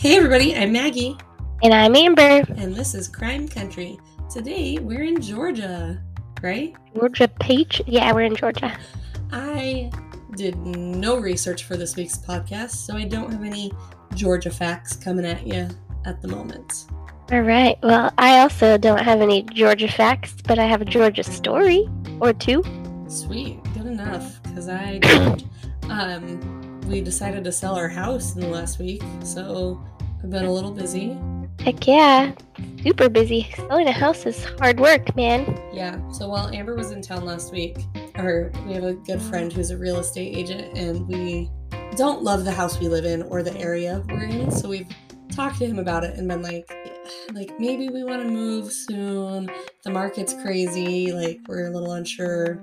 Hey everybody, I'm Maggie, And I'm Amber. and this is Crime Country. Today we're in Georgia, right? Georgia Peach. Yeah, we're in Georgia. I did no research for this week's podcast, so I don't have any Georgia facts coming at you at the moment. All right. Well, I also don't have any Georgia facts, but I have a Georgia story or two. Sweet, good enough, because I don't. Um, we decided to sell our house in the last week, so I've been a little busy. Heck yeah. Super busy. Selling a house is hard work, man. Yeah, so while Amber was in town last week, our we have a good friend who's a real estate agent, and we don't love the house we live in or the area we're in. So we've talked to him about it and been like, like maybe we want to move soon. The market's crazy, like we're a little unsure.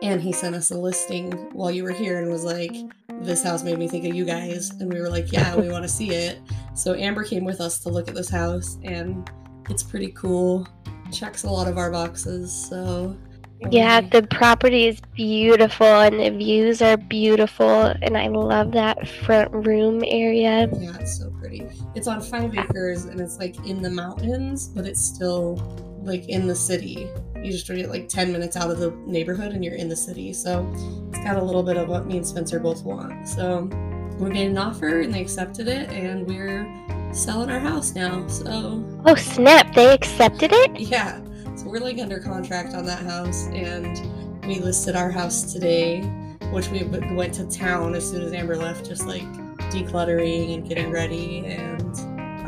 And he sent us a listing while you were here and was like, this house made me think of you guys. And we were like, yeah, we want to see it. So Amber came with us to look at this house, and it's pretty cool. Checks a lot of our boxes, so. Yeah, the property is beautiful and the views are beautiful, and I love that front room area. Yeah, it's so pretty. It's on five acres and it's like in the mountains, but it's still like in the city. You just get like 10 minutes out of the neighborhood and you're in the city. So it's got a little bit of what me and Spencer both want. So we made an offer and they accepted it and we're selling our house now. So Oh, snap. They accepted it? yeah, so we're like under contract on that house and we listed our house today, which we went to town as soon as Amber left, just like decluttering and getting ready. And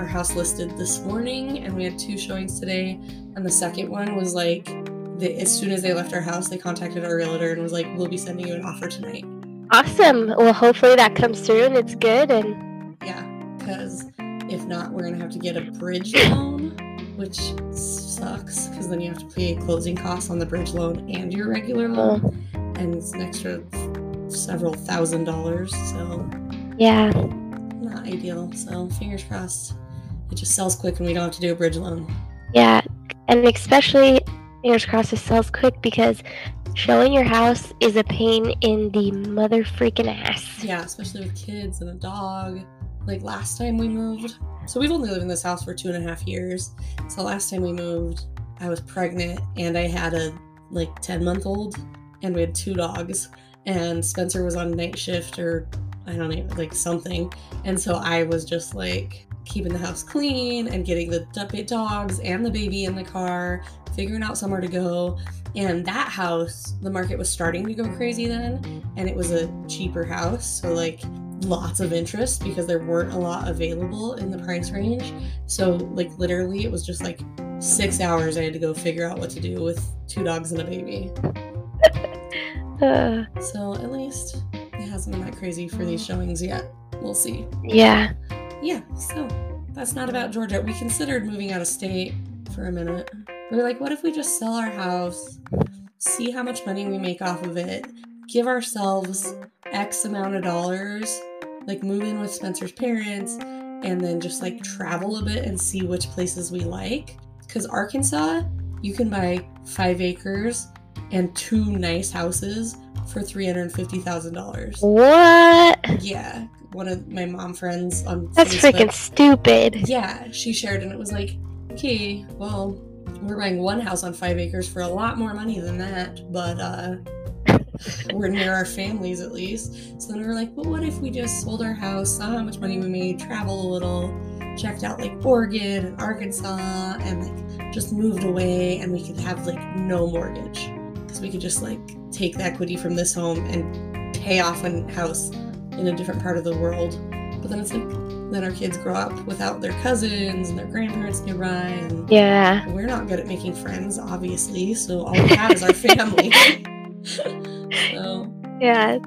our house listed this morning, and we had two showings today. And the second one was like, the, as soon as they left our house, they contacted our realtor and was like, "We'll be sending you an offer tonight." Awesome. Well, hopefully that comes through and it's good. And Yeah, because if not, we're gonna have to get a bridge loan, which sucks because then you have to pay closing costs on the bridge loan and your regular mm. loan, and it's an extra several thousand dollars. So yeah. not ideal. So fingers crossed, it just sells quick and we don't have to do a bridge loan. Yeah, and especially fingers crossed it sells quick because showing your house is a pain in the mother freaking ass. Yeah, especially with kids and a dog. Like last time we moved, so we've only lived in this house for two and a half years. So last time we moved, I was pregnant and I had a like 10 month old, and we had two dogs. And Spencer was on night shift or I don't know, like something. And so I was just like keeping the house clean and getting the dogs and the baby in the car, figuring out somewhere to go. And that house, the market was starting to go crazy then, and it was a cheaper house. So, like, lots of interest because there weren't a lot available in the price range. So, like, literally, it was just like six hours I had to go figure out what to do with two dogs and a baby. Uh, So, at least it hasn't been that crazy for these showings yet. We'll see. yeah. Yeah, so that's not about Georgia. We considered moving out of state for a minute. We were like, what if we just sell our house, see how much money we make off of it, give ourselves X amount of dollars, like move in with Spencer's parents, and then just like travel a bit and see which places we like? Because Arkansas, you can buy five acres and two nice houses for $350,000. What? Yeah, one of my mom friends on That's Facebook- freaking stupid. Yeah, she shared and it was like, okay, well, we're buying one house on five acres for a lot more money than that, but uh we're near our families at least. So then we were like, well, what if we just sold our house, saw how much money we made, travel a little, checked out like Oregon and Arkansas, and like just moved away, and we could have like no mortgage because we could just like take the equity from this home and pay off a house in a different part of the world. But then it's like, then our kids grow up without their cousins and their grandparents nearby, and Yeah. we're not good at making friends, obviously. So all we have is our family. so Yeah.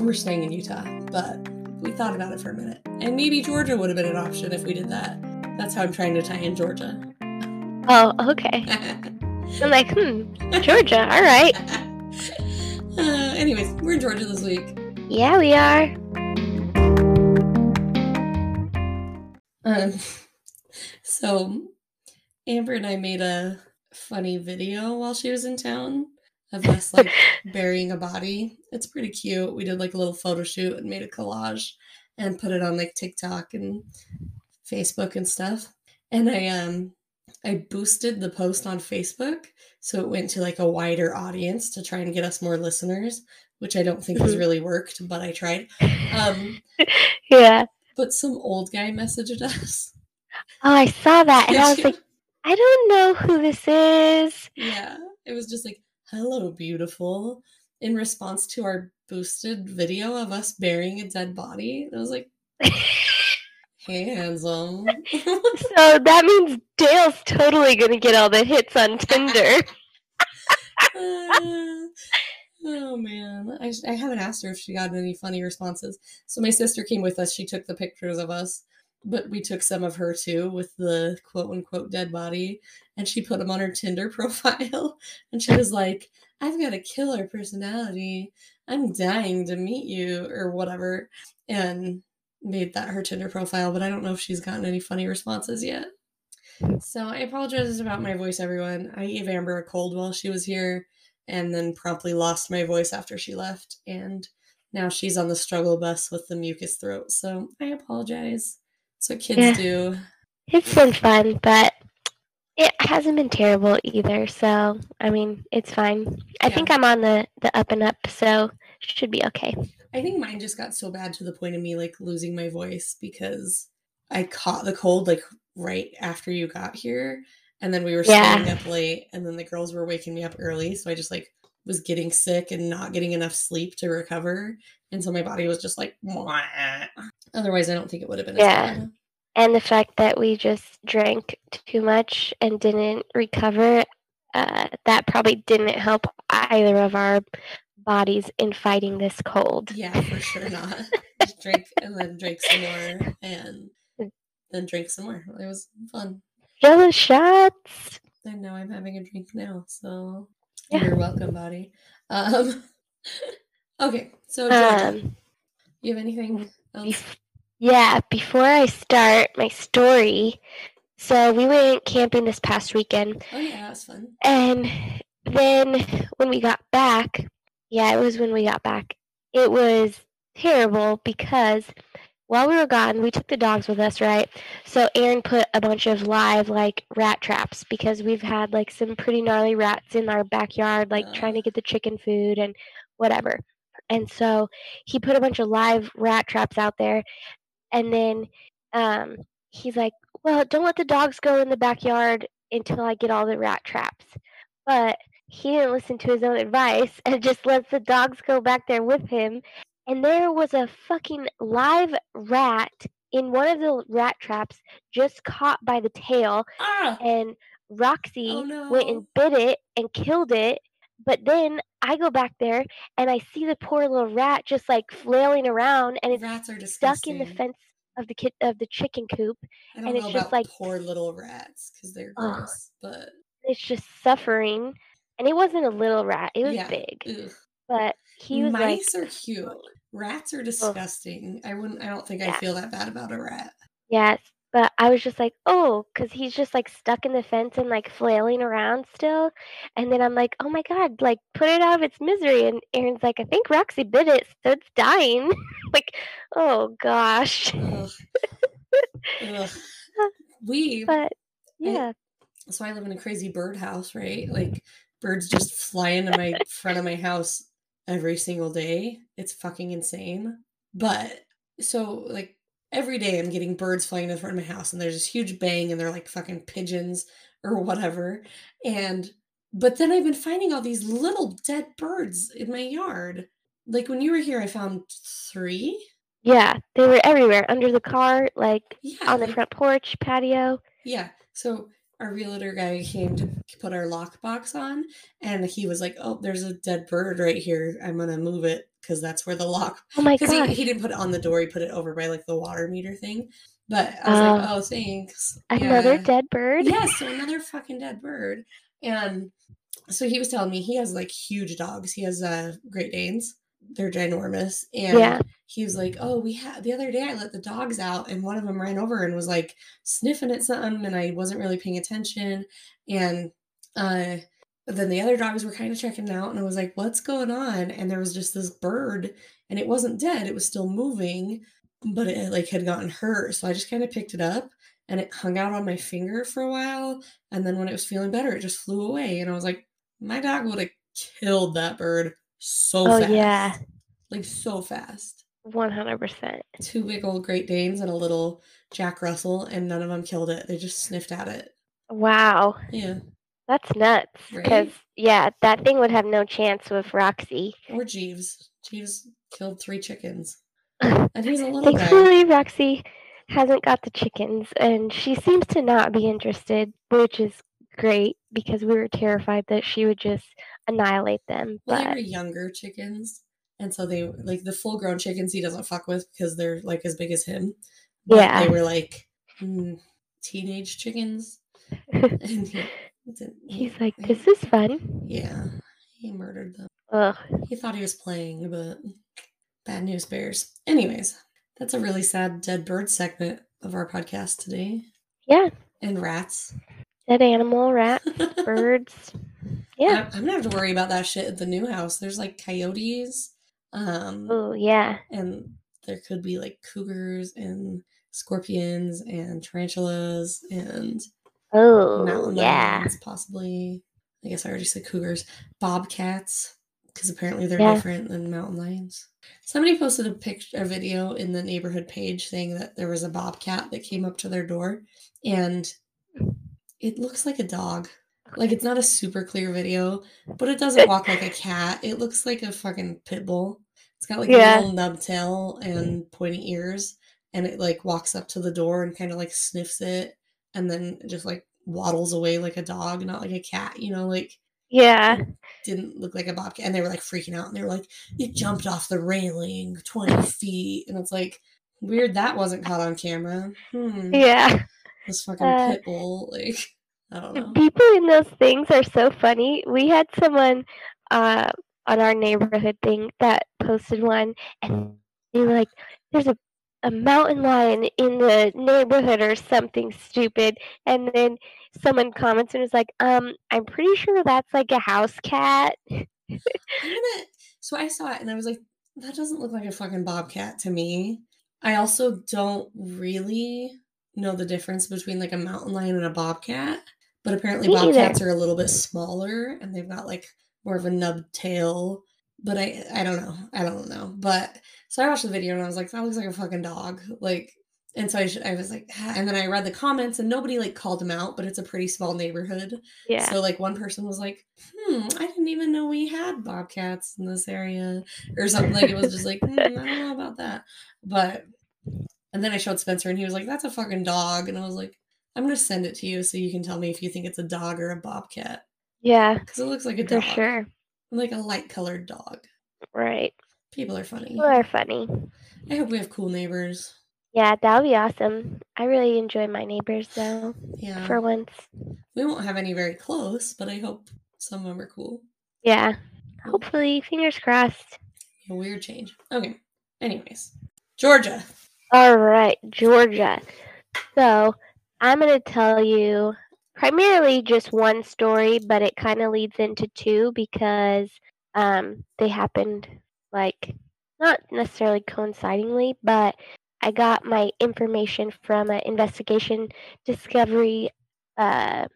we're staying in Utah, but we thought about it for a minute, and maybe Georgia would have been an option if we did that. That's how I'm trying to tie in Georgia. Oh, okay. I'm like, hmm, Georgia. All right. uh, anyways, we're in Georgia this week. Yeah, we are. Um, so Amber and I made a funny video while she was in town of us like burying a body. It's pretty cute. We did like a little photo shoot and made a collage. and put it on like TikTok and Facebook and stuff. And I um I boosted the post on Facebook so it went to like a wider audience to try and get us more listeners, which I don't think has Mhm. really worked, but I tried. Um yeah. But some old guy messaged us. Oh, I saw that, and I was like. I don't know who this is. yeah, it was just like, "Hello, beautiful," in response to our boosted video of us burying a dead body. And I was like, "Hey, handsome." so that means Dale's totally gonna get all the hits on Tinder. Uh, oh man, I, I haven't asked her if she got any funny responses. So my sister came with us. She took the pictures of us, but we took some of her too with the quote unquote dead body, and she put them on her Tinder profile. And she was like, "I've got a killer personality. I'm dying to meet you," or whatever, and made that her Tinder profile. But I don't know if she's gotten any funny responses yet. So I apologize about my voice, everyone. I gave Amber a cold while she was here and then promptly lost my voice after she left. And now she's on the struggle bus with the mucus throat. So I apologize. That's what kids Yeah. do. It's been fun, but it hasn't been terrible either. So I mean, it's fine. I think I'm on the the up and up, so should be okay. I think mine just got so bad to the point of me like losing my voice because I caught the cold like right after you got here. And then we were Yeah. staying up late and then the girls were waking me up early. So I just like was getting sick and not getting enough sleep to recover. And so my body was just like, "Mwah." otherwise, I don't think it would have been Yeah. And the fact that we just drank too much and didn't recover, uh, that probably didn't help either of our bodies in fighting this cold. Yeah, for sure not. Just drink and then drink some more and then drink some more. It was fun. Jealous shots. And now I'm having a drink now. So Yeah. you're welcome, body. Um, okay, so Um, you have anything else? yeah, before I start my story, so we went camping this past weekend, Oh yeah, that was fun. and then when we got back, yeah, it was when we got back, it was terrible because while we were gone, we took the dogs with us, right? So Aaron put a bunch of live like rat traps because we've had like some pretty gnarly rats in our backyard, like trying to get the chicken food and whatever. And so he put a bunch of live rat traps out there, and then um, he's like, "Well, don't let the dogs go in the backyard until I get all the rat traps." But he didn't listen to his own advice and just lets the dogs go back there with him. And there was a fucking live rat in one of the rat traps just caught by the tail Ah! and Roxy Oh went and bit it and killed it. But then I go back there and I see the poor little rat just like flailing around and it's Rats are stuck in the fence of the kid of the chicken coop. I don't and know it's just like- poor little rats because they're Ugh. gross, but It's just suffering. And it wasn't a little rat; it was Yeah. big. ugh. But he was like, mice are cute. Rats are disgusting. I wouldn't. I don't think I feel that bad about a rat. yes. But I was just like, oh, because he's just like stuck in the fence and like flailing around still. And then I'm like, oh my god, like put it out of its misery. And Aaron's like, I think Roxy bit it, so it's dying. like, oh gosh. Ugh. Ugh. We But yeah, so I live in a crazy bird house, right? Like birds just fly into my front of my house every single day. It's fucking insane. But so like every day I'm getting birds flying in front of my house and there's this huge bang and they're like fucking pigeons or whatever. And but then I've been finding all these little dead birds in my yard. Like when you were here I found 3. yeah, they were everywhere under the car, like Yeah. on the like- front porch, patio. Yeah. So our realtor guy came to put our lockbox on, and he was like, "Oh, there's a dead bird right here. I'm gonna move it because that's where the lock." Oh my Because he, he didn't put it on the door. He put it over by like the water meter thing. But I was like, Oh. "Oh, thanks." another Yeah. dead bird. Yes, so another fucking dead bird. And so he was telling me he has like huge dogs. He has uh Great Danes. They're ginormous. And Yeah. he was like, Oh, we had the other day I let the dogs out and one of them ran over and was like sniffing at something and I wasn't really paying attention. And uh but then the other dogs were kind of checking out and I was like, What's going on? And there was just this bird and it wasn't dead, it was still moving. but it like had gotten hurt. So I just kind of picked it up and it hung out on my finger for a while. And then when it was feeling better, it just flew away. And I was like, my dog would have killed that bird so Oh fast. yeah, Like so fast. one hundred percent. Two big old Great Danes and a little Jack Russell, and none of them killed it. They just sniffed at it. Wow, Yeah. that's nuts. Right? Because yeah, that thing would have no chance with Roxy. Or Jeeves. Jeeves killed three chickens. And he's a little guy. Thankfully, Roxy hasn't got the chickens, and she seems to not be interested, which is great because we were terrified that she would just annihilate them. Well, they But were younger chickens. And so they like the full grown chickens he doesn't fuck with because they're like as big as him. But Yeah. They were like mm, teenage chickens. And he he's like, "This is fun." Yeah. He murdered them. Ugh. He thought he was playing, but bad news bears. Anyways, that's a really sad dead bird segment of our podcast today. Yeah, And rats. dead animal, rat, birds. Yeah. I, I'm gonna have to worry about that shit at the new house. There's like coyotes. Um Oh yeah. and there could be like cougars and scorpions and tarantulas and Oh mountain yeah. lions, possibly. I guess I already said cougars. Bobcats, because apparently they're Yeah. different than mountain lions. Somebody posted a picture, a video in the neighborhood page saying that there was a bobcat that came up to their door, and it looks like a dog. Like it's not a super clear video, but it doesn't walk like a cat. It looks like a fucking pit bull. It's got like Yeah. a little nub tail and pointy ears, and it like walks up to the door and kind of like sniffs it, and then just like waddles away like a dog, not like a cat. You know, like Yeah. didn't look like a bobcat. And they were like freaking out, and they were like, "It jumped off the railing twenty feet," and it's like weird that wasn't caught on camera. Hmm. Yeah. This fucking Uh, pit bull, like I don't know. People in those things are so funny. We had someone uh, on our neighborhood thing that posted one, and they were like, "There's a a mountain lion in the neighborhood or something stupid," and then someone comments and was like, "Um, I'm pretty sure that's like a house cat." Gonna. So I saw it and I was like, that doesn't look like a fucking bobcat to me. I also don't really know the difference between like a mountain lion and a bobcat, but apparently Me either. bobcats are a little bit smaller and they've got like more of a nub tail. But I, I don't know. I don't know. But so I watched the video and I was like, that looks like a fucking dog. Like, and so I, sh- I was like, "Ah," and then I read the comments and nobody like called him out, but it's a pretty small neighborhood. Yeah. So like one person was like, "Hmm, I didn't even know we had bobcats in this area," or something. Like it was just like, hmm, I don't know about that. But and then I showed Spencer, and he was like, "That's a fucking dog," and I was like, "I'm gonna send it to you so you can tell me if you think it's a dog or a bobcat yeah, because it looks like a for dog, sure. like a light colored dog." Right. People are funny. People are funny. I hope we have cool neighbors. Yeah, that would be awesome. I really enjoy my neighbors though, Yeah, for once. we won't have any very close, but I hope some of them are cool. Yeah. Hopefully, fingers crossed. A weird change. Okay. Anyways, Georgia. All right, Georgia. So, I'm going to tell you primarily just one story, but it kind of leads into two because um, they happened like not necessarily coincidingly, but I got my information from an investigation discovery uh,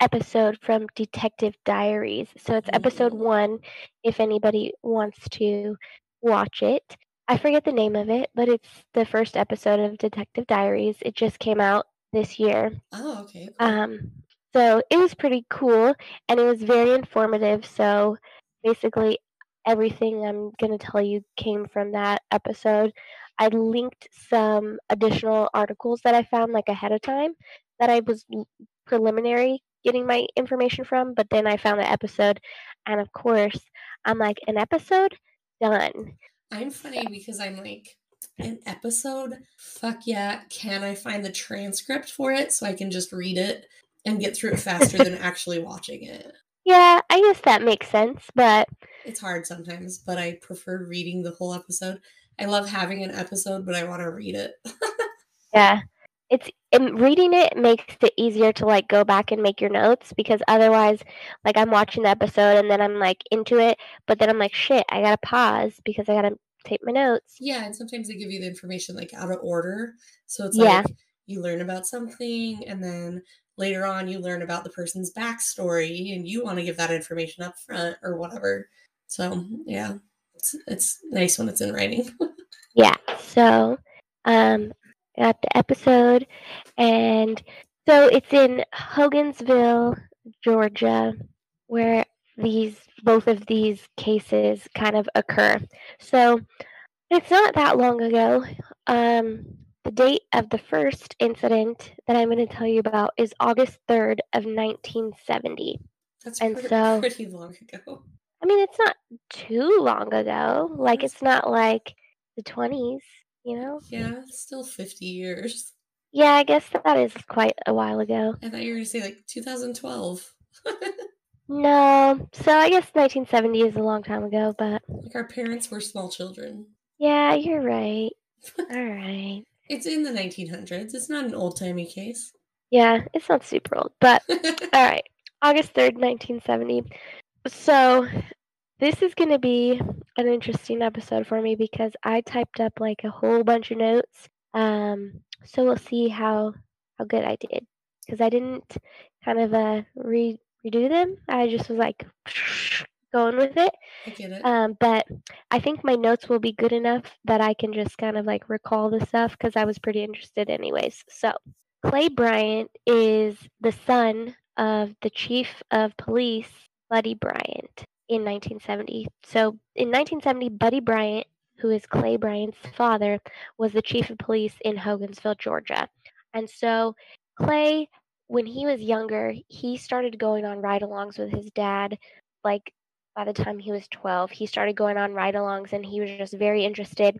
episode from Detective Diaries. So, it's episode one if anybody wants to watch it. I forget the name of it, but it's the first episode of Detective Diaries. It just came out this year. Oh, okay. cool. Um, so it was pretty cool and it was very informative. So basically, everything I'm going to tell you came from that episode. I linked some additional articles that I found like ahead of time that I was preliminary getting my information from, but then I found the episode. And of course, I'm like, an episode? Done. I'm funny because I'm like, an episode? Fuck yeah. Can I find the transcript for it so I can just read it and get through it faster than actually watching it? Yeah, I guess that makes sense, but It's hard sometimes, but I prefer reading the whole episode. I love having an episode, but I want to read it. Yeah. It's and reading it makes it easier to like go back and make your notes because otherwise like I'm watching the episode and then I'm like into it, but then I'm like shit, I got to pause because I got to tape my notes. Yeah, and sometimes they give you the information like out of order. So it's Yeah. like you learn about something and then later on you learn about the person's backstory and you want to give that information up front or whatever. So yeah, it's, it's nice when it's in writing. Yeah. So, um, got the episode, and so it's in Hogansville, Georgia, where these both of these cases kind of occur. So it's not that long ago. Um, the date of the first incident that I'm going to tell you about is August 3rd of 1970. That's And pretty, so- pretty long ago. I mean, it's not too long ago. Like it's not like the 20s, you know? Yeah, still 50 years. Yeah, I guess that is quite a while ago. I thought you were going to say like 2012. No, so I guess 1970 is a long time ago, but like our parents were small children. yeah, you're right. All right. It's in the 1900s. It's not an old timey case. Yeah, it's not super old, but all right. August 3rd, 1970. So, this is going to be an interesting episode for me because I typed up like a whole bunch of notes. Um, so we'll see how how good I did because I didn't kind of uh re- redo them. I just was like going with it. I get it. Um, but I think my notes will be good enough that I can just kind of like recall the stuff because I was pretty interested, anyways. So, Clay Bryant is the son of the chief of police, Buddy Bryant, in 1970. So, in 1970, Buddy Bryant, who is Clay Bryant's father, was the chief of police in Hogansville, Georgia. And so, Clay, when he was younger, he started going on ride alongs with his dad, like by the time he was 12. He started going on ride alongs and he was just very interested.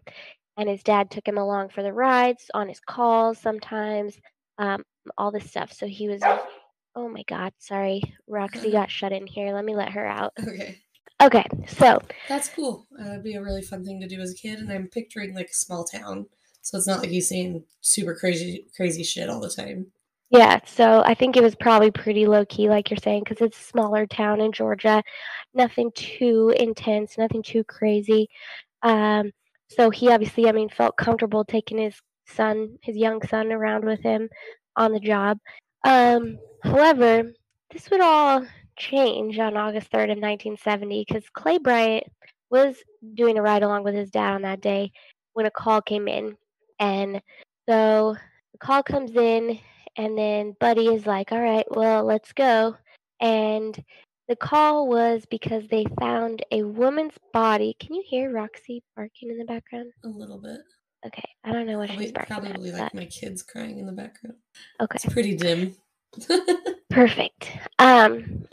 And his dad took him along for the rides, on his calls sometimes, um, all this stuff. So he was, oh my God, sorry. Roxy got shut in here. Let me let her out. Okay. Okay, so That's cool. Uh, That'd be a really fun thing to do as a kid. And I'm picturing like a small town. So it's not like he's seeing super crazy, crazy shit all the time. Yeah, so I think it was probably pretty low key, like you're saying, because it's a smaller town in Georgia. Nothing too intense, nothing too crazy. Um, so he obviously, I mean, felt comfortable taking his son, his young son, around with him on the job. Um, however, this would all change on August 3rd of 1970 because Clay Bryant was doing a ride along with his dad on that day when a call came in. And so the call comes in and then Buddy is like, all right, well, let's go. And the call was because they found a woman's body. Can you hear Roxy barking in the background? A little bit. Okay, I don't know what Probably, she's barking probably at. like but- my kids crying in the background. okay, It's pretty dim. perfect. Um,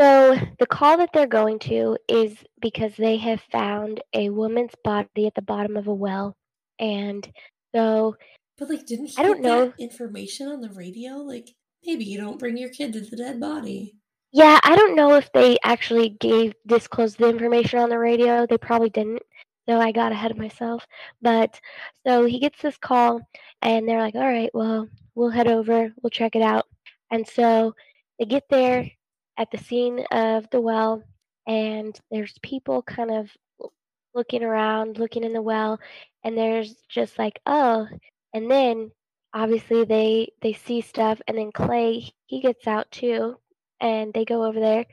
so the call that they're going to is because they have found a woman's body at the bottom of a well, and so but like, didn't he I don't know. information on the radio? Like, maybe you don't bring your kid to the dead body. Yeah, I don't know if they actually gave disclosed the information on the radio. They probably didn't. So I got ahead of myself. But so he gets this call and they're like, "All right, well, we'll head over. We'll check it out." And so they get there at the scene of the well and there's people kind of looking around, looking in the well, and there's just like, "Oh." And then obviously they they see stuff and then Clay, he gets out too and they go over there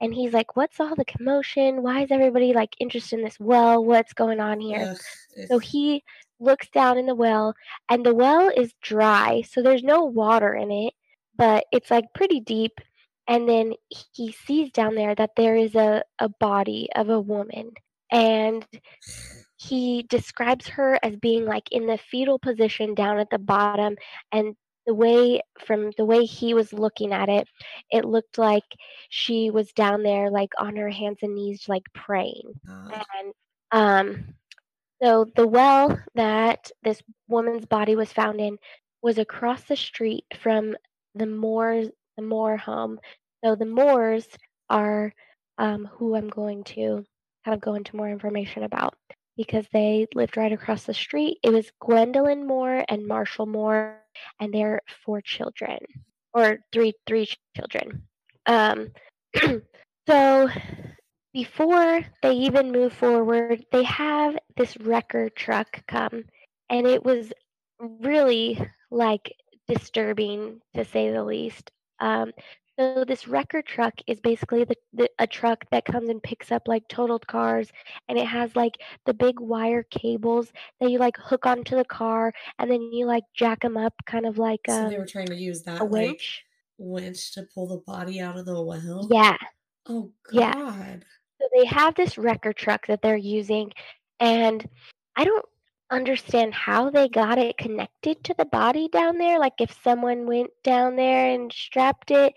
and he's like what's all the commotion? Why is everybody like interested in this well? What's going on here? Ugh, so he looks down in the well and the well is dry so there's no water in it but it's like pretty deep and then he sees down there that there is a, a body of a woman and he describes her as being like in the fetal position down at the bottom and the way from the way he was looking at it it looked like she was down there like on her hands and knees like praying God. and um so the well that this woman's body was found in was across the street from the Moores the Moore home. So the Moores are um, who I'm going to kind of go into more information about because they lived right across the street. It was Gwendolyn Moore and Marshall Moore and their four children or three three children. Um, so before they even move forward, they have this wrecker truck come, and it was really like disturbing to say the least. Um, so this wrecker truck is basically the, the a truck that comes and picks up like totaled cars, and it has like the big wire cables that you like hook onto the car, and then you like jack them up, kind of like So um, they were trying to use that like winch. winch to pull the body out of the well. Yeah, Oh Yeah. God. So they have this wrecker truck that they're using, and I don't understand how they got it connected to the body down there. Like if someone went down there and strapped it,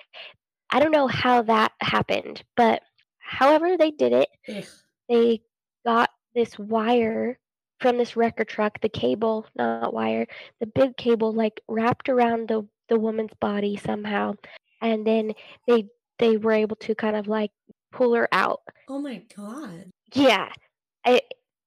I don't know how that happened, but however they did it, Ugh. they got this wire from this wrecker truck, the cable, not wire, the big cable like wrapped around the the woman's body somehow, and then they they were able to kind of like pull her out. Oh my God. Yeah. I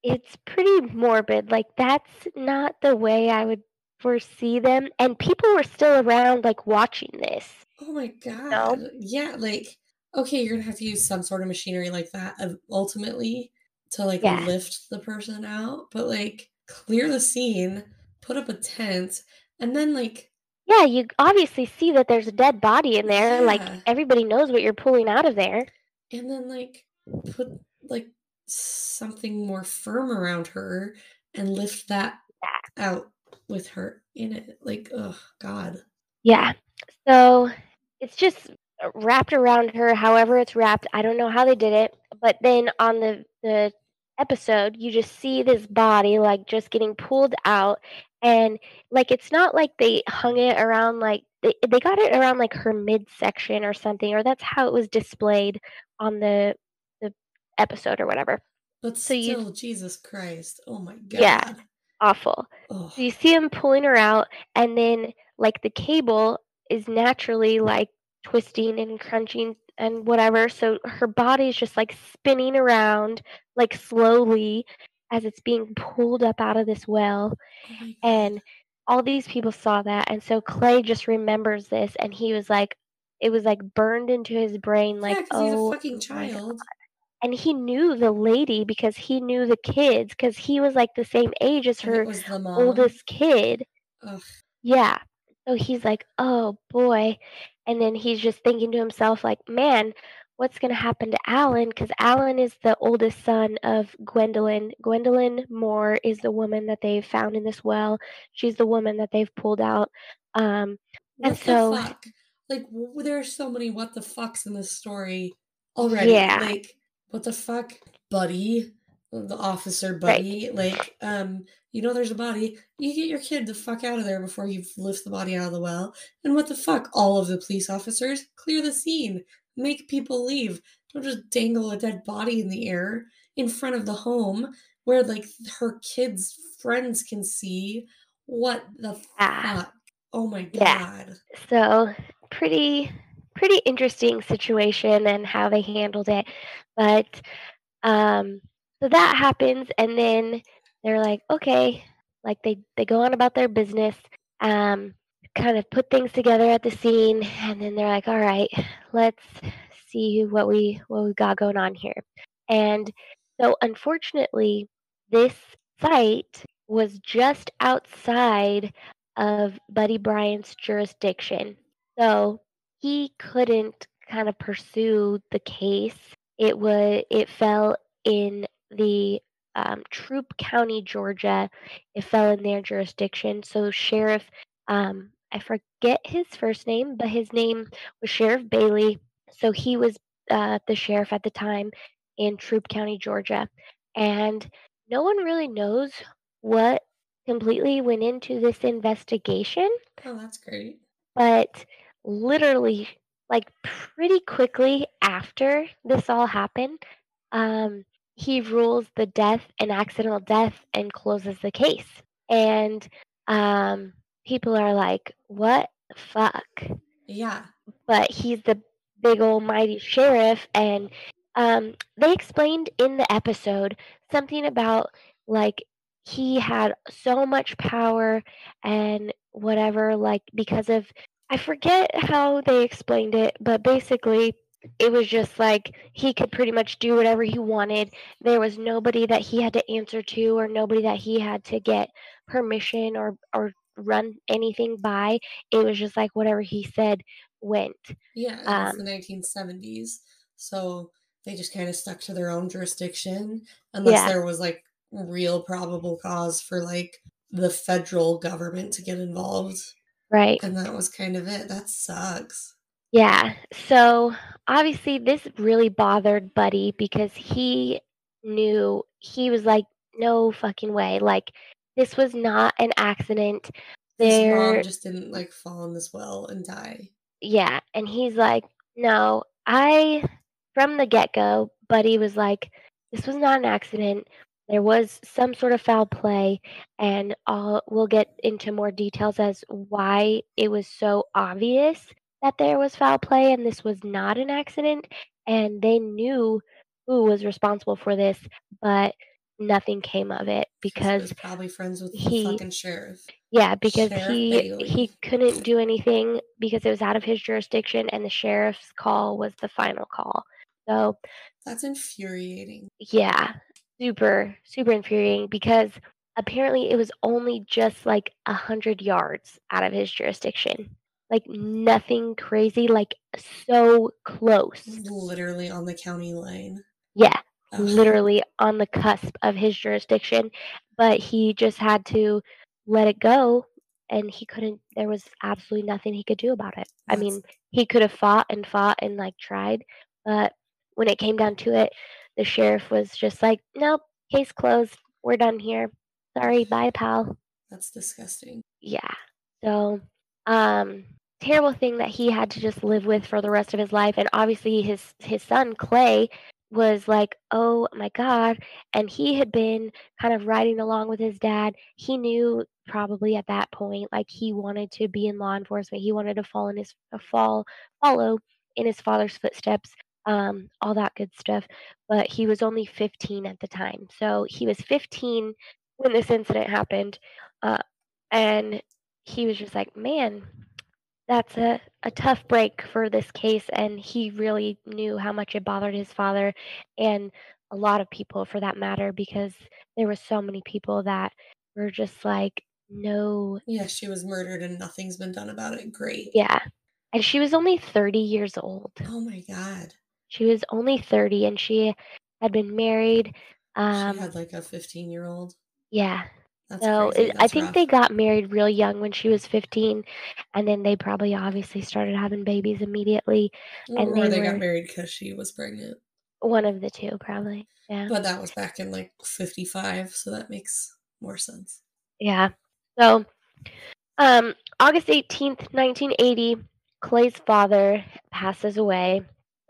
it's pretty morbid. Like that's not the way I would foresee them. And people were still around like watching this. Oh my God. Yeah, like okay, you're gonna have to use some sort of machinery like that ultimately to like Yeah. lift the person out, but like clear the scene, put up a tent, and then like Yeah, you obviously see that there's a dead body in there. Like everybody knows what you're pulling out of there. and then like put like something more firm around her and lift that out with her in it. Like, oh God. Yeah. So it's just wrapped around her however it's wrapped. I don't know how they did it, but then on the the episode you just see this body like just getting pulled out and like it's not like they hung it around like they, they got it around like her midsection or something or that's how it was displayed on the episode or whatever. But So you- still, Jesus Christ. Oh my God. Yeah. Awful. Oh, So you see him pulling her out, and then like the cable is naturally like twisting and crunching and whatever. So her body is just like spinning around like slowly as it's being pulled up out of this well. oh. And all these people saw that. And so Clay just remembers this, and he was like, it was like burned into his brain, like, yeah, oh, he's a oh fucking child. And he knew the lady because he knew the kids because he was like the same age as her was the mom. oldest kid. Ugh. Yeah. So he's like, oh boy. And then he's just thinking to himself, like, man, what's going to happen to Alan? Because Alan is the oldest son of Gwendolyn. Gwendolyn Moore is the woman that they've found in this well. She's the woman that they've pulled out. Um, What And the so- fuck? Like, there are so many what the fucks in this story already. Yeah. Like, what the fuck, buddy? The officer Right. buddy. Like, um, you know there's a body. You get your kid the fuck out of there before you lift the body out of the well. And what the fuck? All of the police officers clear the scene. Make people leave. Don't just dangle a dead body in the air in front of the home where like her kids' friends can see. What the Ah. fuck? Oh my Yeah. god. So pretty pretty interesting situation and how they handled it. But um so that happens and then they're like, okay, like they they go on about their business, um, kind of put things together at the scene, and then they're like, all right, let's see what we what we got going on here. And so unfortunately, this site was just outside of Buddy Bryant's jurisdiction. So he couldn't kind of pursue the case. It was it fell in the um, Troup County, Georgia. It fell in their jurisdiction. So Sheriff, um, I forget his first name, but his name was Sheriff Bailey. So he was uh, the sheriff at the time in Troup County, Georgia, and no one really knows what completely went into this investigation Oh, that's great. but literally like pretty quickly after this all happened um, he rules the death an accidental death and closes the case and um, people are like what the fuck Yeah. but he's the big almighty sheriff and um, they explained in the episode something about like he had so much power and whatever like because of i forget how they explained it but basically it was just like he could pretty much do whatever he wanted. There was nobody that he had to answer to or nobody that he had to get permission or or run anything by. It was just like whatever he said went. Yeah, it's Um, the 1970s, so they just kind of stuck to their own jurisdiction unless Yeah. there was like real probable cause for like the federal government to get involved, right. and that was kind of it. That sucks. Yeah. So obviously, this really bothered Buddy because he knew he was like, no fucking way. Like, this was not an accident. His mom just didn't like fall in this well and die. yeah. And he's like, no, I, from the get go, Buddy was like, this was not an accident. There was some sort of foul play, and I'll, we'll get into more details as why it was so obvious that there was foul play and this was not an accident. And they knew who was responsible for this, but nothing came of it because was probably friends with he- the fucking sheriff. yeah, because Sheriff he Bailey. he couldn't do anything because it was out of his jurisdiction and the sheriff's call was the final call. So, That's infuriating. yeah, super super infuriating because apparently it was only just like a hundred yards out of his jurisdiction. Like nothing crazy, like so close. Literally on the county line. Yeah, literally on the cusp of his jurisdiction, but he just had to let it go and he couldn't there was absolutely nothing he could do about it. I mean, he could have fought and fought and like tried, but when it came down to it, the sheriff was just like, "Nope, case closed. We're done here. Sorry, bye, pal." That's disgusting. Yeah. So, um, terrible thing that he had to just live with for the rest of his life. And obviously, his his son Clay was like, "Oh my God!" And he had been kind of riding along with his dad. He knew probably at that point, like he wanted to be in law enforcement. He wanted to fall in his uh, fall follow in his father's footsteps. Um, all that good stuff. But he was only 15 at the time. So he was 15 when this incident happened. Uh, and he was just like, man, that's a, a tough break for this case. And he really knew how much it bothered his father and a lot of people for that matter, because there were so many people that were just like, no, Yeah, she was murdered and nothing's been done about it. Great. yeah. And she was only 30 years old. Oh my god. She was only 30 and she had been married. Um, she had like a 15 year old. yeah. That's So it, I think rough. they got married real young when she was 15, and then they probably obviously started having babies immediately. and or they they got married because she was pregnant. One of the two, probably. Yeah. But that was back in like 55, so that makes more sense. Yeah. So, um, August 18th, 1980, Clay's father passes away.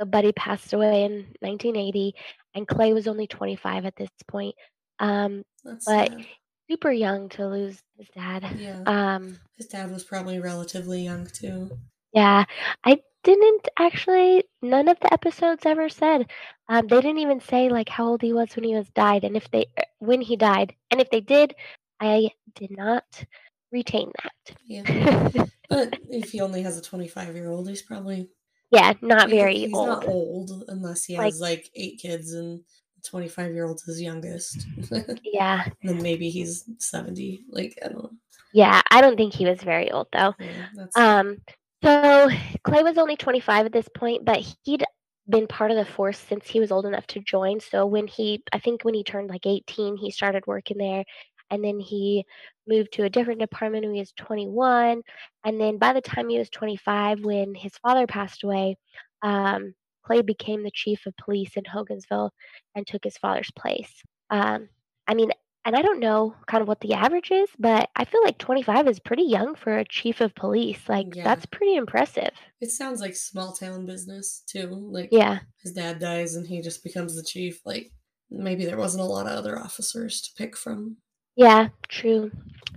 Buddy passed away in 1980, and Clay was only 25 at this point. Um, That's But- sad. super young to lose his dad. Yeah. Um, His dad was probably relatively young too. Yeah, I didn't actually. None of the episodes ever said. Um, they didn't even say like how old he was when he was died, and if they er, when he died, and if they did, I did not retain that. Yeah. that. But if he only has a 25 year old, he's probably yeah, not he- very he's old. not old unless he has like eight kids and 25 year old's his youngest. Yeah, then maybe he's 70. Like, I don't know. yeah. I don't think he was very old though. Yeah, that's Um, so Clay was only 25 at this point, but he'd been part of the force since he was old enough to join. So when he, I think when he turned like 18, he started working there. And then he moved to a different department when he was 21. And then by the time he was 25, when his father passed away, um, Clay became the chief of police in Hogansville and took his father's place. Um, I mean, and I don't know kind of what the average is, but I feel like 25 is pretty young for a chief of police. Like, Yeah. that's pretty impressive. it sounds like small town business too. Like, Yeah. his dad dies and he just becomes the chief. Like, maybe there wasn't a lot of other officers to pick from. Yeah, true.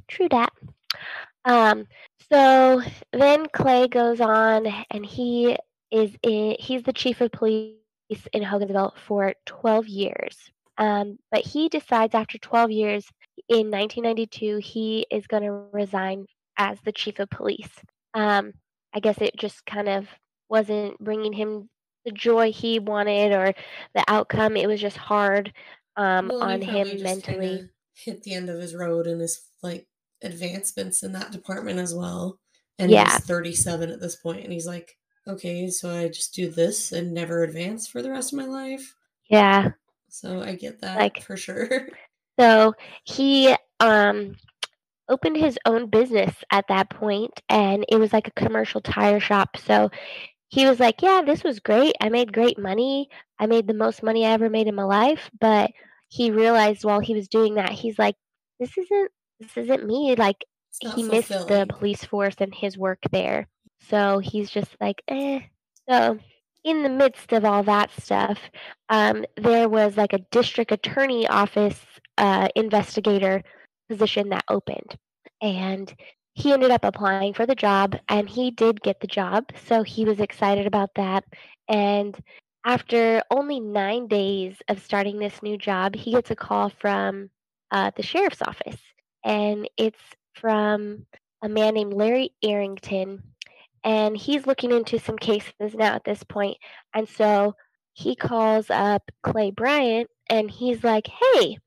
True that. Um, so then Clay goes on and he is in, he's the chief of police in Hogansville for 12 years. Um, but he decides after 12 years in 1992 he is going to resign as the chief of police. Um, I guess it just kind of wasn't bringing him the joy he wanted or the outcome. It was just hard um, Well, on him mentally. kinda hit the end of his road and his like advancements in that department as well. And Yeah. he's 37 at this point, and he's like, okay, so I just do this and never advance for the rest of my life. Yeah. So I get that Like- for sure. So he um opened his own business at that point and it was like a commercial tire shop. So he was like, "Yeah, this was great. I made great money. I made the most money I ever made in my life." But he realized while he was doing that, he's like, "This isn't this isn't me. Like he missed the police force and his work there. So he's just like, eh. So in the midst of all that stuff, um, there was like a district attorney office uh, investigator position that opened. And he ended up applying for the job and he did get the job. So he was excited about that. And after only nine days of starting this new job, he gets a call from uh, the sheriff's office. And it's from a man named Larry Arrington. And he's looking into some cases now at this point. And so he calls up Clay Bryant and he's like, hey,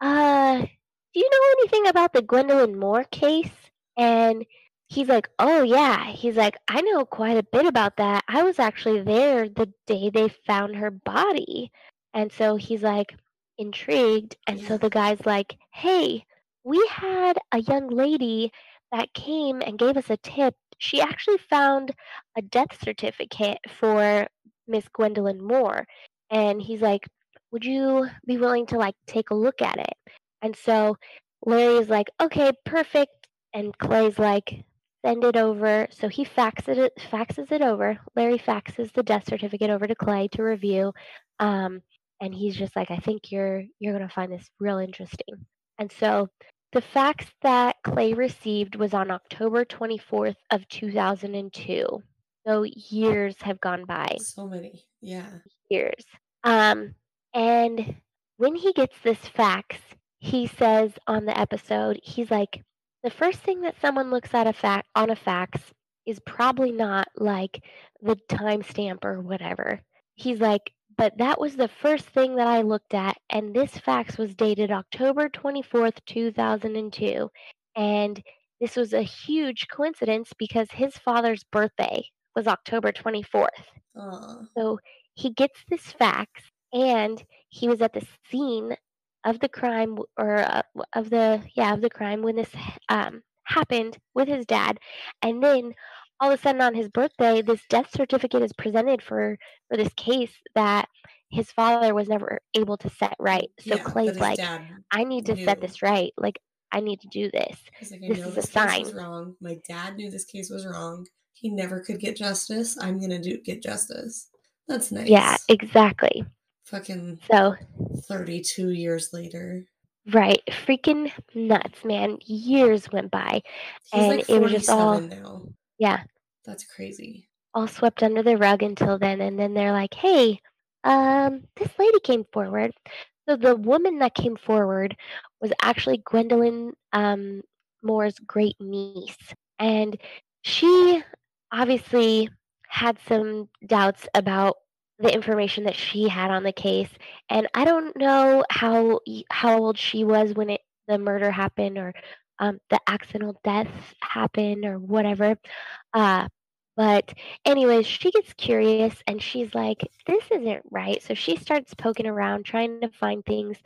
uh, do you know anything about the Gwendolyn Moore case? And he's like, oh, yeah. He's like, I know quite a bit about that. I was actually there the day they found her body. And so he's like intrigued. And so the guy's like, hey, we had a young lady that came and gave us a tip. She actually found a death certificate for Miss Gwendolyn Moore. And he's like, would you be willing to like take a look at it? And so Larry's like, okay, perfect. And Clay's like, send it over. So he faxes it, faxes it over. Larry faxes the death certificate over to Clay to review. Um, and he's just like, I think you're you're gonna find this real interesting. And so the fax that Clay received was on October 24th of 2002. So years have gone by So many. Yeah. years. Um, and when he gets this fax, he says on the episode, he's like, the first thing that someone looks at a fact on a fax is probably not like the timestamp or whatever. He's like, but that was the first thing that I looked at, and this fax was dated October 24th, 2002. And this was a huge coincidence because his father's birthday was October 24th. Aw. So he gets this fax, and he was at the scene of the crime, or uh, of the yeah of the crime when this um, happened with his dad, and then all of a sudden on his birthday, this death certificate is presented for for this case that his father was never able to set right. So Yeah, Clay's like, I need to set this right. Like I need to do this. Like, This is a this was sign. wrong. My dad knew this case was wrong. He never could get justice. I'm gonna do get justice. That's nice. Yeah, exactly. Fucking So 32 years later. right, freaking nuts, man. Years went by. He's And like it was just all- now. Yeah, That's crazy. all swept under the rug until then and then they're like hey um this lady came forward so the woman that came forward was actually gwendolyn um moore's great niece and she obviously had some doubts about the information that she had on the case and i don't know how how old she was when it the murder happened or um, the accidental death happened or whatever uh, but anyways, she gets curious and she's like, this isn't right. So she starts poking around, trying to find things,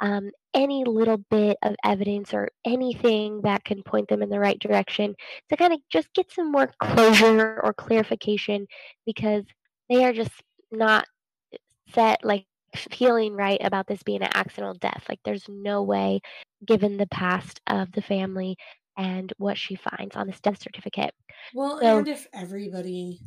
um, any little bit of evidence or anything that can point them in the right direction to kind of just get some more closure or clarification because they are just not set, like, feeling right about this being an accidental death. Like, there's no way, given the past of the family and what she finds on this death certificate. Well, So- and if everybody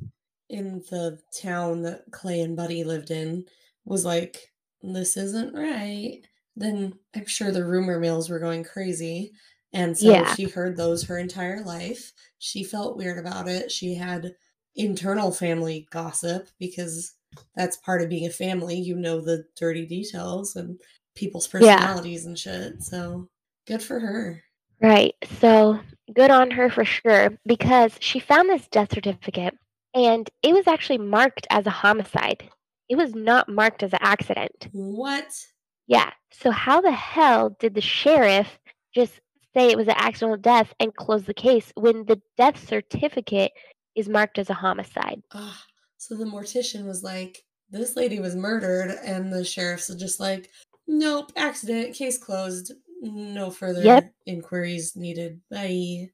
in the town that Clay and Buddy lived in was like, this isn't right, then I'm sure the rumor mills were going crazy. And so Yeah. she heard those her entire life. She felt weird about it. She had internal family gossip because that's part of being a family. You know the dirty details and people's Yeah. personalities and shit. So good for her. Right. So good on her for sure because she found this death certificate and it was actually marked as a homicide. It was not marked as an accident. What? Yeah. So how the hell did the sheriff just say it was an accidental death and close the case when the death certificate is marked as a homicide? Ugh. So the mortician was like, this lady was murdered, and the sheriff's just like, nope, accident, case closed. No further Yep. inquiries needed. Bye.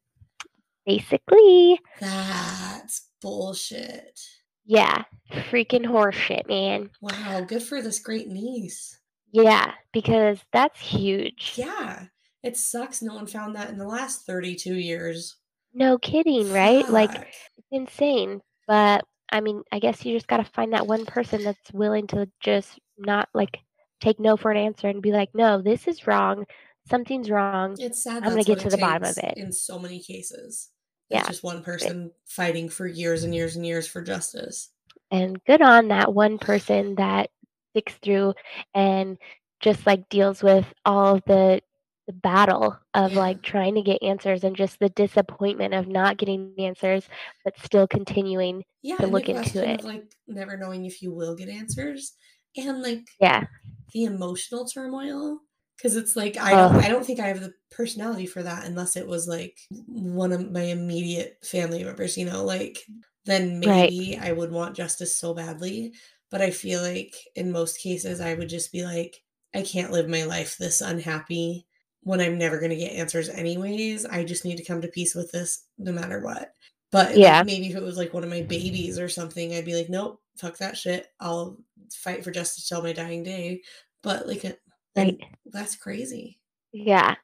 Basically, That's bullshit. yeah, freaking horseshit, man. Wow, good for this great niece. Yeah, because that's huge. Yeah, it sucks no one found that in the last 32 years. No kidding, right? Like it's insane. But I mean, I guess you just got to find that one person that's willing to just not like take no for an answer and be like, no, this is wrong. Something's wrong. It's sad. I'm gonna get to the bottom of it. in so many cases. Yeah. Just one person fighting for years and years and years for justice. And good on that one person that sticks through and just like deals with all of the the battle of Yeah. like trying to get answers and just the disappointment of not getting answers but still continuing. Yeah, To look into it. of like never knowing if you will get answers, and like Yeah. the emotional turmoil. Because it's like I don't. I don't think I have the personality for that unless it was like one of my immediate family members. You know, like then Right. maybe I would want justice so badly. But I feel like in most cases I would just be like, I can't live my life this unhappy when I'm never going to get answers anyways. I just need to come to peace with this no matter what. But like, Yeah. maybe if it was like one of my babies or something, I'd be like, nope, fuck that shit. I'll fight for justice till my dying day. But like, and Right. that's crazy. Yeah.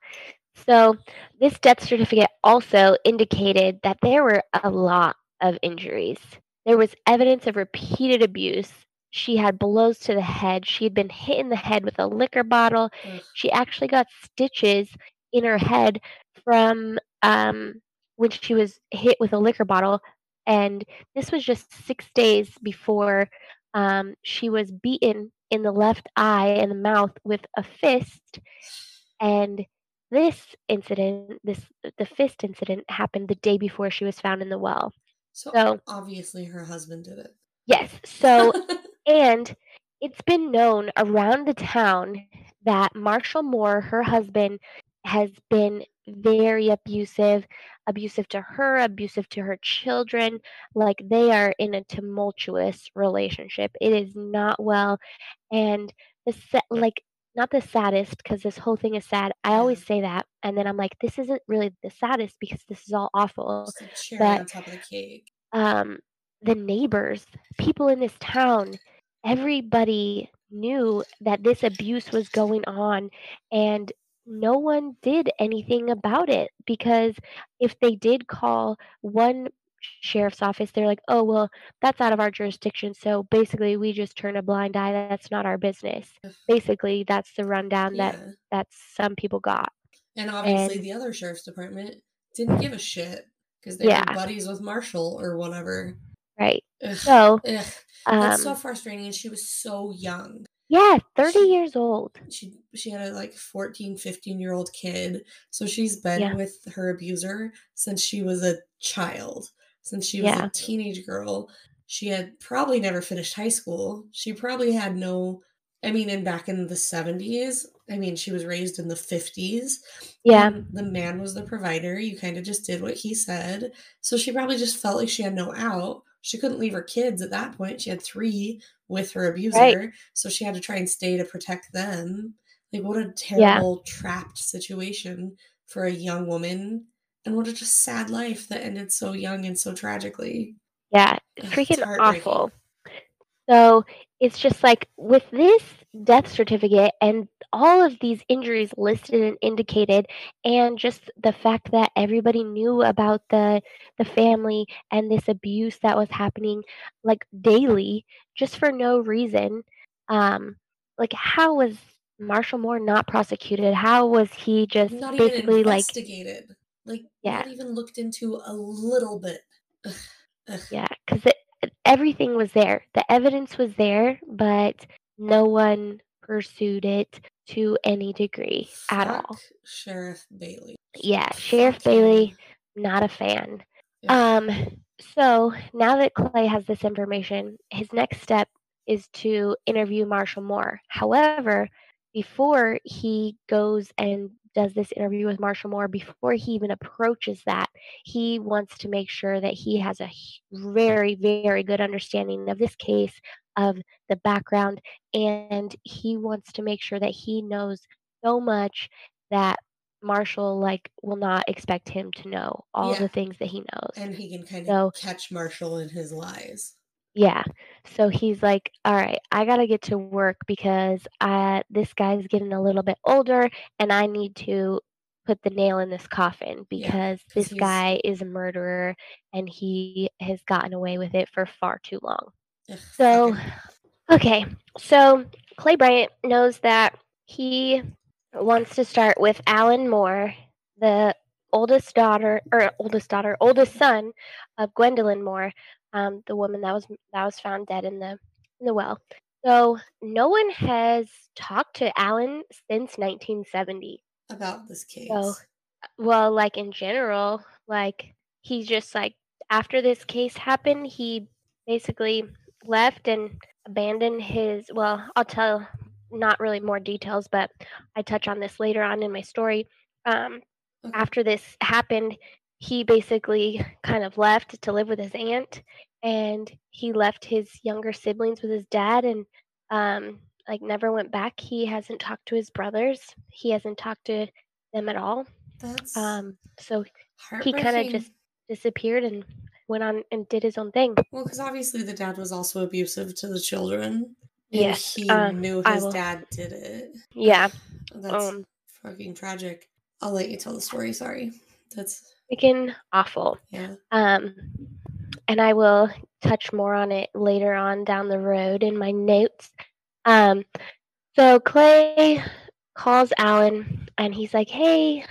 So this death certificate also indicated that there were a lot of injuries. There was evidence of repeated abuse. She had blows to the head. She had been hit in the head with a liquor bottle. Ugh. She actually got stitches in her head from um, when she was hit with a liquor bottle. And this was just six days before um, she was beaten in the left eye and the mouth with a fist. And this incident, this the fist incident, happened the day before she was found in the well. So So obviously her husband did it. Yes, so and it's been known around the town that Marshall Moore, her husband, has been very abusive, abusive to her, abusive to her children. Like they are in a tumultuous relationship. It is not well. And the set, like not the saddest because this whole thing is sad. I always say that. And then I'm like, this isn't really the saddest because this is all awful Just a cherry but- on top of the cake. um, the neighbors, people in this town, everybody knew that this abuse was going on, and no one did anything about it because if they did call one sheriff's office, they're like, oh, well, that's out of our jurisdiction. So basically, we just turn a blind eye. That's not our business. Basically, that's the rundown that, Yeah. that some people got. And obviously and- the other sheriff's department didn't give a shit because they Yeah. were buddies with Marshall or whatever. Right. Ugh. So, Ugh. um, That's so frustrating. And she was so young. yeah, 30 She- years old. she she had a like 14 15 year old kid so she's been Yeah. with her abuser since she was a child since she was Yeah. a teenage girl she had probably never finished high school she probably had no i mean and back in the 70s i mean she was raised in the 50s Yeah. the man was the provider you kind of just did what he said so she probably just felt like she had no out she couldn't leave her kids at that point. She had three with her abuser so she had to try and stay to protect them. Like what a terrible trapped situation for a young woman and what a just sad life that ended so young and so tragically. Yeah, freaking awful. So it's just like with this death certificate and all of these injuries listed and indicated, and just the fact that everybody knew about the the family and this abuse that was happening like daily, just for no reason. Um, like how was Marshall Moore not prosecuted? How was he just not basically like investigated like Yeah. not even looked into a little bit Ugh, ugh. Yeah, because everything was there. The evidence was there, but no one pursued it to any degree at all. Sheriff bailey Yeah, Sheriff Fuck. Bailey, not a fan. Ugh. Um, so now that Clay has this information, his next step is to interview Marshall Moore. However, before he goes and does this interview with Marshall Moore, before he even approaches that, he wants to make sure that he has a very, very good understanding of this case, of the background, and he wants to make sure that he knows so much that Marshall like will not expect him to know all Yeah. the things that he knows. And he can kind of So- catch Marshall in his lies. Yeah. So he's like, "All right, I got to get to work because uh this guy's getting a little bit older and I need to put the nail in this coffin Yeah, this he's- guy is a murderer and he has gotten away with it for far too long." Ugh, So, okay. So Clay Bryant knows that he wants to start with Alan Moore, the oldest daughter or oldest daughter, oldest son of Gwendolyn Moore, um, the woman that was that was found dead in the in the well. So no one has talked to Alan since 1970 about this case. So- well like in general like he's just like after this case happened he basically left and abandoned his well i'll tell not really more details but i touch on this later on in my story um, Okay. after this happened he basically kind of left to live with his aunt and he left his younger siblings with his dad and um, like never went back he hasn't talked to his brothers he hasn't talked to them at all That's um, so he kind of just disappeared and went on and did his own thing. Well, because obviously the dad was also abusive to the children. Yes, he um, knew his dad did it. Yeah, That's um, fucking tragic. I'll let you tell the story. Sorry. That's freaking awful. yeah. Um, and I will touch more on it later on down the road in my notes. Um, so Clay calls Alan and he's like, "Hey,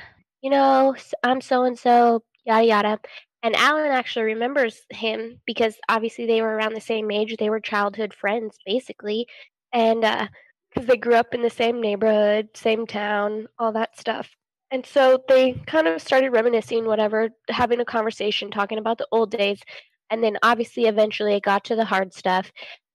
you know, I'm so and so, yada yada." And Alan actually remembers him because obviously they were around the same age. They were childhood friends, basically, and because they grew up in the same neighborhood, same town, all that stuff. And so they kind of started reminiscing, whatever, having a conversation, talking about the old days. And then obviously, eventually, it got to the hard stuff.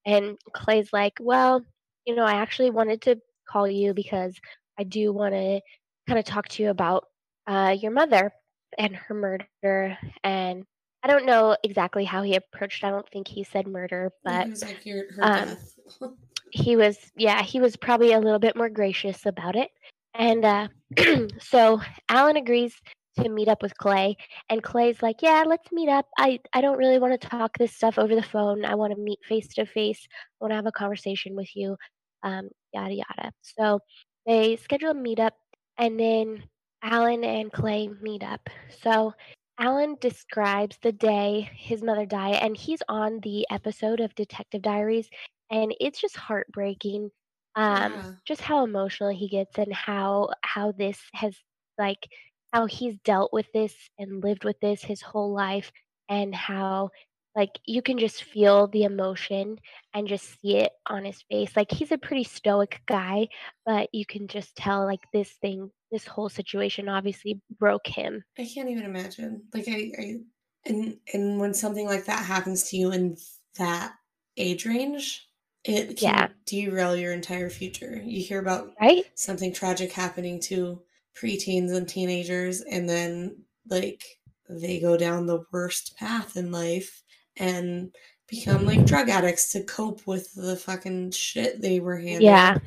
And Clay's like, Well, you know, I actually wanted to call you because I do want to kind of talk to you about uh, your mother and her murder. And I don't know exactly how he approached. I don't think he said murder, but he was like her um, death. he was yeah he was probably a little bit more gracious about it and uh, so alan agrees to meet up with clay and clay's like yeah let's meet up. I i don't really want to talk this stuff over the phone. I want to meet face to face i want to have a conversation with you um yada yada. So they schedule a meetup and then alan and clay meet up. So alan describes the day his mother died and he's on the episode of detective diaries and it's just heartbreaking um Yeah. just how emotional he gets and how how this has like how he's dealt with this and lived with this his whole life and how like you can just feel the emotion and just see it on his face like he's a pretty stoic guy but you can just tell like this thing this whole situation obviously broke him I can't even imagine. Like I, I and and when something like that happens to you in that age range, it can Yeah. derail your entire future. You hear about right? something tragic happening to preteens and teenagers and then like they go down the worst path in life and become like drug addicts to cope with the fucking shit they were handed yeah.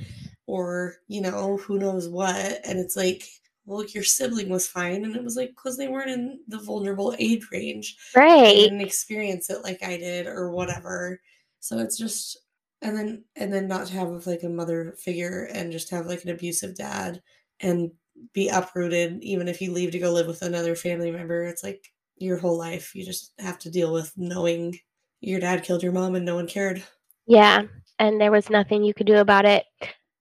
or you know who knows what. And it's like well your sibling was fine and it was like because they weren't in the vulnerable age range. They right. didn't experience it like i did or whatever. So it's just and then and then not to have like a mother figure and just have like an abusive dad and be uprooted even if you leave to go live with another family member it's like your whole life you just have to deal with knowing your dad killed your mom and no one cared Yeah, and there was nothing you could do about it.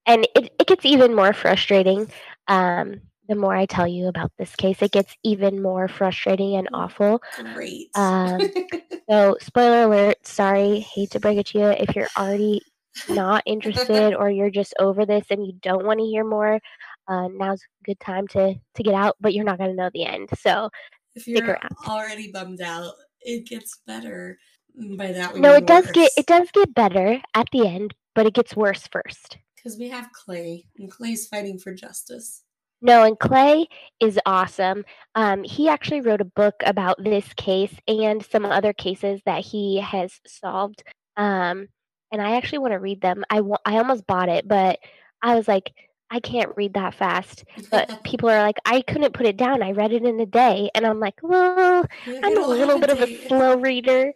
And it, it gets even more frustrating. Um, the more I tell you about this case, it gets even more frustrating and awful. great Um, So, spoiler alert, sorry, hate to break it to you. If you're already not interested or you're just over this and you don't want to hear more, uh, now's a good time to, to get out, but you're not going to know the end. So, if you're already bummed out it gets better. By that we no, it does get it does get better at the end, but it gets worse first. Because we have Clay, and Clay's fighting for justice. No, and Clay is awesome. Um, he actually wrote a book about this case and some other cases that he has solved. Um, and I actually want to read them. I I almost bought it, but I was like, I can't read that fast. But people are like, I couldn't put it down. I read it in a day, and I'm like, well, I'm a little bit of a slow reader,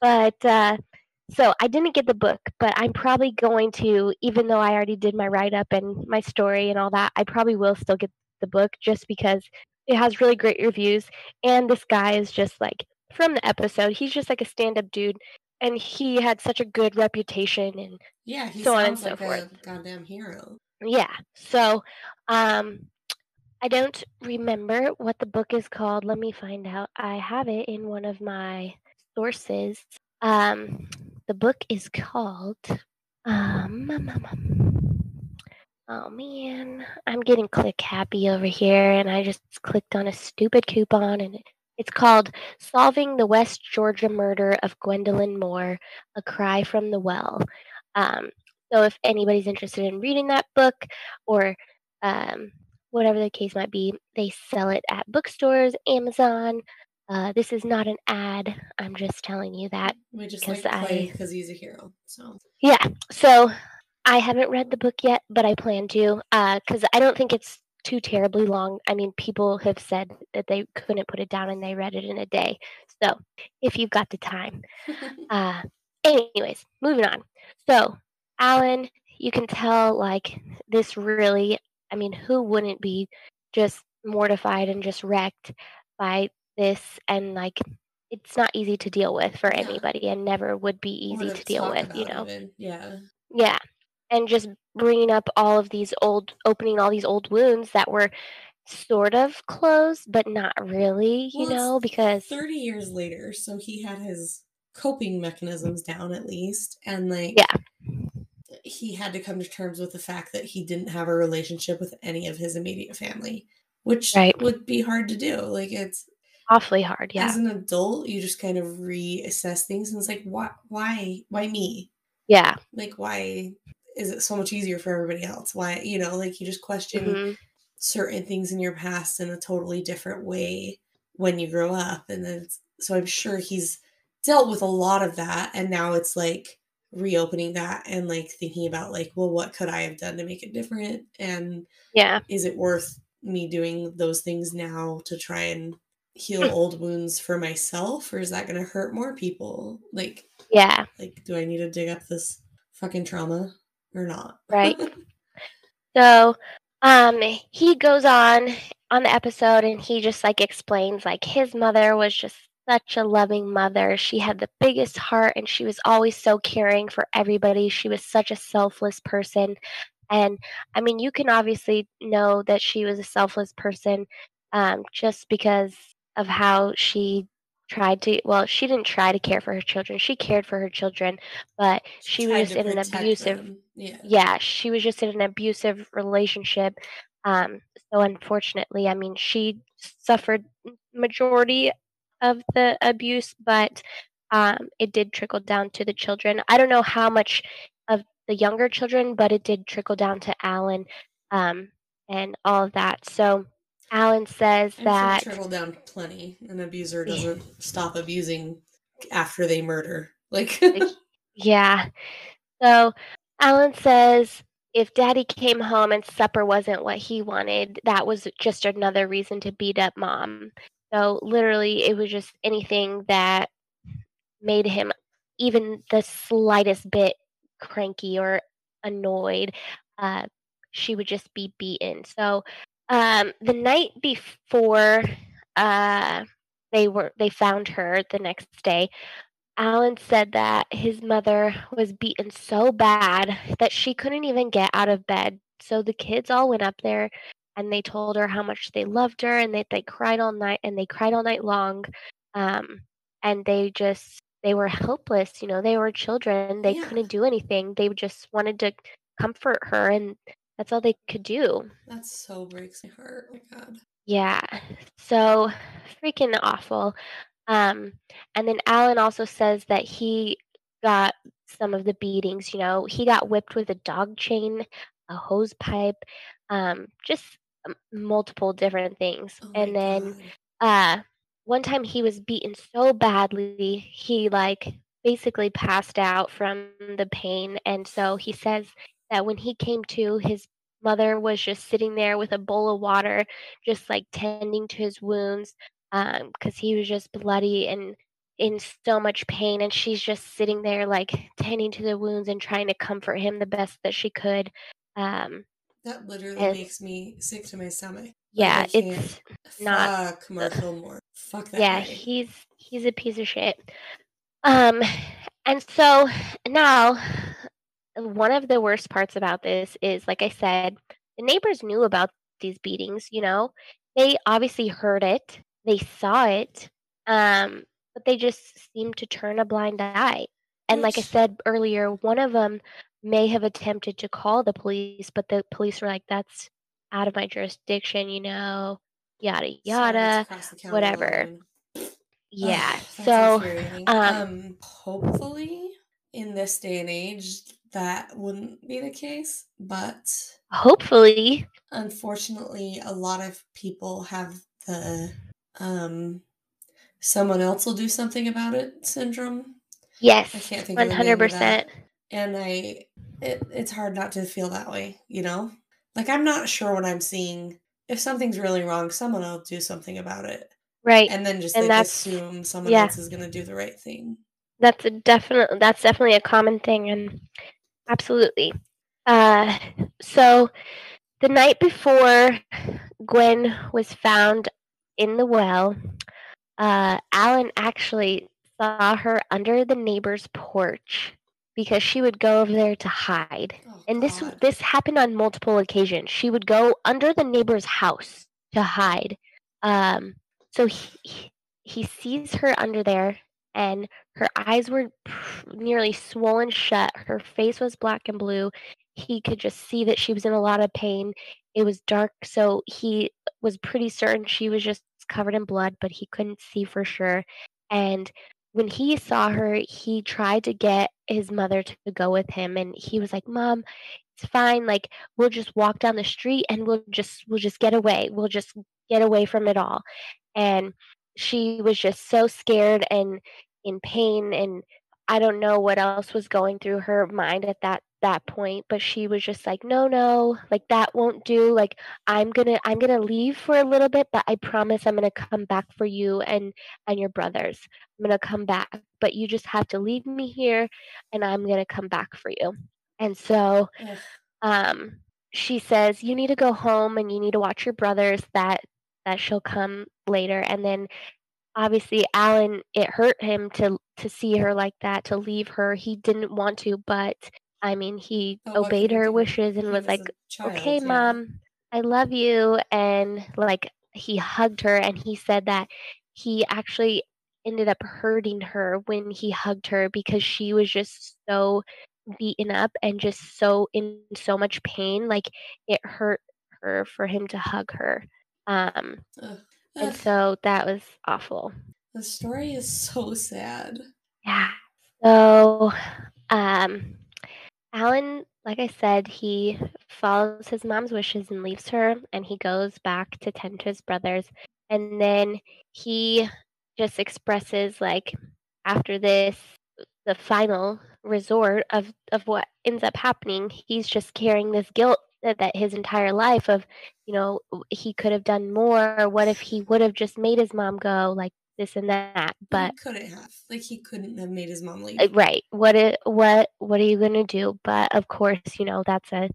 but uh, so I didn't get the book, but I'm probably going to, even though I already did my write up and my story and all that, I probably will still get the book just because it has really great reviews. And this guy is just like, from the episode, he's just like a stand up dude. And he had such a good reputation and Yeah, so on and so like forth. a goddamn hero. yeah. So um I don't remember what the book is called. Let me find out. I have it in one of my sources. Um the book is called um um, um, um. Oh man, I'm getting click happy over here and I just clicked on a stupid coupon and it's called Solving the West Georgia Murder of Gwendolyn Moore: A Cry from the Well. Um so if anybody's interested in reading that book or um, whatever the case might be, they sell it at bookstores, Amazon. Uh, this is not an ad. I'm just telling you that. We just like Clay I- because he's a hero. So Yeah. So I haven't read the book yet, but I plan to because I don't think it's too terribly long. I mean, people have said that they couldn't put it down and they read it in a day. So if you've got the time, uh, anyways, moving on. So, Alan, you can tell like this really, I mean, who wouldn't be just mortified and just wrecked by this? And like, it's not easy to deal with for Yeah. anybody and never would be easy to deal with, you know? Yeah. Yeah. And just bringing up all of these old, opening all these old wounds that were sort of closed, but not really, you Well, know, because 30 years later, so he had his coping mechanisms down at least. And like, Yeah. he had to come to terms with the fact that he didn't have a relationship with any of his immediate family, which Right. would be hard to do. Like, it's awfully hard. Yeah. as an adult, you just kind of reassess things and it's like, why, why, why me? yeah. Like, why is it so much easier for everybody else? Why, you know, like you just question mhm. certain things in your past in a totally different way when you grow up and then so i'm sure he's dealt with a lot of that and now it's like reopening that and like thinking about like well what could i have done to make it different and Yeah. is it worth me doing those things now to try and heal old wounds for myself or is that going to hurt more people like Yeah. like do i need to dig up this fucking trauma or not Right. So, um, he goes on on the episode and he just like explains like his mother was just such a loving mother. She had the biggest heart and she was always so caring for everybody. She was such a selfless person. And I mean, you can obviously know that she was a selfless person um, just because of how she tried to, well, she didn't try to care for her children. She cared for her children, but she tried was to in an abusive yeah yeah, she was just in an abusive relationship. Um, so unfortunately, I mean, she suffered majority of the abuse, but um, it did trickle down to the children. I don't know how much of the younger children, but it did trickle down to Alan um, and all of that. So Alan says I'm that sure trickle down plenty. An abuser doesn't stop abusing after they murder. Like, Yeah. So Alan says if daddy came home and supper wasn't what he wanted, that was just another reason to beat up mom. So literally, it was just anything that made him even the slightest bit cranky or annoyed. Uh, she would just be beaten. So um, the night before uh, they were they found her the next day, Alan said that his mother was beaten so bad that she couldn't even get out of bed. So the kids all went up there and they told her how much they loved her and that they cried all night and they cried all night long. Um, and they just they were helpless, you know, they were children. They Yeah. couldn't do anything. They just wanted to comfort her and that's all they could do. that so breaks my heart. Oh my God. Yeah. So freaking awful. Um, and then Alan also says that he got some of the beatings. You know, he got whipped with a dog chain, a hose pipe, um, just multiple different things. Oh and then God. uh one time he was beaten so badly he like basically passed out from the pain and so he says that when he came to his mother was just sitting there with a bowl of water just like tending to his wounds um because he was just bloody and in so much pain and she's just sitting there like tending to the wounds and trying to comfort him the best that she could um That literally and- makes me sick to my stomach. yeah it's not- Fuck Moore. Fuck that yeah guy. he's he's a piece of shit um and so now one of the worst parts about this is like i said the neighbors knew about these beatings you know? They obviously heard it. They saw it um but they just seemed to turn a blind eye. And like i said earlier one of them may have attempted to call the police but the police were like that's out of my jurisdiction you know? Yada yada county whatever. line. yeah Ugh, so um, um, hopefully in this day and age that wouldn't be the case, but hopefully. unfortunately a lot of people have the um someone else will do something about it syndrome. Yes I can't think of the of 100% and i it, it's hard not to feel that way you know? Like i'm not sure what i'm seeing. If something's really wrong someone will do something about it. Right and then just And like assume someone yeah. else is going to do the right thing. That's a definite that's definitely a common thing and absolutely. Uh so the night before gwen was found in the well uh alan actually saw her under the neighbor's porch because she would go over there to hide. Oh, and this God. this happened on multiple occasions. She would go under the neighbor's house to hide. Um so he he- he sees her under there and her eyes were nearly swollen shut her face was black and blue. He could just see that she was in a lot of pain. It was dark so he was pretty certain she was just covered in blood but he couldn't see for sure. And when he saw her he tried to get his mother to go with him and he was like mom it's fine. Like we'll just walk down the street and we'll just we'll just get away. We'll just get away from it all. And she was just so scared and in pain and i don't know what else was going through her mind at that that point but she was just like no no like that won't do like i'm gonna i'm gonna leave for a little bit but i promise i'm gonna come back for you and and your brothers. I'm gonna come back but you just have to leave me here and i'm gonna come back for you. And so Ugh. um she says you need to go home and you need to watch your brothers that that she'll come later. And then obviously alan it hurt him to to see her like that to leave her he didn't want to but i mean he But obeyed her do? wishes and He was like child, okay yeah. mom i love you and like he hugged her and he said that he actually ended up hurting her when he hugged her because she was just so beaten up and just so in so much pain like it hurt her for him to hug her um Ugh. And so that was awful. The story is so sad. Yeah. So um alan like i said he follows his mom's wishes and leaves her and he goes back to tend to his brothers. And then he just expresses like after this the final resort of of what ends up happening he's just carrying this guilt that, that his entire life of you know he could have done more. Or what if he would have just made his mom go like this and that? But he couldn't have. Like he couldn't have made his mom leave. Uh, right. What it what what are you going to do? But of course you know that's a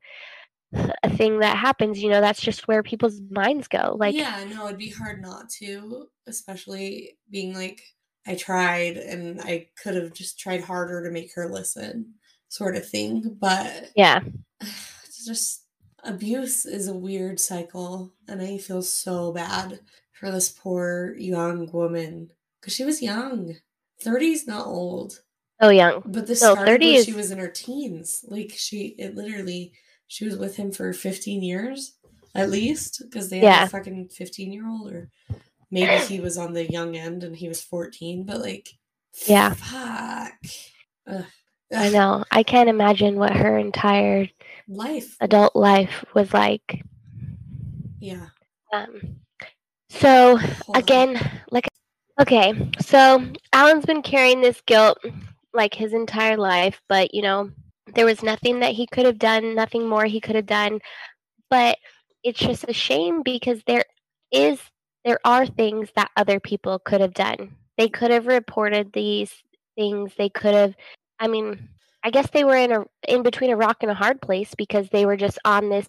a thing that happens. You know that's just where people's minds go. Like yeah no it'd be hard not to especially being like i tried and i could have just tried harder to make her listen sort of thing. But yeah. it's just abuse is a weird cycle and i feel so bad for this poor young woman because she was young 30 is not old so young but this No, started 30 when she was in her teens like she it literally she was with him for 15 years at least because they had a fucking 15 year old or maybe he was on the young end and he was 14, but like, Yeah. fuck. Ugh. I know. I can't imagine what her entire Life. adult life was like. Yeah. Um, so Hold on. again, like, okay, so Alan's been carrying this guilt like his entire life, but you know, there was nothing that he could have done, nothing more he could have done. But it's just a shame because there is, there are things that other people could have done. They could have reported these things. They could have, I mean, I guess they were in a in between a rock and a hard place because they were just on this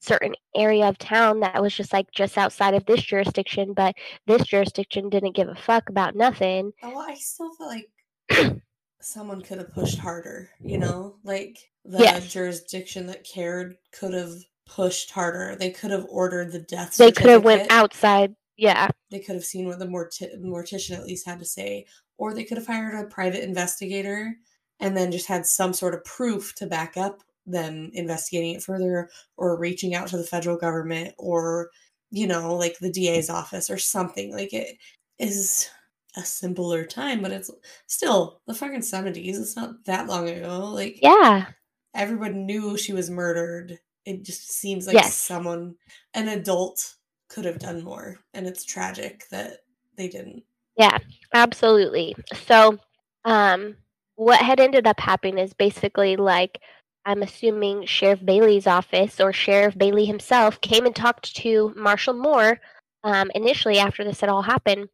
certain area of town that was just like just outside of this jurisdiction, but this jurisdiction didn't give a fuck about nothing. Oh, I still feel like someone could have pushed harder, you know? Like the Yes. jurisdiction that cared could have pushed harder. They could have ordered the death They could have went outside. Yeah. They could have seen what the morti- mortician at least had to say, or they could have hired a private investigator and then just had some sort of proof to back up them investigating it further or reaching out to the federal government or you know like the DA's office or something like it is a simpler time but it's still the fucking 70s it's not that long ago like Yeah. everyone knew she was murdered it just seems like Yes. someone an adult could have done more and it's tragic that they didn't Yeah, absolutely. So, um, what had ended up happening is basically like I'm assuming Sheriff Bailey's office or Sheriff Bailey himself came and talked to Marshall Moore um, initially after this had all happened.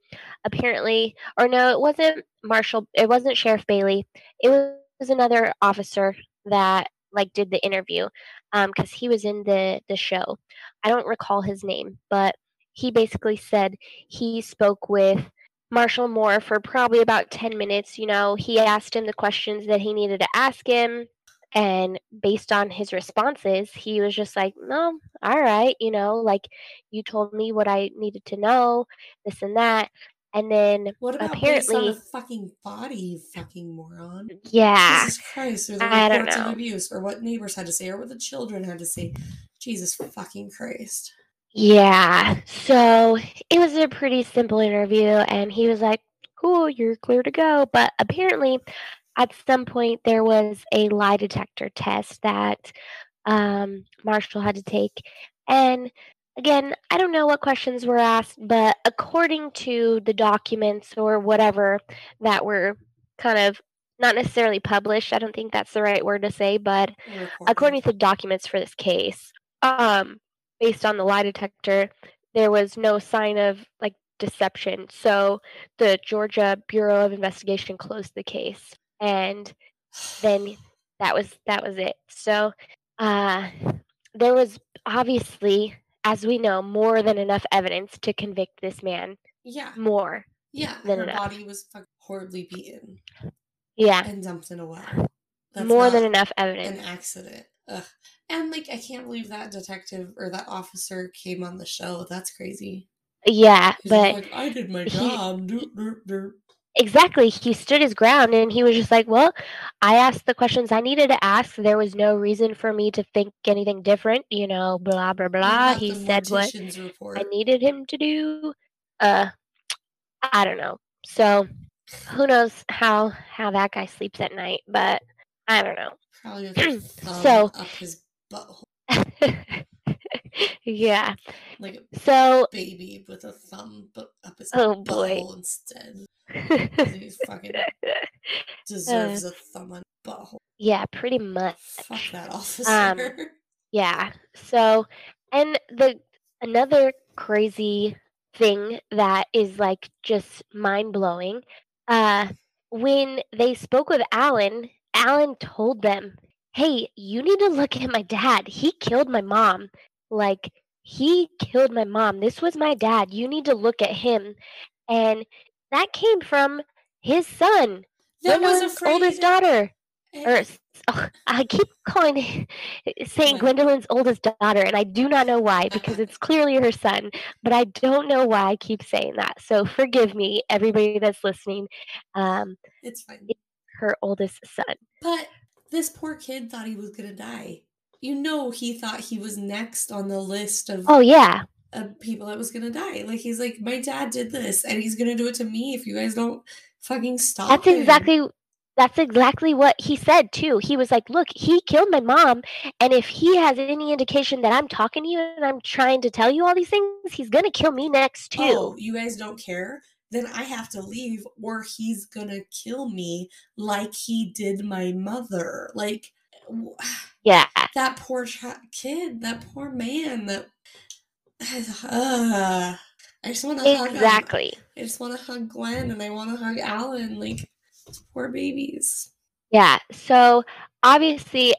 Apparently, or no, it wasn't Marshall. It wasn't Sheriff Bailey. It was another officer that like did the interview because he was in the the show. I don't recall his name, but he basically said he spoke with Marshall Moore for probably about 10 minutes. You know, he asked him the questions that he needed to ask him. And based on his responses, he was just like, no, all right, you know, like you told me what I needed to know, this and that. And then what about based on apparently, fucking body you fucking moron yeah, jesus christ or the I reports of abuse or what neighbors had to say or what the children had to say jesus fucking christ Yeah. So it was a pretty simple interview, and he was like, Cool, you're clear to go. But apparently, at some point, there was a lie detector test that um, Marshall had to take. And again, I don't know what questions were asked, but according to the documents or whatever that were kind of not necessarily published, I don't think that's the right word to say, but according to the documents for this case, um, based on the lie detector, there was no sign of like deception. So the Georgia Bureau of Investigation closed the case, and then that was that was it. So uh, there was obviously, as we know, more than enough evidence to convict this man. yeah More, yeah Then her enough. body was horribly beaten yeah, and dumped in a well That's more than enough an evidence. accident Ugh. And like i can't believe that detective or that officer came on the show. That's crazy. Yeah, He's but like i did my job. Doot, doot." exactly. He stood his ground and he was just like well i asked the questions i needed to ask. There was no reason for me to think anything different you know blah blah blah. he said what report i needed him to do. Uh i don't know. So who knows how how that guy sleeps at night but i don't know. Probably with a thumb So- up his butthole yeah like a so baby with a thumb but up his Oh, boy. instead. he fucking deserves Uh. a thumb on butthole yeah pretty much fuck that officer Um, Yeah. So, and the another crazy thing that is like just mind blowing. Uh, when they spoke with Alan, Alan told them, "Hey, you need to look at my dad. He killed my mom. Like he killed my mom. This was my dad. You need to look at him." And that came from his son, that was Gwendolyn's oldest daughter or oh, I keep calling saying Gwen. Gwendolyn's oldest daughter, and I do not know why because it's clearly her son, but I don't know why I keep saying that. So forgive me, everybody that's listening. Um, it's fine her oldest son. but this poor kid thought he was gonna die you know he thought he was next on the list of Oh yeah, of people that was gonna die. Like he's like, my dad did this, and he's gonna do it to me if you guys don't fucking stop. That's him." exactly that's exactly what he said too. He was like, "Look, he killed my mom, and if he has any indication that I'm talking to you and I'm trying to tell you all these things, he's gonna kill me next too." Oh, you guys don't care? Then I have to leave, or he's gonna kill me like he did my mother. Like Yeah, that poor kid, that poor man. That uh, I just want to hug him. exactly. I just want to hug Gwen and I want to hug Alan. Like poor babies. Yeah. So obviously,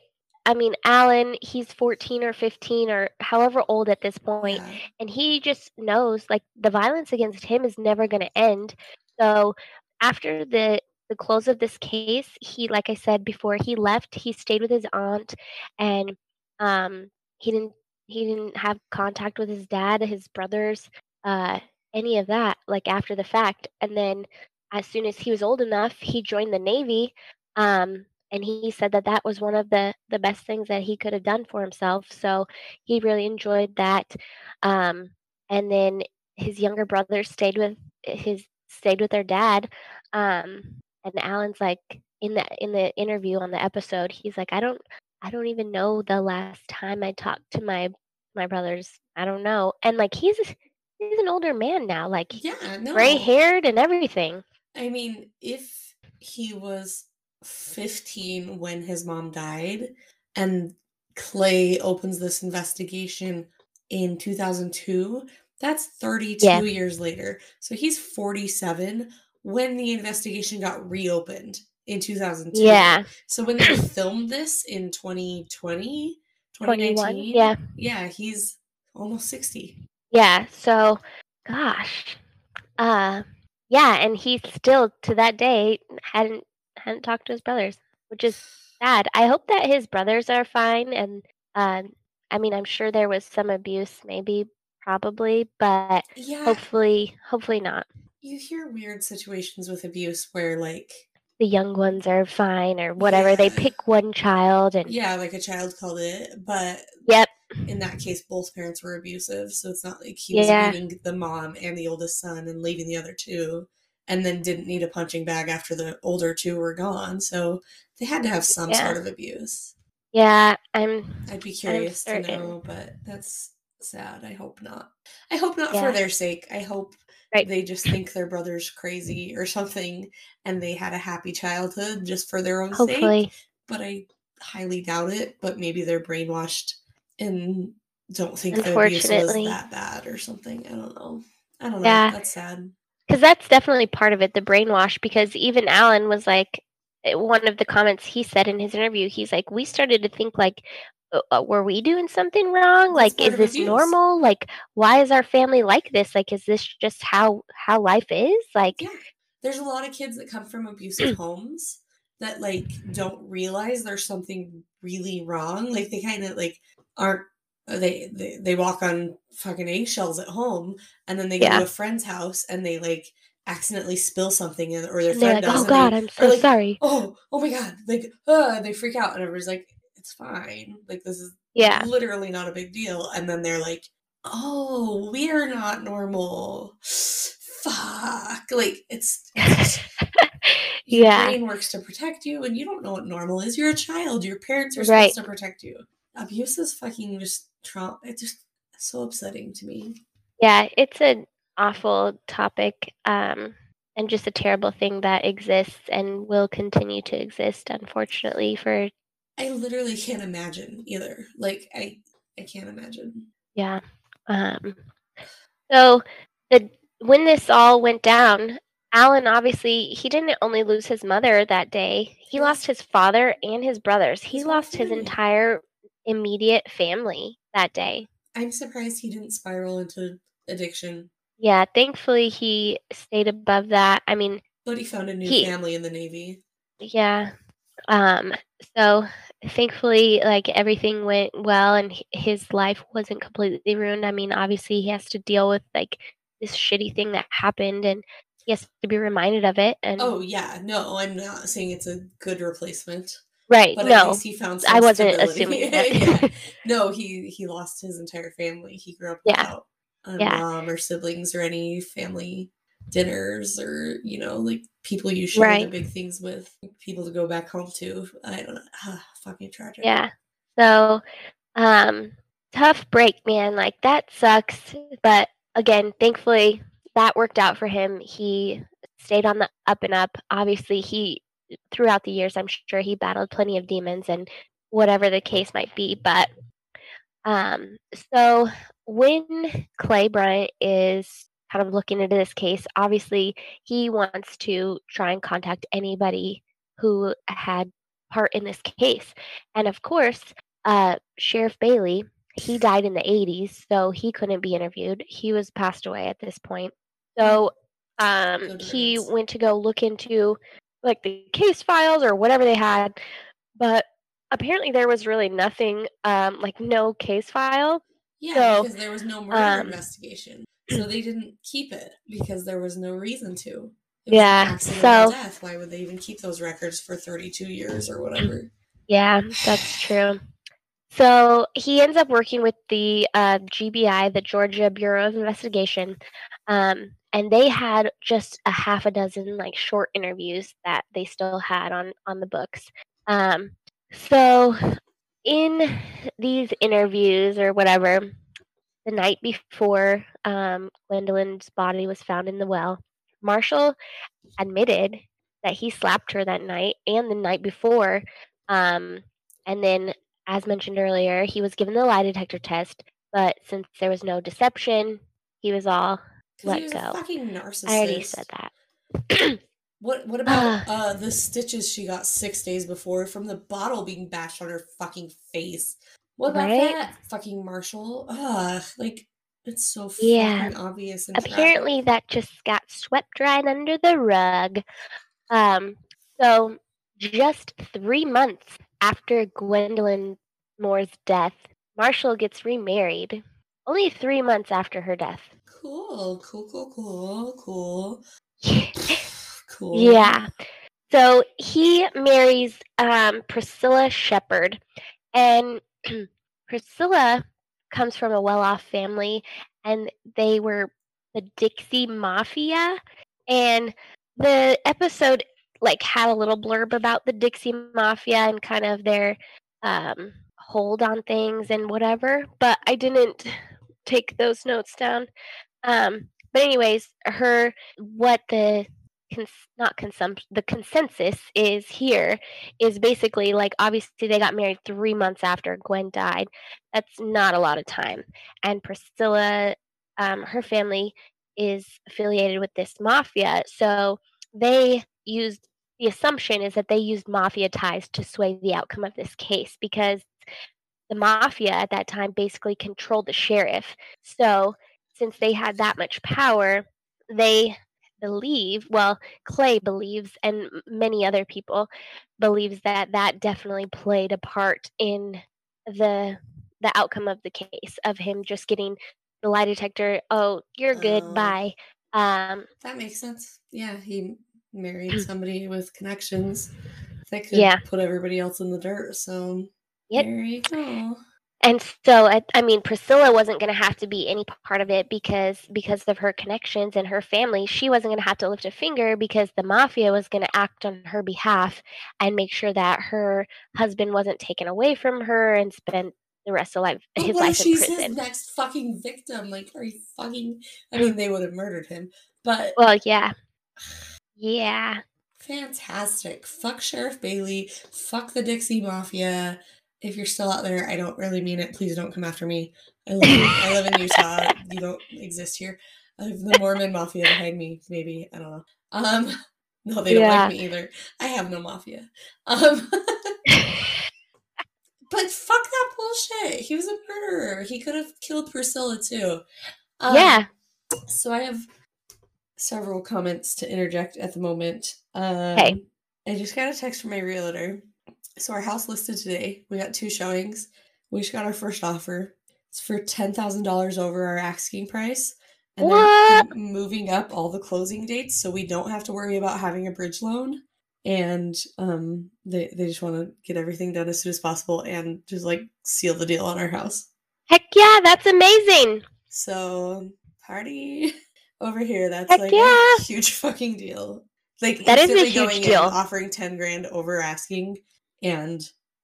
I mean, Alan, he's 14 or 15 or however old at this point, Yeah. and he just knows like the violence against him is never going to end. So after the the close of this case, he, like I said before, he left. He stayed with his aunt, and um, he didn't he didn't have contact with his dad, his brothers, uh, any of that. Like after the fact, and then as soon as he was old enough, he joined the Navy. Um, and he said that that was one of the the best things that he could have done for himself. So he really enjoyed that. Um, and then his younger brother stayed with his stayed with their dad. Um, and Alan's like in the in the interview on the episode, he's like, I don't I don't even know the last time I talked to my my brothers. I don't know. And like he's he's an older man now, like Yeah, no. gray haired and everything. I mean, if he was 15 when his mom died and Clay opens this investigation in 2002, that's 32 Yeah. years later. So he's 47 when the investigation got reopened in 2002. Yeah. So when they filmed this in 2020, 2019, Yeah. yeah, he's almost 60. Yeah, so gosh. Uh yeah, and he still to that day hadn't hadn't talked to his brothers, which is sad. I hope that his brothers are fine and um I mean, I'm sure there was some abuse maybe probably, but Yeah, hopefully hopefully not. you hear weird situations with abuse where like The young ones are fine or whatever. They pick one child and yeah, like a child called it, but yep, in that case both parents were abusive, so it's not like he was Yeah. beating the mom and the oldest son and leaving the other two and then didn't need a punching bag after the older two were gone. So they had to have some Yeah. sort of abuse. yeah, I'm I'd be curious to know, but that's sad. I hope not. I hope not Yeah. for their sake. I hope Right. they just think their brother's crazy or something and they had a happy childhood just for their own sake. hopefully But I highly doubt it. But maybe they're brainwashed and don't think the abuse was that bad or something. I don't know. I don't know. Yeah. That's sad. Because that's definitely part of it the brainwash because even alan was like eh, one of the comments he said in his interview he's like we started to think like uh, uh, were we doing something wrong That's like is this abuse. normal like why is our family like this like is this just how how life is like Yeah. There's a lot of kids that come from abusive homes that like don't realize there's something really wrong. Like they kind of like aren't they, they they walk on fucking eggshells at home and then they go Yeah. to a friend's house and they like accidentally spill something or their friend like does oh god they, i'm so like, sorry. Oh oh my god like uh, they freak out and everybody's like it's fine. Like this is yeah. literally not a big deal. And then they're like oh we're not normal. Fuck. Like it's, it's yeah. brain works to protect you and you don't know what normal is. You're a child. Your parents are Right. supposed to protect you. Abuse is fucking just trauma it's just so upsetting to me yeah it's an awful topic um and just a terrible thing that exists and will continue to exist unfortunately for i literally can't imagine either like i i can't imagine Yeah. Um, so the when this all went down, Alan obviously he didn't only lose his mother that day. He lost- his father and his brothers. He lost his entire immediate family that day. i'm surprised he didn't spiral into addiction Yeah, thankfully he stayed above that. I mean, but he found a new He- family in the navy yeah. Um, so thankfully like everything went well and his life wasn't completely ruined. I mean, obviously he has to deal with like this shitty thing that happened and he has to be reminded of it and oh yeah no i'm not saying it's a good replacement right but at no least he found i wasn't stability. assuming yeah. no he he lost his entire family he grew up Yeah. without a Yeah. mom or siblings or any family dinners or you know like people you share Right. the big things with people to go back home to i don't know ah, fucking tragic Yeah. So, um, tough break, man. Like that sucks. But again, thankfully that worked out for him. He stayed on the up and up. Obviously, he throughout the years, I'm sure he battled plenty of demons and whatever the case might be. But um, so when Clay Bryant is kind of looking into this case, obviously he wants to try and contact anybody who had part in this case. And of course, uh, Sheriff Bailey, he died in the 80s, so he couldn't be interviewed. He was passed away at this point. So um, he went to go look into like the case files or whatever they had, but apparently there was really nothing, um, like no case file. yeah So, because there was no murder um, investigation. So they didn't keep it because there was no reason to. It Yeah, so- death. Why would they even keep those records for 32 years or whatever? Yeah, that's true. So he ends up working with the uh, GBI, the Georgia Bureau of Investigation, um, and they had just a half a dozen like short interviews that they still had on on the books. Um, so in these interviews or whatever, the night before um, Gwendolyn's body was found in the well, Marshall admitted that he slapped her that night and the night before. Um, and then, as mentioned earlier, he was given the lie detector test, but since there was no deception, he was all Let go. fucking narcissist I already said that. What what about uh the stitches she got six days before from the bottle being bashed on her fucking face? What about Right? that fucking Marshall? Ugh, like it's so Yeah. fucking obvious and Apparently, tragic. that just got swept right under the rug. Um, so, just three months after Gwendolyn Moore's death, Marshall gets remarried. Only three months after her death. Cool, cool, cool, cool, cool. cool. Yeah. So he marries um, Priscilla Shepard, and Priscilla comes from a well-off family, and they were the Dixie Mafia. And the episode like had a little blurb about the Dixie Mafia and kind of their um, hold on things and whatever, but I didn't take those notes down. Um, but anyways, her what the cons- not consum- the consensus is here is basically like obviously they got married three months after Gwen died. That's not a lot of time. And Priscilla, um, her family is affiliated with this mafia, so they used the assumption is that they used mafia ties to sway the outcome of this case because the mafia at that time basically controlled the sheriff. So since they had that much power, they believe well clay believes and many other people believes that that definitely played a part in the the outcome of the case of him just getting the lie detector oh you're good Oh. bye um That makes sense. Yeah, he married somebody with connections that could Yeah. put everybody else in the dirt. So Yep. there you go. And so I, I mean priscilla wasn't going to have to be any part of it because because of her connections and her family she wasn't going to have to lift a finger because the mafia was going to act on her behalf and make sure that her husband wasn't taken away from her and spent the rest of life But his life in she's prison his next fucking victim? Like, are you fucking? I mean, they would have murdered him, but well yeah yeah fantastic. Fuck Sheriff Bailey. Fuck the Dixie Mafia. If you're still out there, I don't really mean it. Please don't come after me. I live, in, I live in Utah. You don't exist here. I have the Mormon Mafia behind me. Maybe I don't know. Um, no, they don't Yeah. like me either. I have no mafia. Um, but fuck that bullshit. He was a murderer. He could have killed Priscilla too. Um, yeah So I have several comments to interject at the moment. Um, Okay. I just got a text from my realtor. So our house listed today. We got two showings. We just got our first offer. It's for ten thousand dollars over our asking price. And What? they're moving up all the closing dates so we don't have to worry about having a bridge loan. And um they, they just want to get everything done as soon as possible and just like seal the deal on our house. heck yeah that's amazing So party over here. That's Heck like yeah. a huge fucking deal. Like That is a huge going deal. in, offering ten grand over asking, and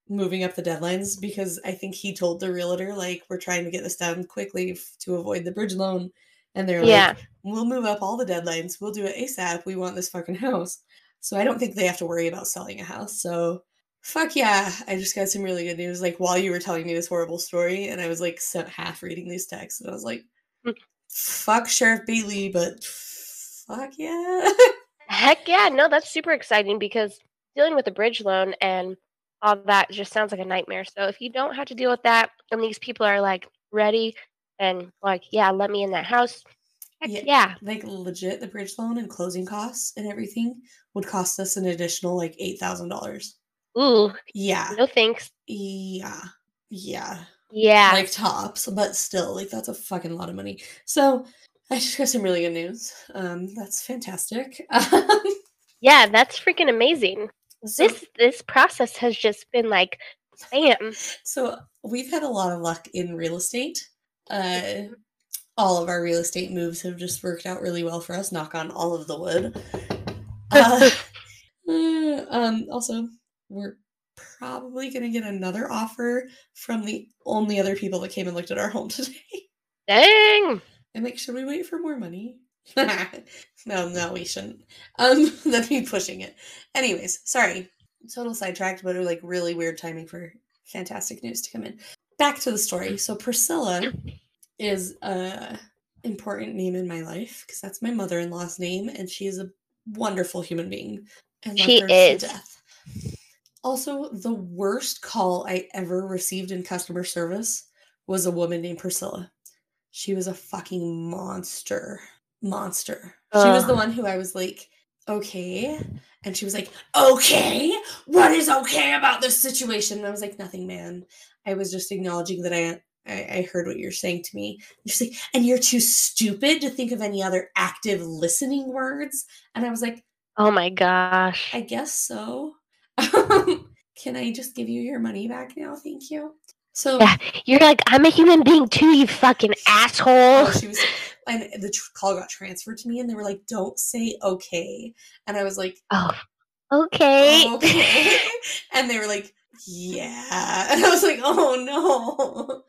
moving up the deadlines because I think he told the realtor like we're trying to get this done quickly f- to avoid the bridge loan, and they're Yeah. like, we'll move up all the deadlines. We'll do it ASAP. We want this fucking house. So I don't think they have to worry about selling a house. So fuck yeah. I just got some really good news. Like while you were telling me this horrible story, and I was like half reading these texts, and I was like, Hmm. fuck Sheriff Bailey, but fuck yeah. Heck yeah, no, that's super exciting because dealing with a bridge loan and all that just sounds like a nightmare. So if you don't have to deal with that and these people are like ready and like, yeah, let me in that house. Yeah. yeah. like legit, the bridge loan and closing costs and everything would cost us an additional like eight thousand dollars. Ooh, Yeah, no thanks. yeah, yeah. Yeah. like tops, but still, like that's a fucking lot of money. So I just got some really good news. Um, that's fantastic. yeah, that's freaking amazing. So, This this process has just been like bam. so we've had a lot of luck in real estate. Uh, all of our real estate moves have just worked out really well for us. Knock on all of the wood. Uh, uh, um, also, we're probably gonna get another offer from the only other people that came and looked at our home today. Dang. I'm like, should we wait for more money? no, no, we shouldn't. Um, that'd be pushing it. Anyways, sorry, total sidetracked, but like really weird timing for fantastic news to come in. Back to the story. So Priscilla is a important name in my life because that's my mother-in-law's name, and she is a wonderful human being. Love She her is. to death. Also, the worst call I ever received in customer service was a woman named Priscilla. She was a fucking monster. Monster. She was the one who I was like, okay. And she was like, okay. What is okay about this situation? And I was like, nothing, man. I was just acknowledging that I I, I heard what you're saying to me. And she's like, and you're too stupid to think of any other active listening words. And I was like, Oh my gosh. I guess so. Um, can I just give you your money back now? Thank you. So Yeah. You're like, I'm a human being too, you fucking asshole. Oh, she was, and the tr- call got transferred to me, and they were like, "Don't say okay," and I was like, Oh, okay. "Okay," and they were like, "Yeah," and I was like, "Oh no,"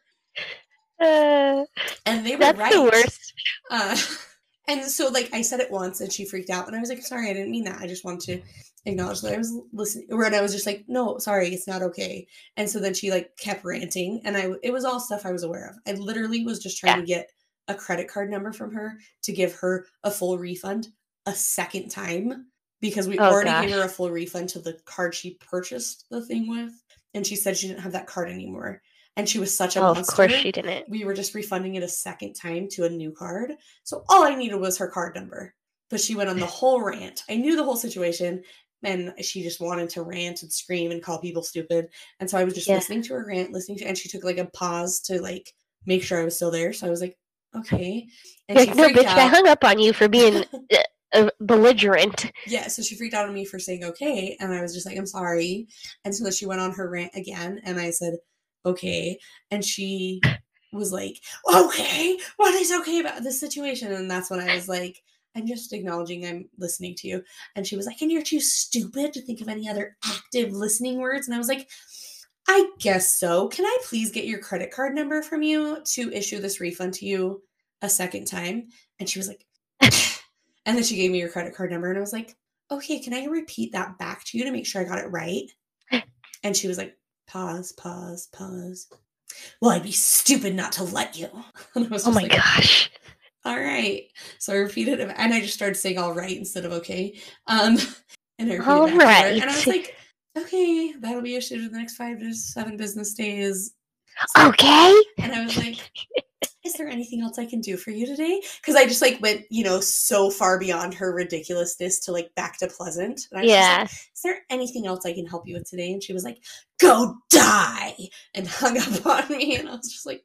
Uh, and they were that's right. the worst. Uh, and so, like, I said it once, and she freaked out, and I was like, "Sorry, I didn't mean that. I just wanted to acknowledge that I was listening." Or and I was just like, "No, sorry, it's not okay." And so then she like kept ranting, and I it was all stuff I was aware of. I literally was just trying Yeah. to get a credit card number from her to give her a full refund a second time because we Oh, already gave her a full refund to the card she purchased the thing with, and she said she didn't have that card anymore. And she was such a Oh, monster of course she didn't. we were just refunding it a second time to a new card. So all I needed was her card number. But she went on the whole rant. I knew the whole situation and she just wanted to rant and scream and call people stupid. And so I was just Yeah. listening to her rant, listening to and she took like a pause to like make sure I was still there. So I was like, okay. And like, no, bitch, I hung up on you for being uh, belligerent. yeah, so she freaked out on me for saying okay, and I was just like, I'm sorry. And so then she went on her rant again, and I said, okay. And she was like, okay, what is okay about this situation? And that's when I was like, I'm just acknowledging I'm listening to you. And she was like, and you're too stupid to think of any other active listening words. And I was like, I guess so. Can I please get your credit card number from you to issue this refund to you a second time? And she was like, and then she gave me your credit card number, and I was like, okay, can I repeat that back to you to make sure I got it right? And she was like, pause, pause, pause. Well, I'd be stupid not to let you. And I was Oh my like, gosh. all right. So I repeated it, and I just started saying all right instead of okay. Um, and I repeated All it back and I was like, okay, that'll be issued in the next five to seven business days. Okay. And I was like, is there anything else I can do for you today? Because I just like went, you know, so far beyond her ridiculousness to like back to pleasant. And I was just like, Yeah. is there anything else I can help you with today? And she was like, go die and hung up on me. And I was just like,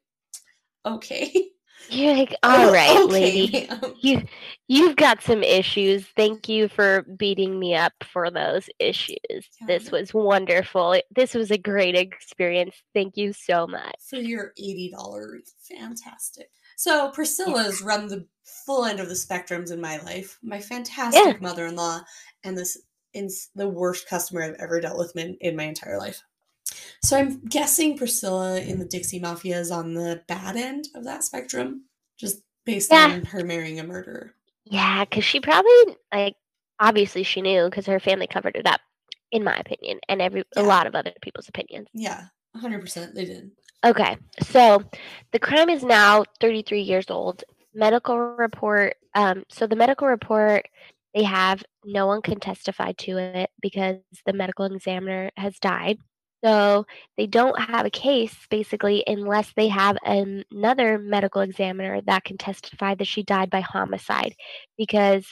okay. You're like, oh, all right, Okay, lady. You you've got some issues. Thank you for beating me up for those issues. Yeah, This was wonderful. This was a great experience. Thank you so much. For your $80, fantastic. So Priscilla's run the full end of the spectrums in my life. My fantastic Yeah. mother-in-law and this is the worst customer I've ever dealt with in, in my entire life. So I'm guessing Priscilla in the Dixie Mafia is on the bad end of that spectrum, just based Yeah. on her marrying a murderer. Yeah, because she probably like obviously she knew because her family covered it up, in my opinion, and every Yeah. a lot of other people's opinions. Yeah, 100% they did. Okay, so the crime is now 33 years old. Medical report. Um, so the medical report they have no one can testify to it because the medical examiner has died. So they don't have a case basically unless they have an- another medical examiner that can testify that she died by homicide because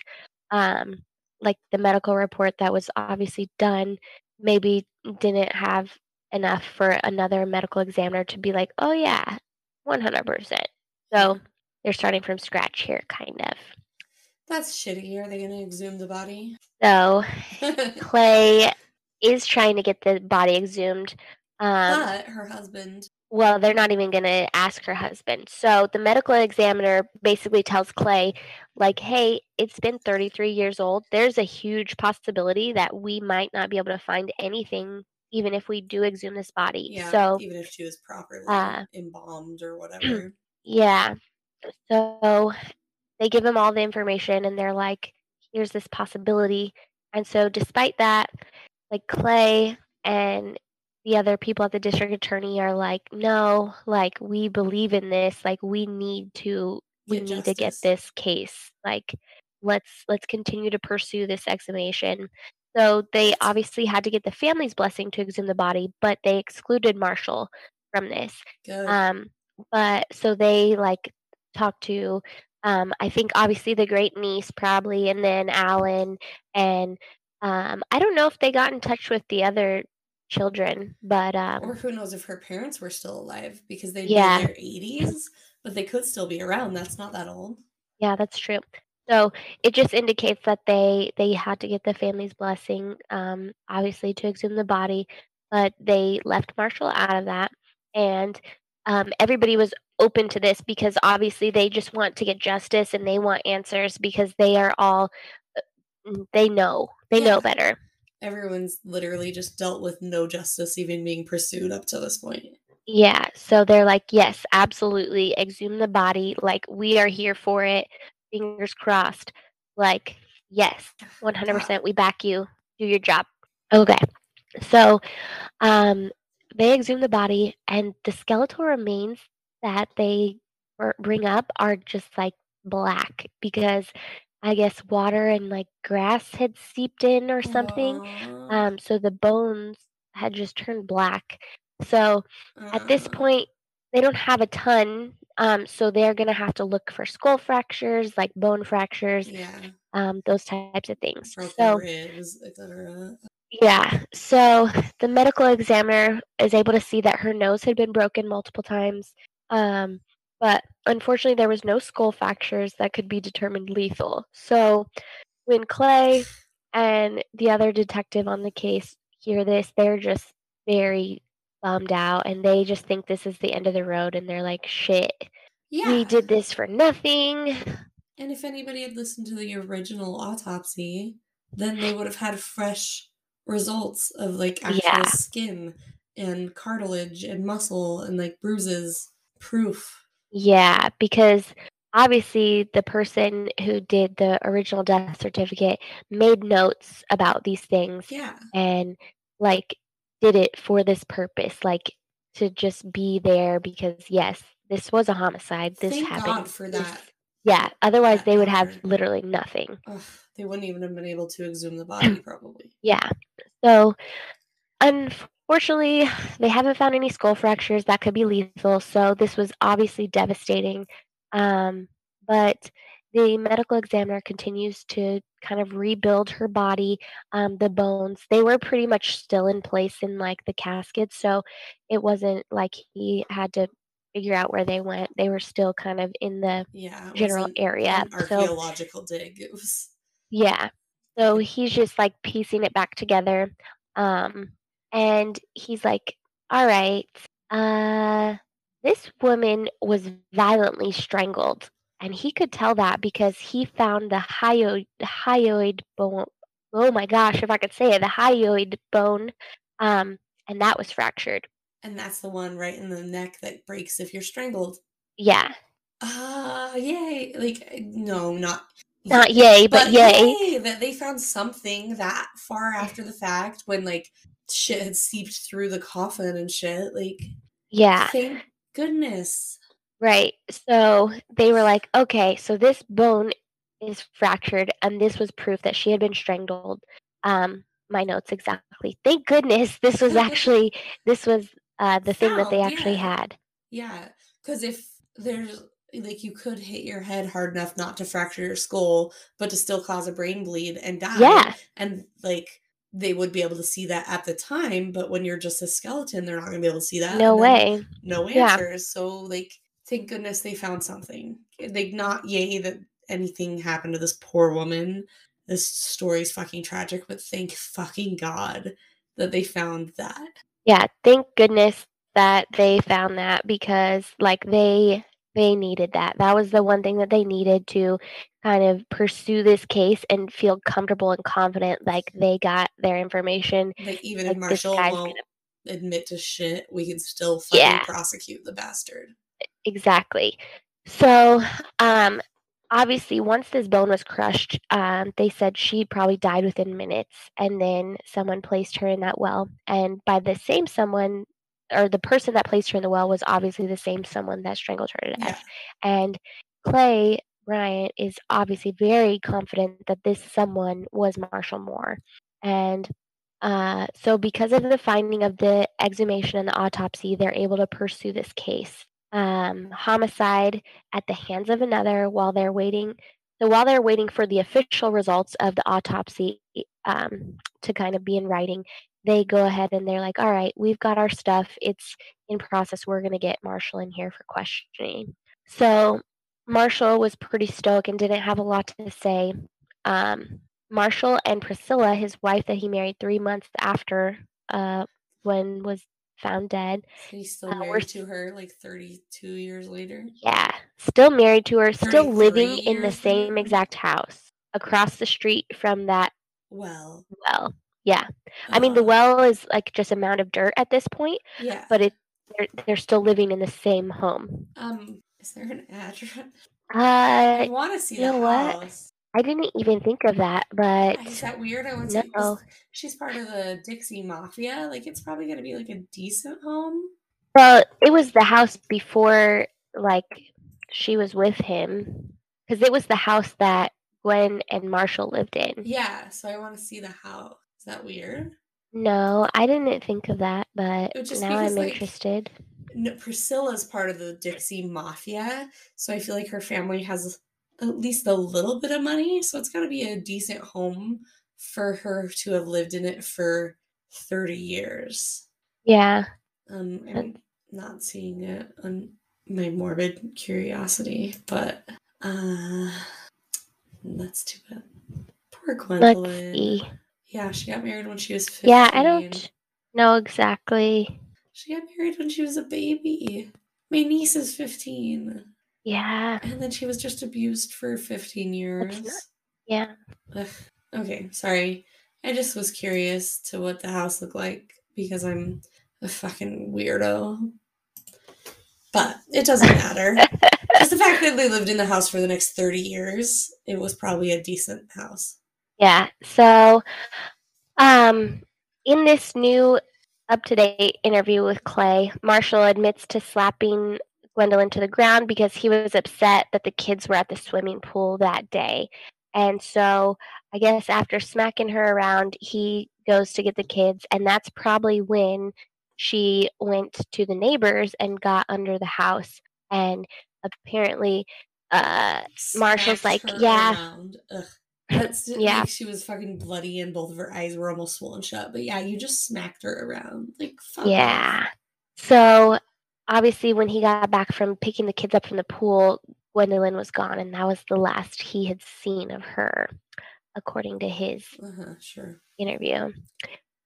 um like the medical report that was obviously done maybe didn't have enough for another medical examiner to be like, "Oh yeah, 100%." So they're starting from scratch here kind of. That's shitty. Are they going to exhume the body? So Clay is trying to get the body exhumed. Um, but her husband. well, they're not even going to ask her husband. So the medical examiner basically tells Clay, like, hey, it's been 33 years old. There's a huge possibility that we might not be able to find anything, even if we do exhume this body. Yeah, So, even if she was properly uh, embalmed or whatever. yeah. So they give him all the information and they're like, here's this possibility. And so, despite that, like Clay and the other people at the district attorney are like, no, like we believe in this. Like we need to, we Get need to get this case. Like let's let's continue to pursue this exhumation. So they obviously had to get the family's blessing to exhume the body, but they excluded Marshall from this. Good. Um, but so they like talked to, um, I think obviously the great niece probably, and then Alan, and um, I don't know if they got in touch with the other children, but um, or who knows if her parents were still alive because they'd Yeah. be in their 80s, but they could still be around. That's not that old. yeah, that's true. So it just indicates that they they had to get the family's blessing, um, obviously to exhume the body, but they left Marshall out of that, and um, everybody was open to this because obviously they just want to get justice and they want answers because they are all uh, they know they know better. Everyone's literally just dealt with no justice even being pursued up to this point. Yeah, so they're like, yes, absolutely, exhume the body. Like we are here for it. Fingers crossed. Like yes, one hundred percent. We back you. Do your job. Okay, so um, they exhume the body, and the skeletal remains that they bring up are just like black because I guess water and like grass had seeped in or something. Aw. Um, so the bones had just turned black. So at this Uh, point, they don't have a ton. Um, so they're gonna have to look for skull fractures, like bone fractures, yeah, um, those types of things. broken So ribs, yeah, so the medical examiner is able to see that her nose had been broken multiple times. Um, but unfortunately, there was no skull fractures that could be determined lethal. So when Clay and the other detective on the case hear this, they're just very bummed out and they just think this is the end of the road and they're like, shit, Yeah, we did this for nothing. And if anybody had listened to the original autopsy, then they would have had fresh results of like actual Yeah. skin and cartilage and muscle and like bruises. Proof. Yeah, because obviously the person who did the original death certificate made notes about these things Yeah. and like did it for this purpose, like to just be there because yes, this was a homicide. This Thank happened. God for This- that. yeah, otherwise that they would have literally nothing. Ugh, they wouldn't even have been able to exhume the body, probably. Yeah. So unfortunately, they haven't found any skull fractures that could be lethal. So this was obviously devastating. Um, but the medical examiner continues to kind of rebuild her body, um, the bones. They were pretty much still in place in like the casket. So it wasn't like he had to figure out where they went. They were still kind of in the Yeah. general wasn't area. An So archaeological dig. It was. yeah. So he's just like piecing it back together. Um, and he's like, all right, uh, this woman was violently strangled, and he could tell that because he found the hyoid, hyoid bone. Oh my gosh, if I could say it, the hyoid bone, um, and that was fractured. And that's the one right in the neck that breaks if you're strangled. Yeah. Ah, yay! Like, no, not not yay, but, but yay. yay. that they found something that far after the fact when like shit had seeped through the coffin and shit. Like, yeah. Thank goodness. Right. So they were like, okay, so this bone is fractured, and this was proof that she had been strangled. Um, my notes exactly. Thank goodness this was actually this was uh, the thing that they actually yeah. had. Yeah, because if there's like you could hit your head hard enough not to fracture your skull, but to still cause a brain bleed and die. Yeah, and like they would be able to see that at the time, but when you're just a skeleton, they're not going to be able to see that. No way. No answers. Yeah. So like, thank goodness they found something. They not yay that anything happened to this poor woman. This story is fucking tragic, but thank fucking God that they found that. Yeah, thank goodness that they found that because like they they needed that. That was the one thing that they needed to kind of pursue this case and feel comfortable and confident like they got their information. Like even like, if Marshall won't gonna... admit to shit, we can still fucking yeah. prosecute the bastard. Exactly. So, um obviously once this bone was crushed, um, they said she probably died within minutes and then someone placed her in that well. And by the same someone or the person that placed her in the well was obviously the same someone that strangled her to death. Yeah. And Clay Bryant is obviously very confident that this someone was Marshall Moore. And uh, so, because of the finding of the exhumation and the autopsy, they're able to pursue this case. Um, homicide at the hands of another while they're waiting. So, while they're waiting for the official results of the autopsy um, to kind of be in writing, they go ahead and they're like, all right, we've got our stuff. It's in process. We're going to get Marshall in here for questioning. So Marshall was pretty stoked and didn't have a lot to say. Um, Marshall and Priscilla, his wife that he married three months after uh, Gwen was found dead. He's still uh, married to her like 32 years later? Yeah, still married to her, still living in the same exact house across the street from that well. Well, yeah. I mean, the well is like just a mound of dirt at this point, Yeah. but it they're, they're still living in the same home. Um, is there an address? Uh, I want to see you know the what? house. I didn't even think of that, but Is that weird? I to. no. She's part of the Dixie Mafia. Like, it's probably gonna be like a decent home. Well, it was the house before, like, she was with him, because it was the house that Gwen and Marshall lived in. Yeah. So I want to see the house. Is that weird? No, I didn't think of that, but now because, I'm like, interested. No, Priscilla's part of the Dixie Mafia, so I feel like her family has at least a little bit of money. So it's got to be a decent home for her to have lived in it for 30 years. Yeah. Um, I'm not seeing it on my morbid curiosity, but uh, that's too bad. Poor Gwendolyn. Yeah, she got married when she was 15. Yeah, I don't know exactly. She got married when she was a baby. My niece is 15. Yeah. And then she was just abused for 15 years. Not, yeah. Ugh. Okay, sorry. I just was curious to what the house looked like because I'm a fucking weirdo. But it doesn't matter. just the fact that they lived in the house for the next 30 years, it was probably a decent house. Yeah. So, um, in this new up to date interview with Clay, Marshall admits to slapping Gwendolyn to the ground because he was upset that the kids were at the swimming pool that day. And so, I guess after smacking her around, he goes to get the kids, and that's probably when she went to the neighbors and got under the house. And apparently, uh, Marshall's like, Yeah. That's yeah. Like she was fucking bloody and both of her eyes were almost swollen shut. But yeah, you just smacked her around. Like Yeah. So obviously when he got back from picking the kids up from the pool, Gwendolyn was gone and that was the last he had seen of her, according to his uh-huh, sure. interview.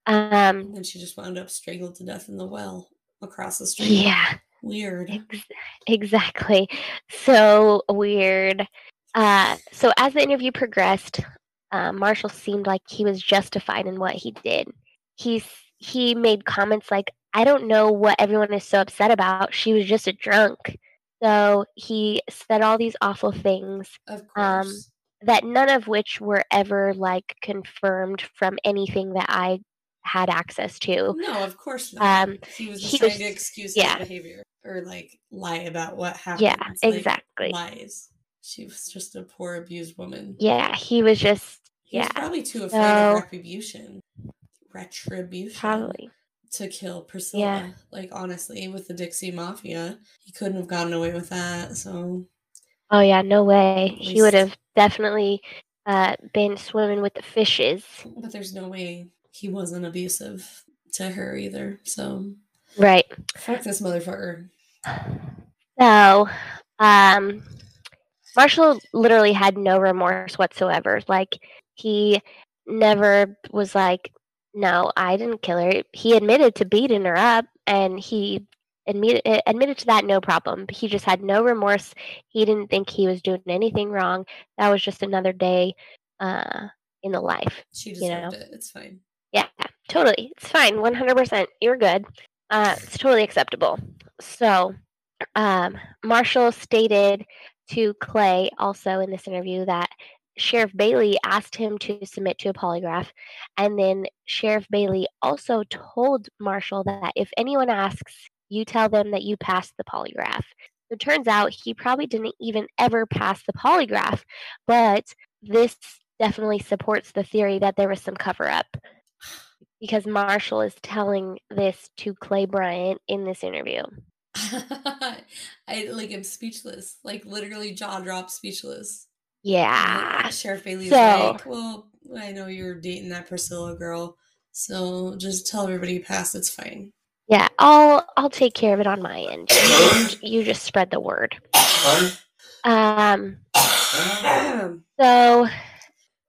Um and she just wound up strangled to death in the well across the street. Yeah. Weird. Ex- exactly. So weird. Uh, so as the interview progressed, uh, Marshall seemed like he was justified in what he did. He's he made comments like, "I don't know what everyone is so upset about. She was just a drunk." So he said all these awful things. Of Um, that none of which were ever like confirmed from anything that I had access to. no, of course not. um, he was he trying was- to excuse yeah. his behavior or like lie about what happened. Yeah, Like, exactly. lies. She was just a poor abused woman. Yeah, he was just He was yeah, probably too afraid so- of retribution. Retribution. probably. to kill Priscilla. Yeah. Like honestly, with the Dixie Mafia, he couldn't have gotten away with that. So Oh yeah, no way. At He would have definitely uh, been swimming with the fishes. but there's no way he wasn't abusive to her either. So Right. fuck this motherfucker. So, um, Marshall literally had no remorse whatsoever. Like, he never was like, no, I didn't kill her. He admitted to beating her up and he admitted, admitted to that no problem. He just had no remorse. He didn't think he was doing anything wrong. That was just another day uh, in the life. She You deserved know. it. It's fine. Yeah, totally. It's fine. 100%. You're good. Uh, it's totally acceptable. So, um, Marshall stated to Clay also in this interview that Sheriff Bailey asked him to submit to a polygraph. And then Sheriff Bailey also told Marshall that if anyone asks, you tell them that you passed the polygraph. It turns out he probably didn't even ever pass the polygraph, but this definitely supports the theory that there was some cover up because Marshall is telling this to Clay Bryant in this interview. I like I'm speechless. Like literally jaw drop speechless. Yeah. Sheriff Bailey's So- like, well, I know you're dating that Priscilla girl, so just tell everybody you passed. It's fine. Yeah, I'll I'll take care of it on my end. You, you just spread the word. Um so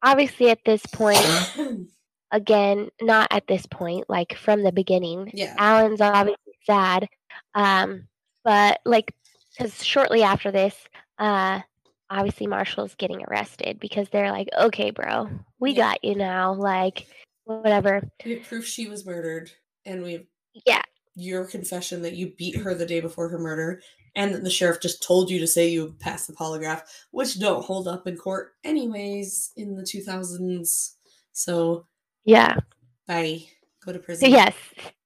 obviously at this point again, not at this point, like from the beginning, yeah. Alan's obviously sad. Um, but like, because shortly after this, uh, obviously Marshall's getting arrested because they're like, okay, bro, we Yeah. got you now. Like, whatever. We have proof she was murdered, and we have Yeah, your confession that you beat her the day before her murder, and that the sheriff just told you to say you passed the polygraph, which don't hold up in court anyways in the 2000s. So, yeah. bye. Go to So prison. yes.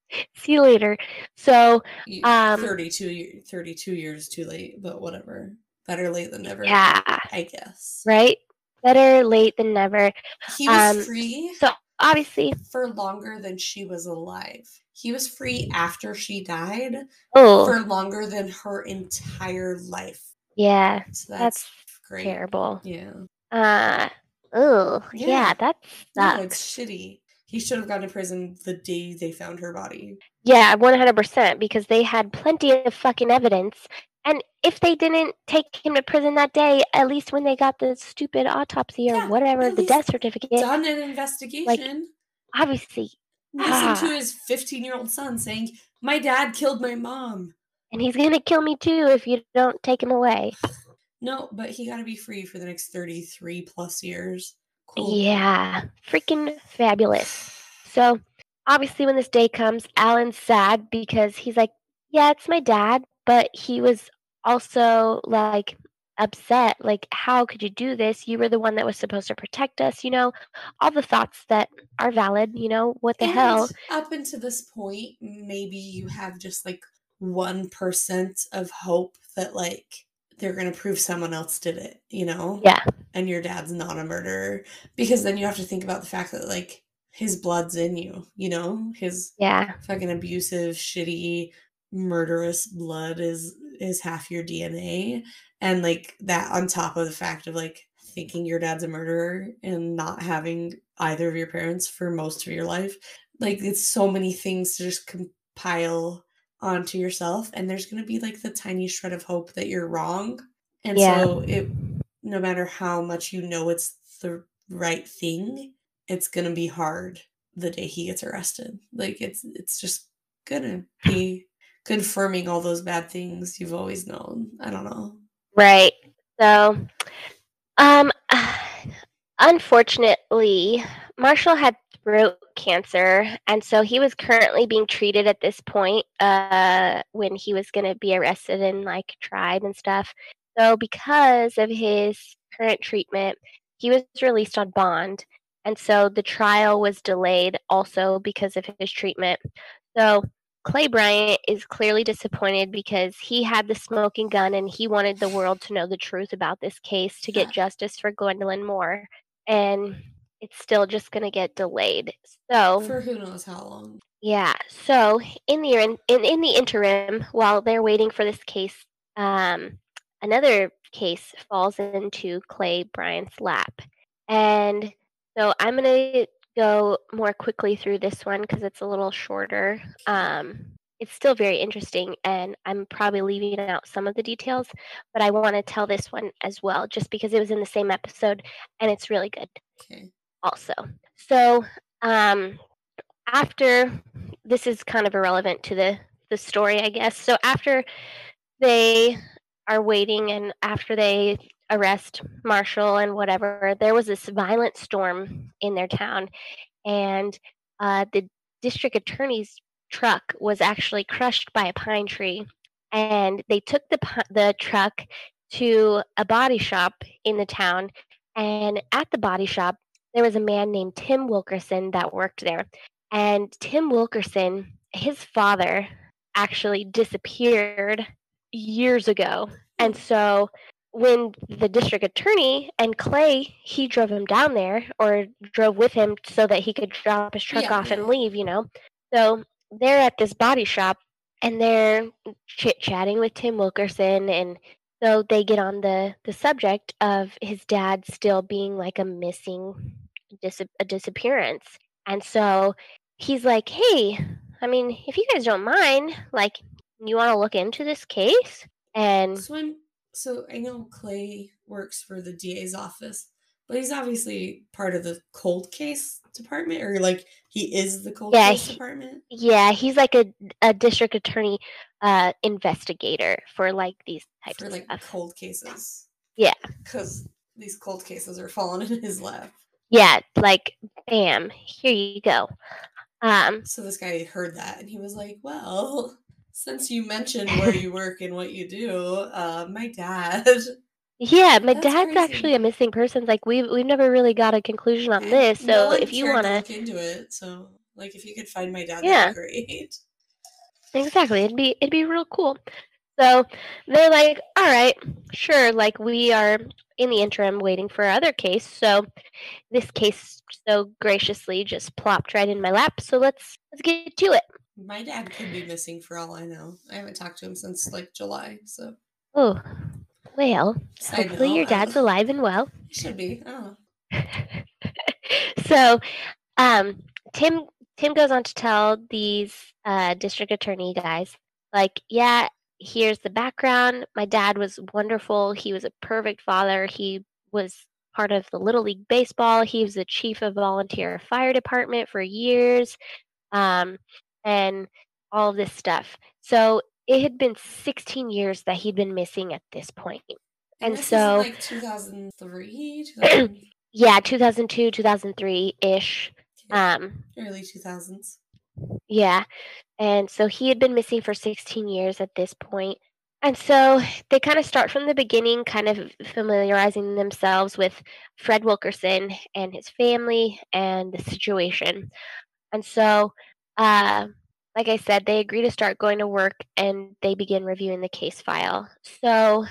See you later. So um, 32, ye- 32 years too late, but whatever. Better late than never. yeah, I guess. right. Better late than never. He was Um, free So obviously, for longer than she was alive. He was free after she died oh for longer than her entire life. yeah, So That's that's, great. terrible. Yeah. Uh, oh yeah. Yeah. that No, it's shitty. He should have gone to prison the day they found her body. Yeah, one hundred percent. Because they had plenty of fucking evidence, and if they didn't take him to prison that day, at least when they got the stupid autopsy or Yeah, whatever, the death certificate, Done an investigation. Like, obviously, Listen ah. to his 15 year old son saying, My dad killed my mom. and he's gonna kill me too if you don't take him away. No, but he got to be free for the next 33 plus years. Cool. Yeah, freaking fabulous. So, obviously, when this day comes, Alan's sad because he's like, Yeah, it's my dad, but he was also like upset. Like, how could you do this? You were the one that was supposed to protect us, you know? All the thoughts that are valid, you know? What the hell? Up until this point, maybe you have just like 1% of hope that like they're going to prove someone else did it, you know? Yeah, And your dad's not a murderer. Because then you have to think about the fact that like his blood's in you, you know? His yeah, fucking abusive, shitty, murderous blood is is half your DNA. And like that on top of the fact of like thinking your dad's a murderer and not having either of your parents for most of your life. Like it's so many things to just compile onto yourself. And there's gonna be like the tiny shred of hope that you're wrong. And Yeah. so it no matter how much you know it's the right thing, it's gonna be hard the day he gets arrested. Like it's it's just gonna be confirming all those bad things you've always known. I don't know. Right. So, um, unfortunately, Marshall had throat cancer, and so he was currently being treated at this point. Uh, when he was going to be arrested and like tried and stuff. So, because of his current treatment, he was released on bond, and so the trial was delayed also because of his treatment. So Clay Bryant is clearly disappointed because he had the smoking gun and he wanted the world to know the truth about this case to get justice for Gwendolyn Moore. And it's still just going to get delayed. So for who knows how long. Yeah. So in the in, in, the interim, while they're waiting for this case, um, another case falls into Clay Bryant's lap, and so I'm going to go more quickly through this one because it's a little shorter. Um, it's still very interesting, and I'm probably leaving out some of the details, but I want to tell this one as well, just because it was in the same episode and it's really good. Okay. Also, so um, after this is kind of irrelevant to the the story, I guess. So after they are waiting, and after they arrest Marshall and whatever, there was this violent storm in their town, and uh, the district attorney's truck was actually crushed by a pine tree, and they took the the truck to a body shop in the town, and at the body shop there was a man named Tim Wilkerson that worked there, and Tim Wilkerson, his father, actually disappeared years ago, and hmm. so when the district attorney and Clay, he drove him down there or drove with him so that he could drop his truck yeah, off and mhm. leave, you know. So they're at this body shop and they're chit chatting with Tim Wilkerson and so they get on the the subject of his dad still being like a missing dis- a disappearance. And so he's like, "Hey, I mean, if you guys don't mind, like you want to look into this case?" And so so I know Clay works for the DA's office, but he's obviously part of the cold case department, or like he is the cold yeah, case he, department. Yeah, he's like a, a district attorney uh investigator for like these types for, of like stuff. cold cases. Yeah, because these cold cases are falling in his lap. Yeah, like bam, here you go. Um, so this guy heard that and he was like, "Well, since you mentioned where you work and what you do, uh, my dad. Yeah, my That's dad's actually a missing person. Like we've we've never really got a conclusion on this. So no if you want to look into it, so like if you could find my dad, yeah, great. Exactly, it'd be it'd be real cool. So they're like, all right, sure. Like we are in the interim waiting for our other case. So this case so graciously just plopped right in my lap. So let's let's get to it. My dad could be missing for all I know. I haven't talked to him since like July, so. Oh, well, hopefully your dad's alive and well. He should be. Oh. so, um, Tim Tim goes on to tell these uh, district attorney guys, like, yeah, here's the background. My dad was wonderful. He was a perfect father. He was part of the Little League Baseball. He was the chief of volunteer fire department for years. Um, and all this stuff. So it had been 16 years that he'd been missing at this point. And, and so like 2003, 2000... yeah, 2002, 2003 ish. Um, early 2000s. Yeah. And so he had been missing for 16 years at this point. And so they kind of start from the beginning, kind of familiarizing themselves with Fred Wilkerson and his family and the situation. And so uh, like I said, they agree to start going to work and they begin reviewing the case file. So,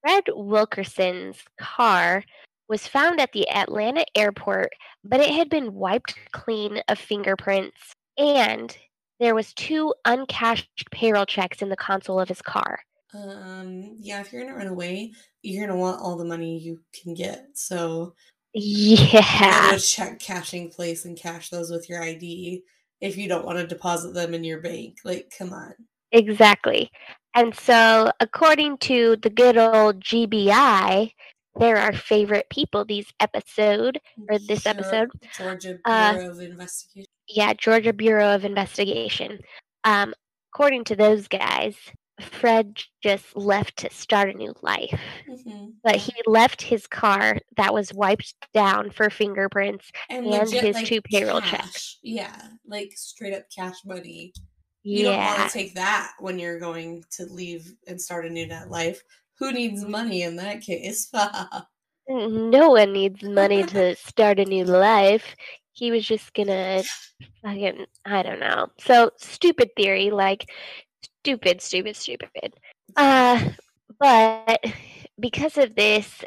Fred Wilkerson's car was found at the Atlanta airport, but it had been wiped clean of fingerprints and there was two uncashed payroll checks in the console of his car. Um, yeah, if you're gonna run away, you're gonna want all the money you can get. So yeah, go to check cashing place and cash those with your ID if you don't want to deposit them in your bank. Like, come on. Exactly. And so, according to the good old GBI, they're our favorite people these episode or this episode. Georgia uh, Bureau uh, of Investigation. Yeah, Georgia Bureau of Investigation. Um, according to those guys, Fred just left to start a new life. hmm But he left his car that was wiped down for fingerprints And, and legit, his like, two payroll cash. checks. Yeah, like straight up cash money. You don't want to take that when you're going to leave and start a new net life. Who needs money in that case? No one needs money to start a new life. He was just gonna fucking I don't know. So stupid theory, like stupid, stupid, stupid. Uh but because of this,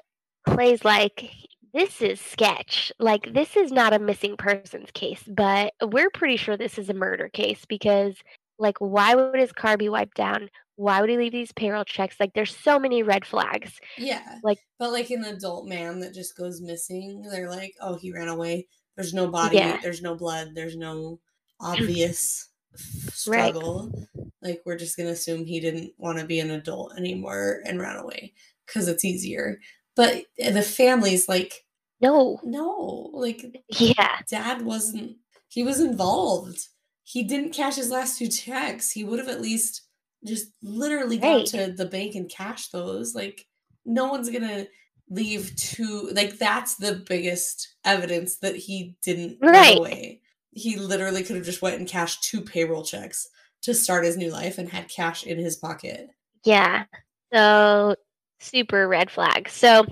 Clay's like this is sketch. Like this is not a missing persons case, but we're pretty sure this is a murder case because like why would his car be wiped down? Why would he leave these payroll checks? Like there's so many red flags. yeah. Like- but like an adult man that just goes missing, they're like, oh, he ran away. There's no body, Yeah. there's no blood, there's no obvious Right. struggle. Like, we're just going to assume he didn't want to be an adult anymore and ran away because it's easier. But eh, the family's like, No. no, like, Yeah. dad wasn't he was involved he didn't cash his last two checks he would have at least just literally gone Right. to the bank and cash those like no one's gonna leave two like that's the biggest evidence that he didn't run away he literally could have just went and cashed two payroll checks to start his new life and had cash in his pocket Yeah. So super red flag. So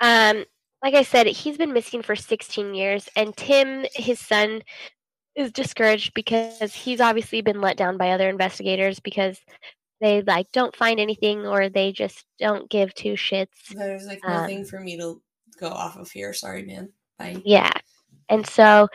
um like I said, he's been missing for 16 years and Tim, his son, is discouraged because he's obviously been let down by other investigators because they like don't find anything or they just don't give two shits. there's like Um, nothing for me to go off of here sorry man bye Yeah. And so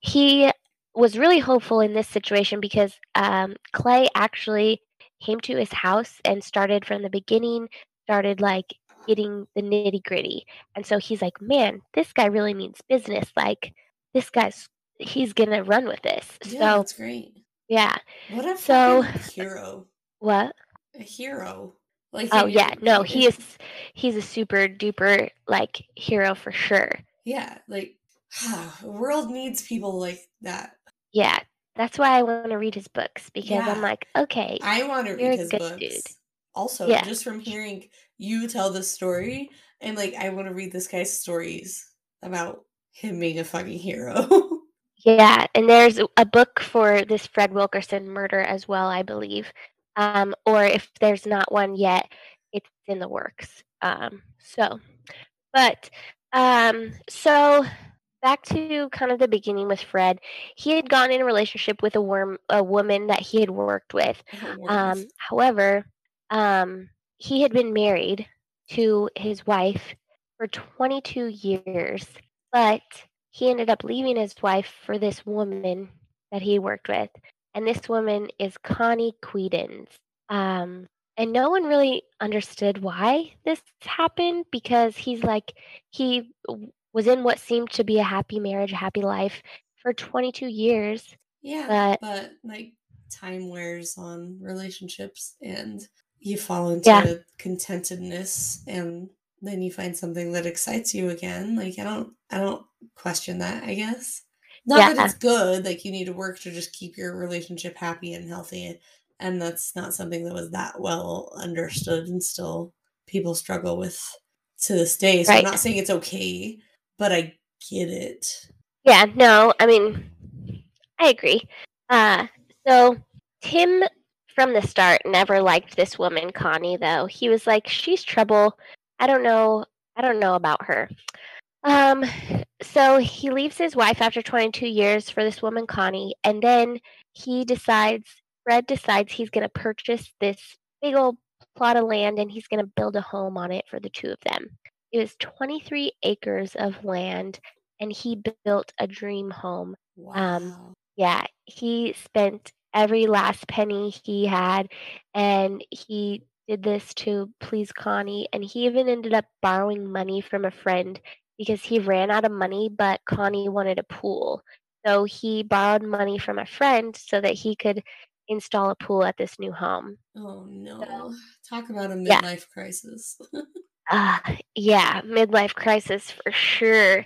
he was really hopeful in this situation because um, Clay actually came to his house and started from the beginning, started like getting the nitty gritty. And so he's like, man, this guy really means business. Like, this guy's, he's going to run with this. yeah so, that's great yeah. what a So- hero What? a hero. Like Oh, yeah. No, he is, he's a super duper like hero for sure. Yeah, like the world needs people like that. Yeah. That's why I want to read his books because Yeah. I'm like, okay, I want to read his good books. dude. Also, Yeah. just from hearing you tell the story, and like I want to read this guy's stories about him being a fucking hero. Yeah, and there's a- a book for this Fred Wilkerson murder as well, I believe. Um, or if there's not one yet, it's in the works. Um, so, but um, so back to kind of the beginning with Fred. He had gotten in a relationship with a worm, a woman that he had worked with. Um, however, um, he had been married to his wife for 22 years, but he ended up leaving his wife for this woman that he worked with. And this woman is Connie Quedens. Um, and no one really understood why this happened because he's like, he was in what seemed to be a happy marriage, a happy life for 22 years. yeah, but- but like time wears on relationships, and you fall into Yeah. contentedness, and then you find something that excites you again. Like I don't, I don't question that. I guess not Yeah. that it's good. Like you need to work to just keep your relationship happy and healthy, and that's not something that was that well understood, and still people struggle with to this day. So Right. I'm not saying it's okay, but I get it. Yeah, no, I mean, I agree. Uh, so Tim from the start never liked this woman, Connie, though. He was like, she's trouble. I don't know. I don't know about her. Um, so he leaves his wife after 22 years for this woman, Connie, and then he decides, Fred decides he's going to purchase this big old plot of land and he's going to build a home on it for the two of them. It was 23 acres of land and he built a dream home. Um, wow. Yeah, he spent every last penny he had and he did this to please Connie and he even ended up borrowing money from a friend because he ran out of money but Connie wanted a pool. So he borrowed money from a friend so that he could install a pool at this new home. oh no! Talk about a Yeah. midlife crisis. Uh, yeah, midlife crisis for sure.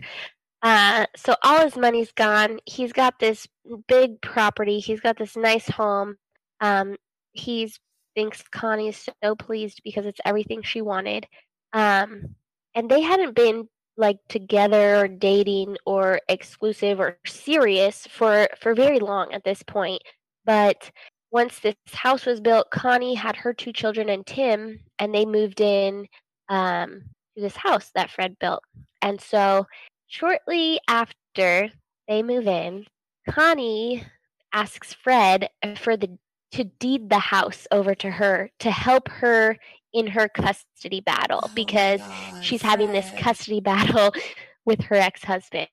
Uh, so all his money's gone. He's got this big property. He's got this nice home. Um, he thinks Connie is so pleased because it's everything she wanted. Um, and they hadn't been like together or dating or exclusive or serious for for very long at this point. But once this house was built, Connie had her two children and Tim, and they moved in um, to this house that Fred built. And so, shortly after they move in, Connie asks Fred for the to deed the house over to her to help her in her custody battle Oh because God, she's having this custody battle with her ex-husband.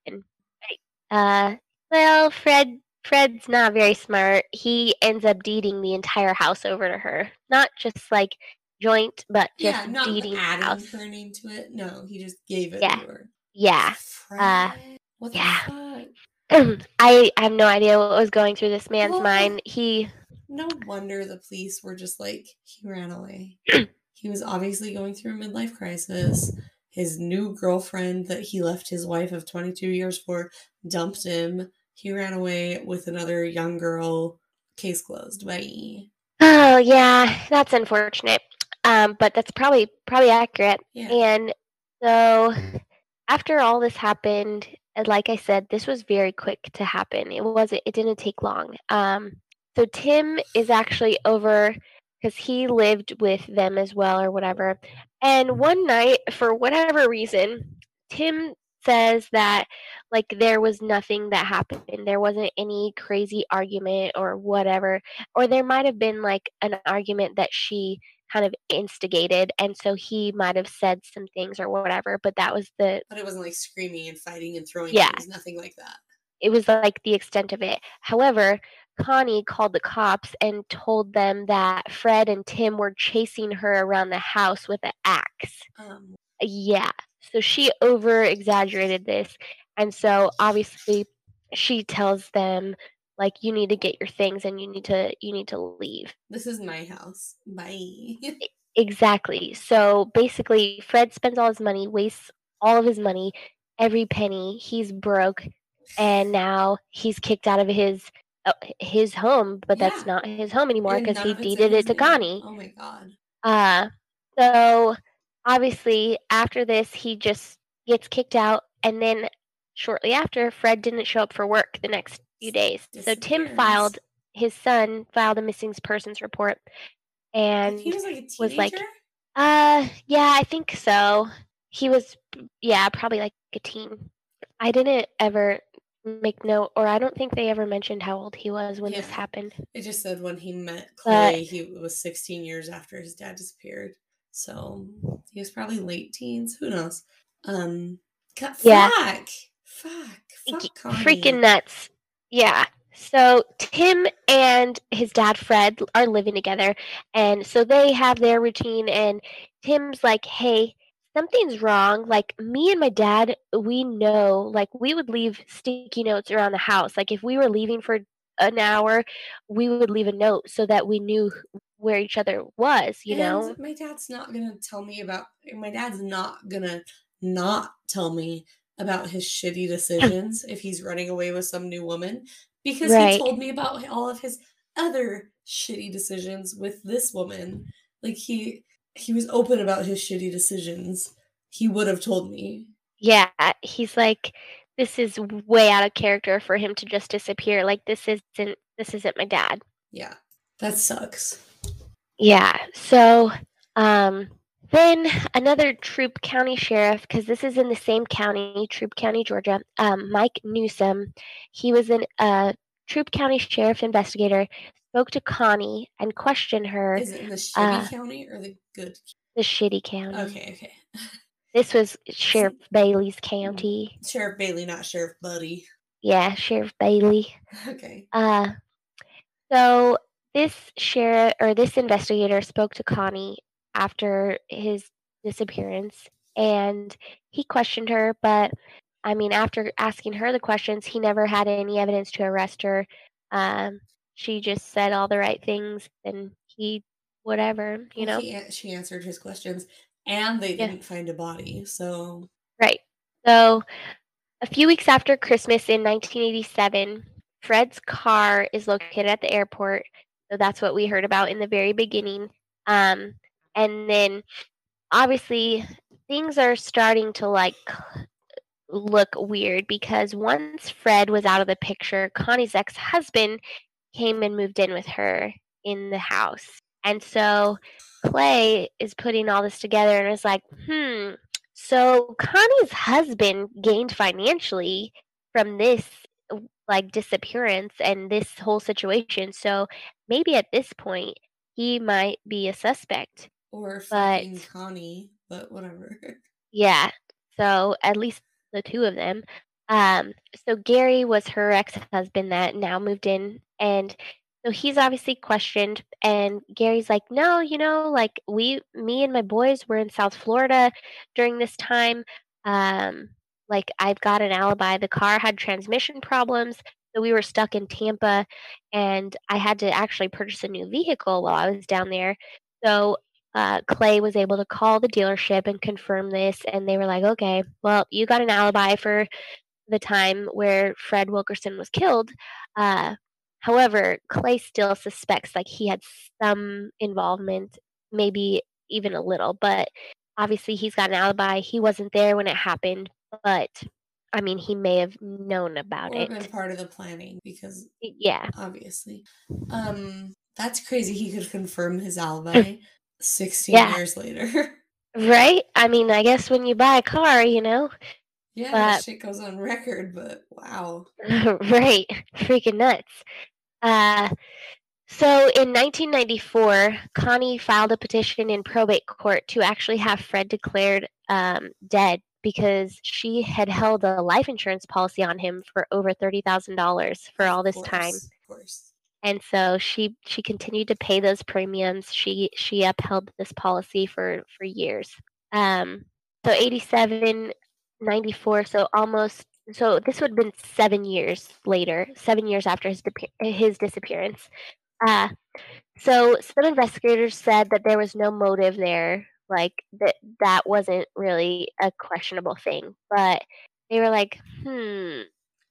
Uh, well, Fred Fred's not very smart. He ends up deeding the entire house over to her. Not just like joint, but just yeah, not deeding the adding house. her name to it. No, he just gave it Yeah. to her. Yeah. Uh, Fred, what the yeah. fuck? I have no idea what was going through this man's Well- mind. He No wonder the police were just like, he ran away. he was obviously going through a midlife crisis. His new girlfriend that he left his wife of 22 years for dumped him. He ran away with another young girl. Case closed. Bye. Oh yeah, that's unfortunate. Um, but that's probably probably accurate. Yeah. And so after all this happened, like I said, this was very quick to happen. It wasn't it didn't take long. Um so Tim is actually over because he lived with them as well or whatever. And one night, for whatever reason, Tim says that like there was nothing that happened. There wasn't any crazy argument or whatever. Or there might have been like an argument that she kind of instigated and so he might have said some things or whatever, but that was the But it wasn't like screaming and fighting and throwing Yeah. things, nothing like that. it was like the extent of it. However, Connie called the cops and told them that Fred and Tim were chasing her around the house with an axe. Um, Yeah. So she over exaggerated this. And so obviously she tells them like you need to get your things and you need to you need to leave. this is my house. Bye. Exactly. So basically Fred spends all his money, wastes all of his money, every penny. He's broke and now he's kicked out of his uh, his home, but that's not his home anymore because he of it's in deeded it to. Connie. Oh my god. Uh, so obviously after this, he just gets kicked out, and then shortly after, Fred didn't show up for work the next few days. So Tim filed his son filed a missing persons report, and he was like was like- uh, yeah, I think so. He was, yeah, probably like a teen. I didn't ever make note, or I don't think they ever mentioned how old he was when this happened. It just said when he met But- he was 16 years after his dad disappeared. So he was probably late teens. Who knows? Um, God, Yeah. fuck, fuck, fuck, Y- Connie. freaking nuts. Yeah. So Tim and his dad Fred are living together, and so they have their routine. And Tim's like, "Hey, something's wrong. Like me and my dad, we know. Like we would leave sticky notes around the house. Like if we were leaving for an hour, we would leave a note so that we knew where each other was. You and know? my dad's not gonna tell me about. My dad's not gonna not tell me about his shitty decisions if he's running away with some new woman because he told me about all of his other shitty decisions with this woman. Like he he was open about his shitty decisions. He would have told me. Yeah. He's like, this is way out of character for him to just disappear. Like this isn't this isn't my dad. Yeah, that sucks. Yeah. So, um, then another Troup County sheriff, because this is in the same county, Troup County, Georgia. Um, Mike Newsom, he was a uh, Troup County sheriff investigator. Spoke to Connie and questioned her. Is it the shitty uh, county or the good? the shitty county. Okay, okay. This was Sheriff Bailey's county. Sheriff Bailey, not Sheriff Buddy. Yeah, Sheriff Bailey. Okay. Uh, so this sheriff or this investigator spoke to Connie after his disappearance, and he questioned her. But I mean, after asking her the questions, he never had any evidence to arrest her. Um, she just said all the right things, and he whatever, you know. he she answered his questions, and they Yeah. didn't find a body. So Right. So, a few weeks after Christmas in 1987, Fred's car is located at the airport. So that's what we heard about in the very beginning. Um, and then obviously things are starting to like look weird because once Fred was out of the picture, Connie's ex husband came and moved in with her in the house. And so Clay is putting all this together and is like, hmm, so Connie's husband gained financially from this like disappearance and this whole situation. So maybe at this point he might be a suspect. Or fucking but, Connie, but whatever. Yeah. So at least the two of them. Um, so Gary was her ex-husband that now moved in, and so he's obviously questioned. And Gary's like, "No, you know, like we, me and my boys were in South Florida during this time. Um, like I've got an alibi. The car had transmission problems." So we were stuck in Tampa, and I had to actually purchase a new vehicle while I was down there. So uh, Clay was able to call the dealership and confirm this, and they were like, "Okay, well, you got an alibi for the time where Fred Wilkerson was killed." Uh, however, Clay still suspects like he had some involvement, maybe even a little, but obviously he's got an alibi. He wasn't there when it happened, but I mean, he may have known about or it. Been part of the planning because yeah, obviously, um, that's crazy. He could confirm his alibi. 16 yeah. years later. right? I mean, I guess when you buy a car, you know. Yeah, but, that shit goes on record, but wow. right. Freaking nuts. Uh so in 1994, Connie filed a petition in probate court to actually have Fred declared um, dead because she had held a life insurance policy on him for over $30,000 for all this time. Of course and so she she continued to pay those premiums. She she upheld this policy for for years. Um so 87 94 so almost so this would have been seven years later seven years after his his disappearance. Uh so some investigators said that there was no motive there like that that wasn't really a questionable thing. But they were like hmm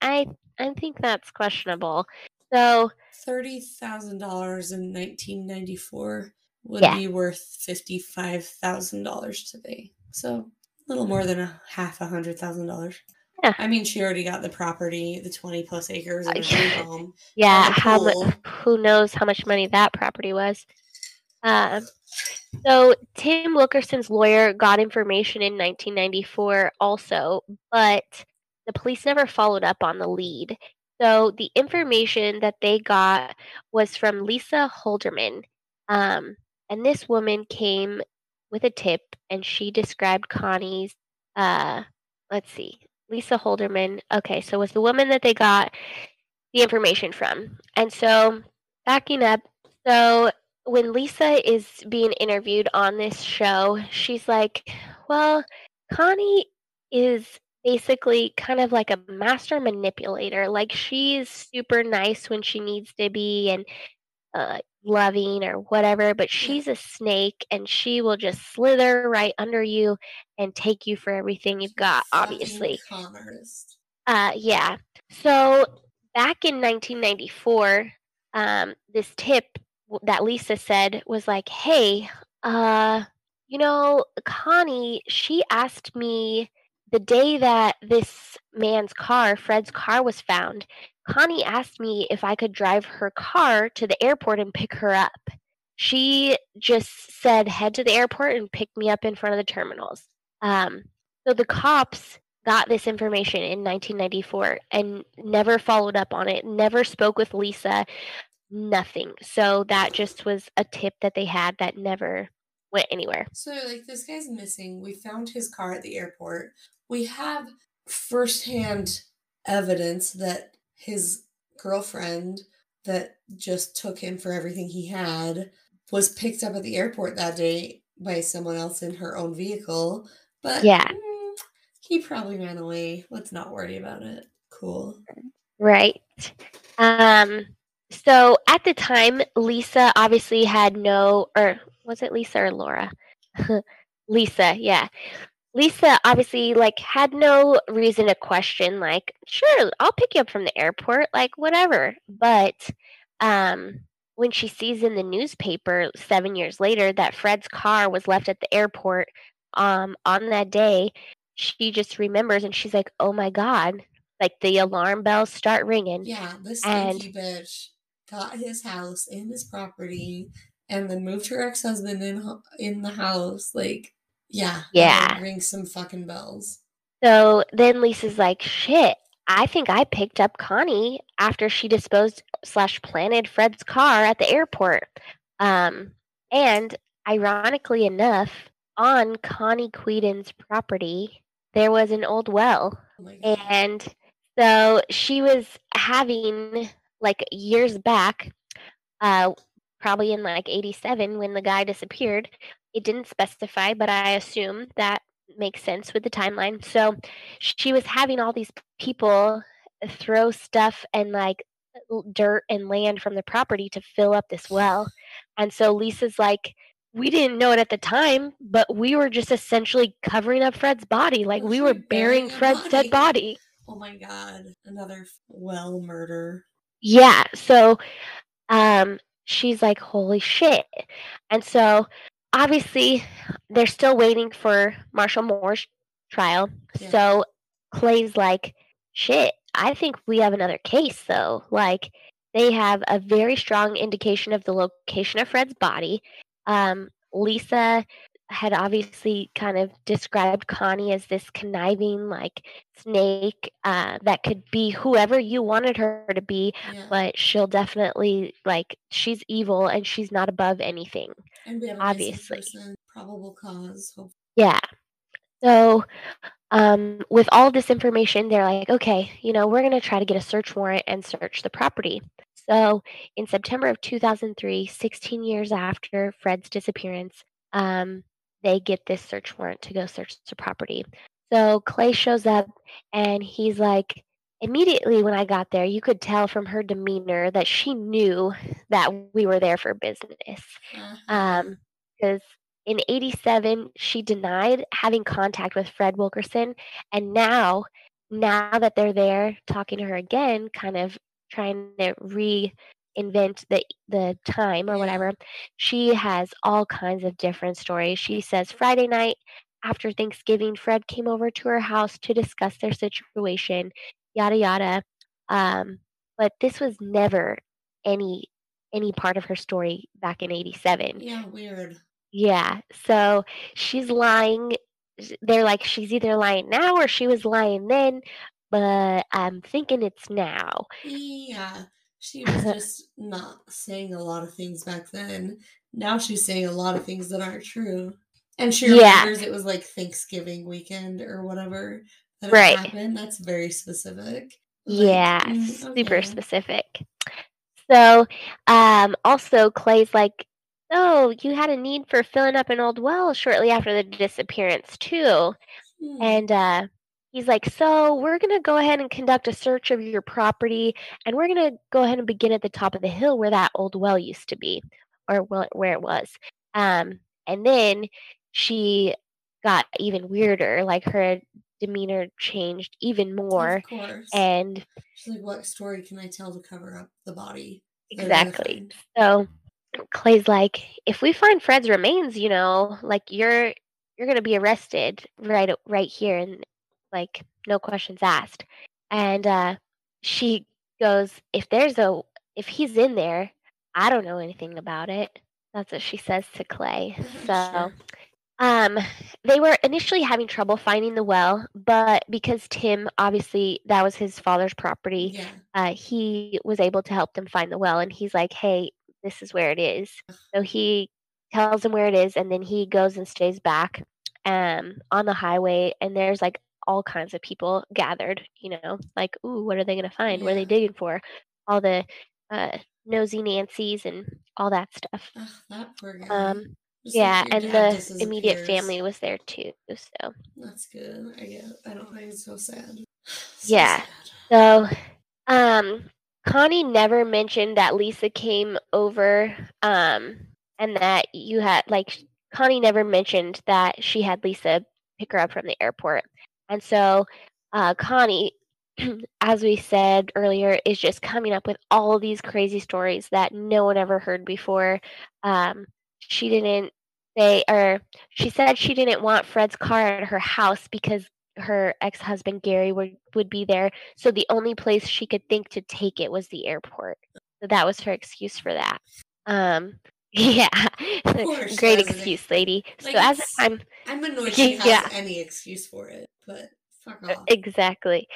i i think that's questionable so thirty thousand dollars in nineteen ninety four would yeah. be worth fifty five thousand dollars today. So a little more than a half a hundred thousand dollars. Yeah. I mean, she already got the property, the twenty plus acres of a home. Yeah, how much? Who knows how much money that property was? Um, so Tim Wilkerson's lawyer got information in 1994 also, but the police never followed up on the lead. So the information that they got was from Lisa Holderman. Um, and this woman came with a tip and she described Connie's, uh, let's see, Lisa Holderman. Okay, so was the woman that they got the information from. And so backing up, so when Lisa is being interviewed on this show, she's like, well, Connie is basically kind of like a master manipulator. Like she's super nice when she needs to be and uh, loving or whatever, but she's a snake and she will just slither right under you and take you for everything you've got, obviously. Uh, yeah. So back in 1994, um, this tip that Lisa said was like, hey, uh, you know, Connie, she asked me the day that this man's car, Fred's car, was found, Connie asked me if I could drive her car to the airport and pick her up. She just said, head to the airport and pick me up in front of the terminals. Um, so the cops got this information in 1994 and never followed up on it, never spoke with Lisa, nothing. So that just was a tip that they had that never went anywhere. So, like, this guy's missing. We found his car at the airport we have firsthand evidence that his girlfriend that just took him for everything he had was picked up at the airport that day by someone else in her own vehicle. But yeah, mm, he probably ran away. Let's not worry about it. Cool. Right. Um so at the time Lisa obviously had no or was it Lisa or Laura? Lisa, yeah. Lisa obviously like had no reason to question like sure I'll pick you up from the airport like whatever but um when she sees in the newspaper seven years later that Fred's car was left at the airport um, on that day, she just remembers and she's like, oh my God. Like the alarm bells start ringing. Yeah, this stinky bitch got his house and his property and then moved her ex husband in, in the house. Like, yeah. Yeah. Ring some fucking bells. So then Lisa's like, shit, I think I picked up Connie after she disposed slash planted Fred's car at the airport. Um, and ironically enough, on Connie Quedens' property, there was an old well. Oh and so she was having, like, years back, uh, probably in like 87 when the guy disappeared. It didn't specify, but I assume that makes sense with the timeline. So she was having all these people throw stuff and like dirt and land from the property to fill up this well. And so Lisa's like, we didn't know it at the time, but we were just essentially covering up Fred's body. Like we were burying Fred's body. dead body. Oh my god, another well murder. Yeah, so um she's like, "Holy shit." And so obviously they're still waiting for Marshall Moore's trial. Yeah. So Clay's like, shit, I think we have another case though. Like they have a very strong indication of the location of Fred's body. Um, Lisa had obviously kind of described Connie as this conniving, like snake uh, that could be whoever you wanted her to be, yeah. but she'll definitely like she's evil and she's not above anything. And we have obviously probable cause. Hopefully. Yeah. So, um, with all this information, they're like, okay, you know, we're going to try to get a search warrant and search the property. So, in September of 2003, 16 years after Fred's disappearance, um, they get this search warrant to go search the property. So Clay shows up and he's like, immediately when I got there, you could tell from her demeanor that she knew that we were there for business. Because uh-huh. um, in 87, she denied having contact with Fred Wilkerson. And now, now that they're there talking to her again, kind of trying to reinvent the the time or whatever. She has all kinds of different stories. She says Friday night after Thanksgiving, Fred came over to her house to discuss their situation, yada yada. Um, but this was never any any part of her story back in 87. Yeah, weird. Yeah. So she's lying. They're like, she's either lying now or she was lying then, but I'm thinking it's now. Yeah she was just not saying a lot of things back then. Now she's saying a lot of things that aren't true. And she remembers yeah. it was like Thanksgiving weekend or whatever that right. happened. That's very specific. Like, yeah, mm, okay. super specific. So, um, also Clay's like, oh, you had a need for filling up an old well shortly after the disappearance too, hmm. and uh, He's like, So we're going to go ahead and conduct a search of your property, and we're going to go ahead and begin at the top of the hill where that old well used to be, or where it was. Um, and then she got even weirder, like her demeanor changed even more. Of course. And she's like, What story can I tell to cover up the body? Exactly. So Clay's like, if we find Fred's remains, you know, like you're you're gonna be arrested right right here and like no questions asked. And uh, she goes, if there's a, if he's in there, I don't know anything about it. That's what she says to Clay. So, sure. Um, they were initially having trouble finding the well, but because Tim, obviously, that was his father's property, yeah. uh, he was able to help them find the well. And he's like, hey, this is where it is. So he tells them where it is, and then he goes and stays back um, on the highway. And there's like all kinds of people gathered, you know, like, ooh, what are they going to find? Yeah. What are they digging for? All the uh, nosy Nancy's and all that stuff. Oh, that poor Um, yeah, like and the immediate family was there too. So that's good. I get. I don't think it's so sad. So yeah. Sad. So, um, Connie never mentioned that Lisa came over, um, and that you had like Connie never mentioned that she had Lisa pick her up from the airport. And so uh, Connie as we said earlier, is just coming up with all these crazy stories that no one ever heard before. Um, she didn't say, or she said she didn't want Fred's car at her house because her ex-husband Gary would would be there. So the only place she could think to take it was the airport. So that was her excuse for that. Um, yeah, great excuse, lady. Like so as time, I'm annoyed she has yeah. any excuse for it, but fuck off. Exactly.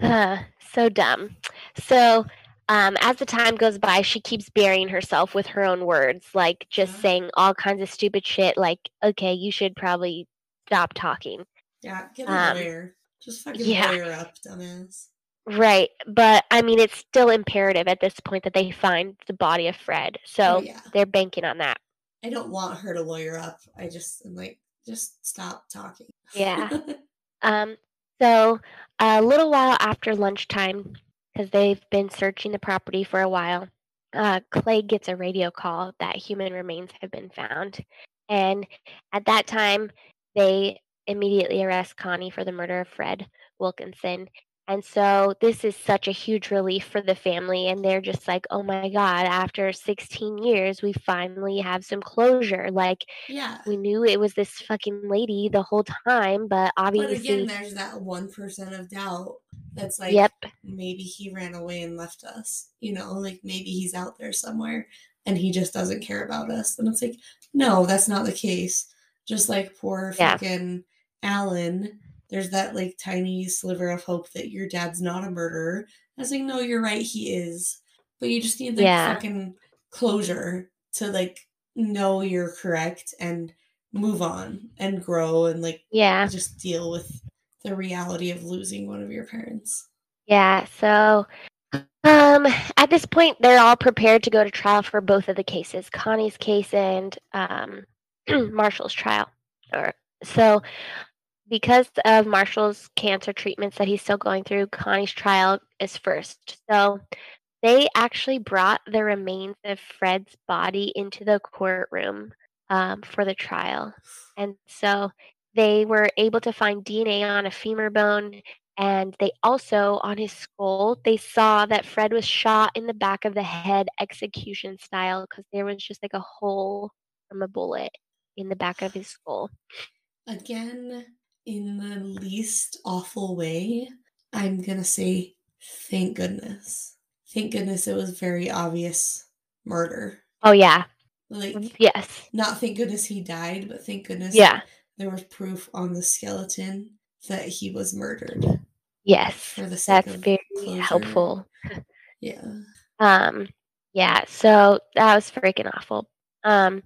Uh, so dumb. So um, as the time goes by, she keeps burying herself with her own words, like just yeah. saying all kinds of stupid shit. Like, okay, you should probably stop talking. Yeah, get a um, lawyer. Just fucking yeah. lawyer up, dumbass. Right, but I mean, it's still imperative at this point that they find the body of Fred. So oh, yeah. they're banking on that. I don't want her to lawyer up. I just am like, just stop talking. Yeah. um. So a little while after lunchtime, because they've been searching the property for a while, uh, Clay gets a radio call that human remains have been found, and at that time, they immediately arrest Connie for the murder of Fred Wilkerson. And so this is such a huge relief for the family. And they're just like, oh my God, after 16 years, we finally have some closure. Like, yeah, we knew it was this fucking lady the whole time, but obviously. But again, there's that 1% of doubt that's like, yep. maybe he ran away and left us. You know, like maybe he's out there somewhere and he just doesn't care about us. And it's like, no, that's not the case. Just like poor yeah. fucking Alan, there's that like tiny sliver of hope that your dad's not a murderer. I was like, no, you're right, he is. But you just need like yeah. fucking closure to like know you're correct and move on and grow and like yeah just deal with the reality of losing one of your parents. Yeah, so um at this point they're all prepared to go to trial for both of the cases, Connie's case and um Marshall's trial. Or so because of Marshall's cancer treatments that he's still going through, Connie's trial is first. So they actually brought the remains of Fred's body into the courtroom um, for the trial. And so they were able to find DNA on a femur bone. And they also, on his skull, they saw that Fred was shot in the back of the head execution style because there was just like a hole from a bullet in the back of his skull. Again, in the least awful way, I'm gonna say thank goodness. Thank goodness it was very obvious murder. Oh yeah. Like yes. Not thank goodness he died, but thank goodness yeah. there was proof on the skeleton that he was murdered. Yes. For the sake that's very closure. helpful. Yeah. Um yeah, so that was freaking awful. Um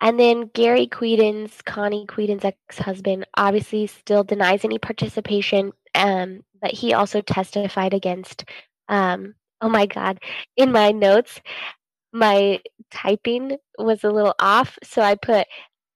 and then Gary Quedens, Connie Quedens' ex-husband, obviously still denies any participation, um, but he also testified against. Um, oh my God! In my notes, my typing was a little off, so I put.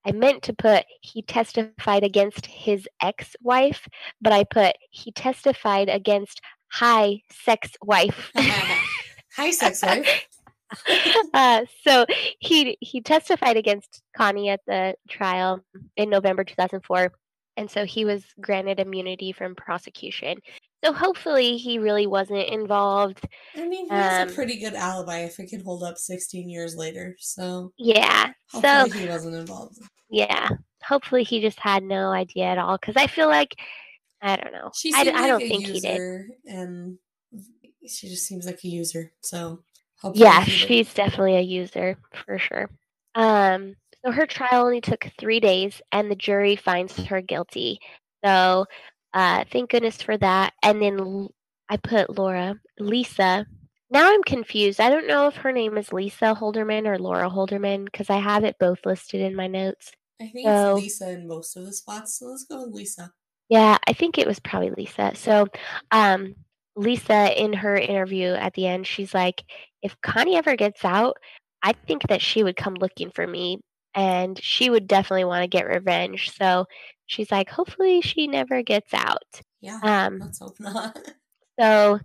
I meant to put he testified against his ex-wife, but I put he testified against high sex wife. high sex wife. uh, so he he testified against Connie at the trial in November 2004, and so he was granted immunity from prosecution. So hopefully he really wasn't involved. I mean, he has um, a pretty good alibi if it can hold up 16 years later. So yeah, so he wasn't involved. Yeah, hopefully he just had no idea at all. Because I feel like I don't know. She I, I don't like think he did, and she just seems like a user. So Hopefully yeah, she's definitely a user for sure. Um, so her trial only took three days, and the jury finds her guilty. So uh, thank goodness for that. And then I put Laura, Lisa. Now I'm confused. I don't know if her name is Lisa Holderman or Laura Holderman because I have it both listed in my notes. I think so, it's Lisa in most of the spots, so let's go with Lisa. Yeah, I think it was probably Lisa. So, um, Lisa, in her interview at the end, she's like, if Connie ever gets out, I think that she would come looking for me and she would definitely want to get revenge. So she's like, hopefully she never gets out. Yeah. Um, let's hope not. so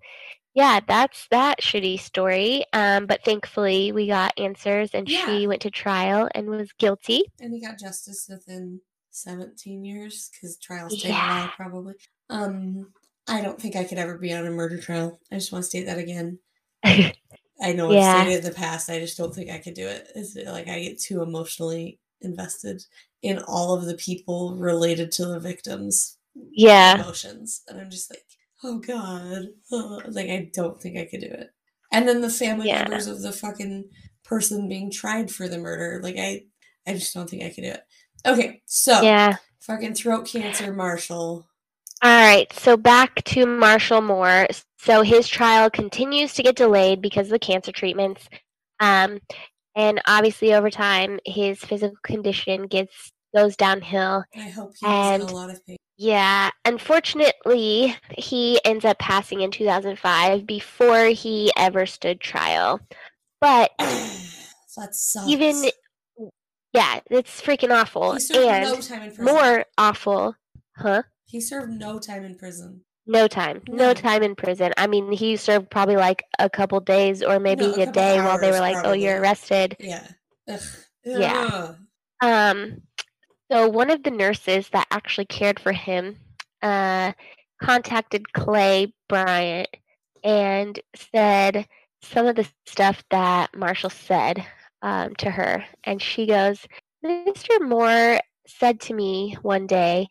yeah, that's that shitty story. Um, but thankfully we got answers and yeah. she went to trial and was guilty. And he got justice within 17 years because trials take yeah. a while probably. Um, I don't think I could ever be on a murder trial. I just want to state that again. I know Yeah. I've stated in the past. I just don't think I could do it. It's like I get too emotionally invested in all of the people related to the victims' yeah. emotions, and I'm just like, oh god, like I don't think I could do it. And then the family Yeah. members of the fucking person being tried for the murder, like I, I just don't think I could do it. Okay, so Yeah. fucking throat cancer, Marshall. All right, so back to Marshall Moore. So his trial continues to get delayed because of the cancer treatments. Um, and obviously, over time, his physical condition gets goes downhill. I hope he was in And- a lot of pain. Yeah, unfortunately, he ends up passing in 2005 before he ever stood trial. But that sucks. even, yeah, it's freaking awful. And no time in more awful, huh? He served no time in prison. No time. No No. time in prison. I mean, he served probably like a couple days or maybe a a, couple day while they were like, "Oh, you're arrested." Yeah. Ugh. Yeah. Ugh. Um, so one of the nurses that actually cared for him uh, contacted Clay Bryant and said some of the stuff that Marshall said um, to her. And she goes, Mr. Moore said to me one day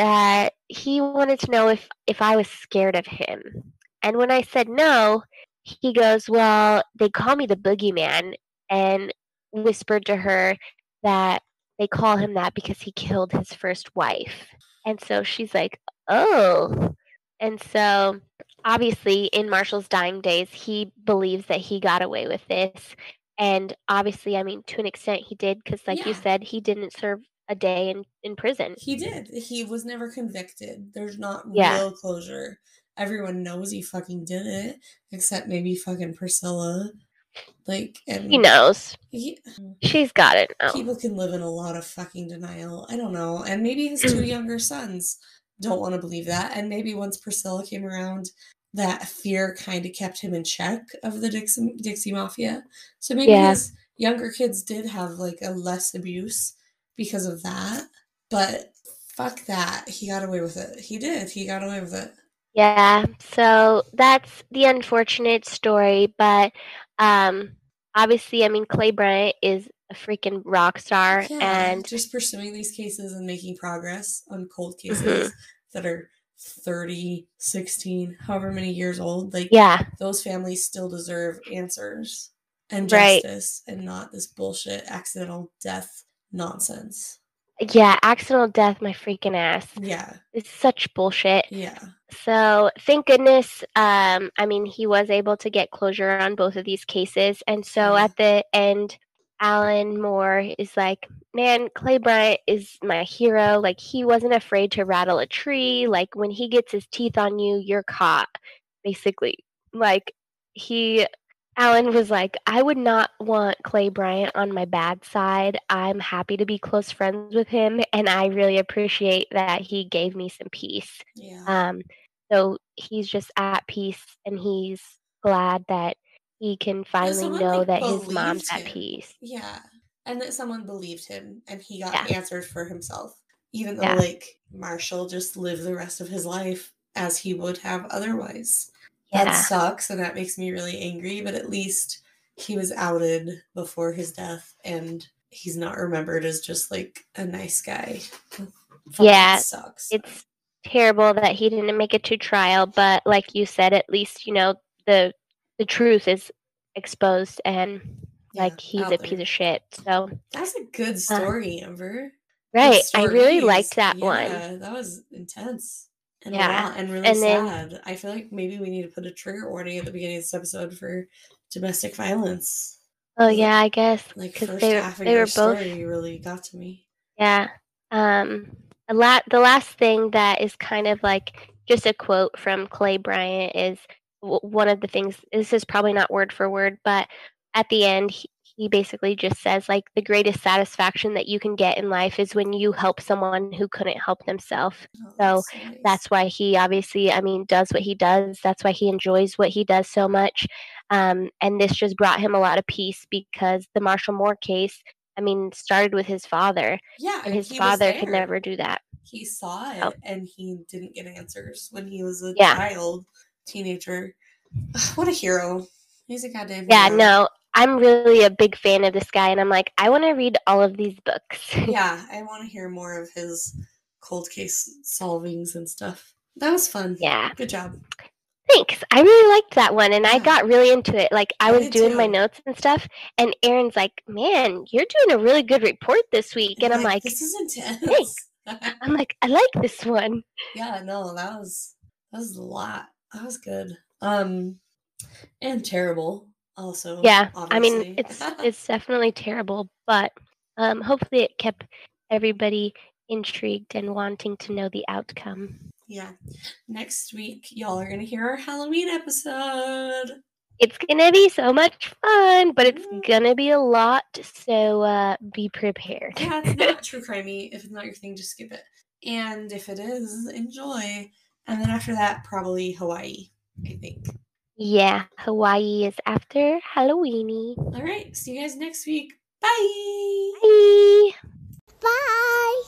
that he wanted to know if, if I was scared of him. And when I said no, he goes, Well, they call me the boogeyman, and whispered to her that they call him that because he killed his first wife. And so she's like, oh. And so obviously, in Marshall's dying days, he believes that he got away with this. And obviously, I mean, to an extent, he did because, like you said, he didn't serve a day in, in prison. He did. He was never convicted. There's not Yeah. real closure. Everyone knows he fucking did it, except maybe fucking Priscilla. Like, and He knows. he- She's got it now. people can live in a lot of fucking denial. I don't know. And maybe his two younger sons don't want to believe that. And maybe once Priscilla came around, that fear kind of kept him in check of the Dixie, Dixie Mafia. So maybe Yeah. his younger kids did have like a less abuse because of that. But fuck that. He got away with it. He did. He got away with it. Yeah, so that's the unfortunate story, but um obviously I mean Clay Bryant is a freaking rock star Yeah, and just pursuing these cases and making progress on cold Mm-hmm. cases that are 30, 16, however many years old. Like, yeah, those families still deserve answers and Right. justice and not this bullshit accidental death nonsense. yeah, accidental death my freaking ass. Yeah, It's such bullshit. yeah. So thank goodness um I mean he was able to get closure on both of these cases and so Yeah. at the end Alan Moore is like, man, Clay Bryant is my hero. Like, he wasn't afraid to rattle a tree. Like, when he gets his teeth on you, you're caught, basically. Like, he, Alan was like, I would not want Clay Bryant on my bad side. I'm happy to be close friends with him, and I really appreciate that he gave me some peace. Yeah. Um, so he's just at peace, and he's glad that he can finally someone, know like, that his mom's believed at peace. Yeah. And that someone believed him and he got Yeah. answers for himself. Even though Yeah. like Marshall just lived the rest of his life as he would have otherwise. That sucks and that makes me really angry, but at least he was outed before his death and he's not remembered as just like a nice guy. Yeah, sucks. It's terrible that he didn't make it to trial, but like you said, at least you know the the truth is exposed and Yeah, like he's a there. piece of shit. So That's a good uh, story, Amber. Good right, I really liked that one. That was intense. And Yeah, a lot and really and then- sad. I feel like maybe we need to put a trigger warning at the beginning of this episode for domestic violence. Oh yeah, I guess Like first they half of they your were both story really got to me. Yeah. Um, a lot. The last thing that is kind of like just a quote from Clay Bryant is w- one of the things. This is probably not word for word, but at the end, he, he basically just says like the greatest satisfaction that you can get in life is when you help someone who couldn't help themselves. Oh, So, nice. That's why he obviously, I mean, does what he does. That's why he enjoys what he does so much. Um, and this just brought him a lot of peace because the Marshall Moore case, I mean, started with his father yeah, and his father could never do that. He saw it Oh. and he didn't get answers when he was a Yeah. child, teenager. What a hero. He's a goddamn Yeah, hero. no, I'm really a big fan of this guy, and I'm like, I want to read all of these books. Yeah, I want to hear more of his cold case solvings and stuff. That was fun. yeah, Good job. thanks. I really liked that one, and I got really into it. Like, I I was did doing my notes and stuff, and Aaron's like, "Man, you're doing a really good report this week," and I'm like, this is intense. Thanks. I'm like, I like this one. yeah, no, that was that was a lot. That was good. Um, and terrible. Also, Yeah, I mean, it's it's definitely terrible, but um, hopefully it kept everybody intrigued and wanting to know the outcome. yeah. Next week, y'all are gonna hear our Halloween episode. It's gonna be so much fun, but it's gonna be a lot, so uh, be prepared. Yeah, it's not true crimey. If it's not your thing, just skip it. And if it is, enjoy. And then after that, probably Hawaii. I think. Yeah, Hawaii is after Halloweeny. All right. See you guys next week. Bye. Bye. Bye.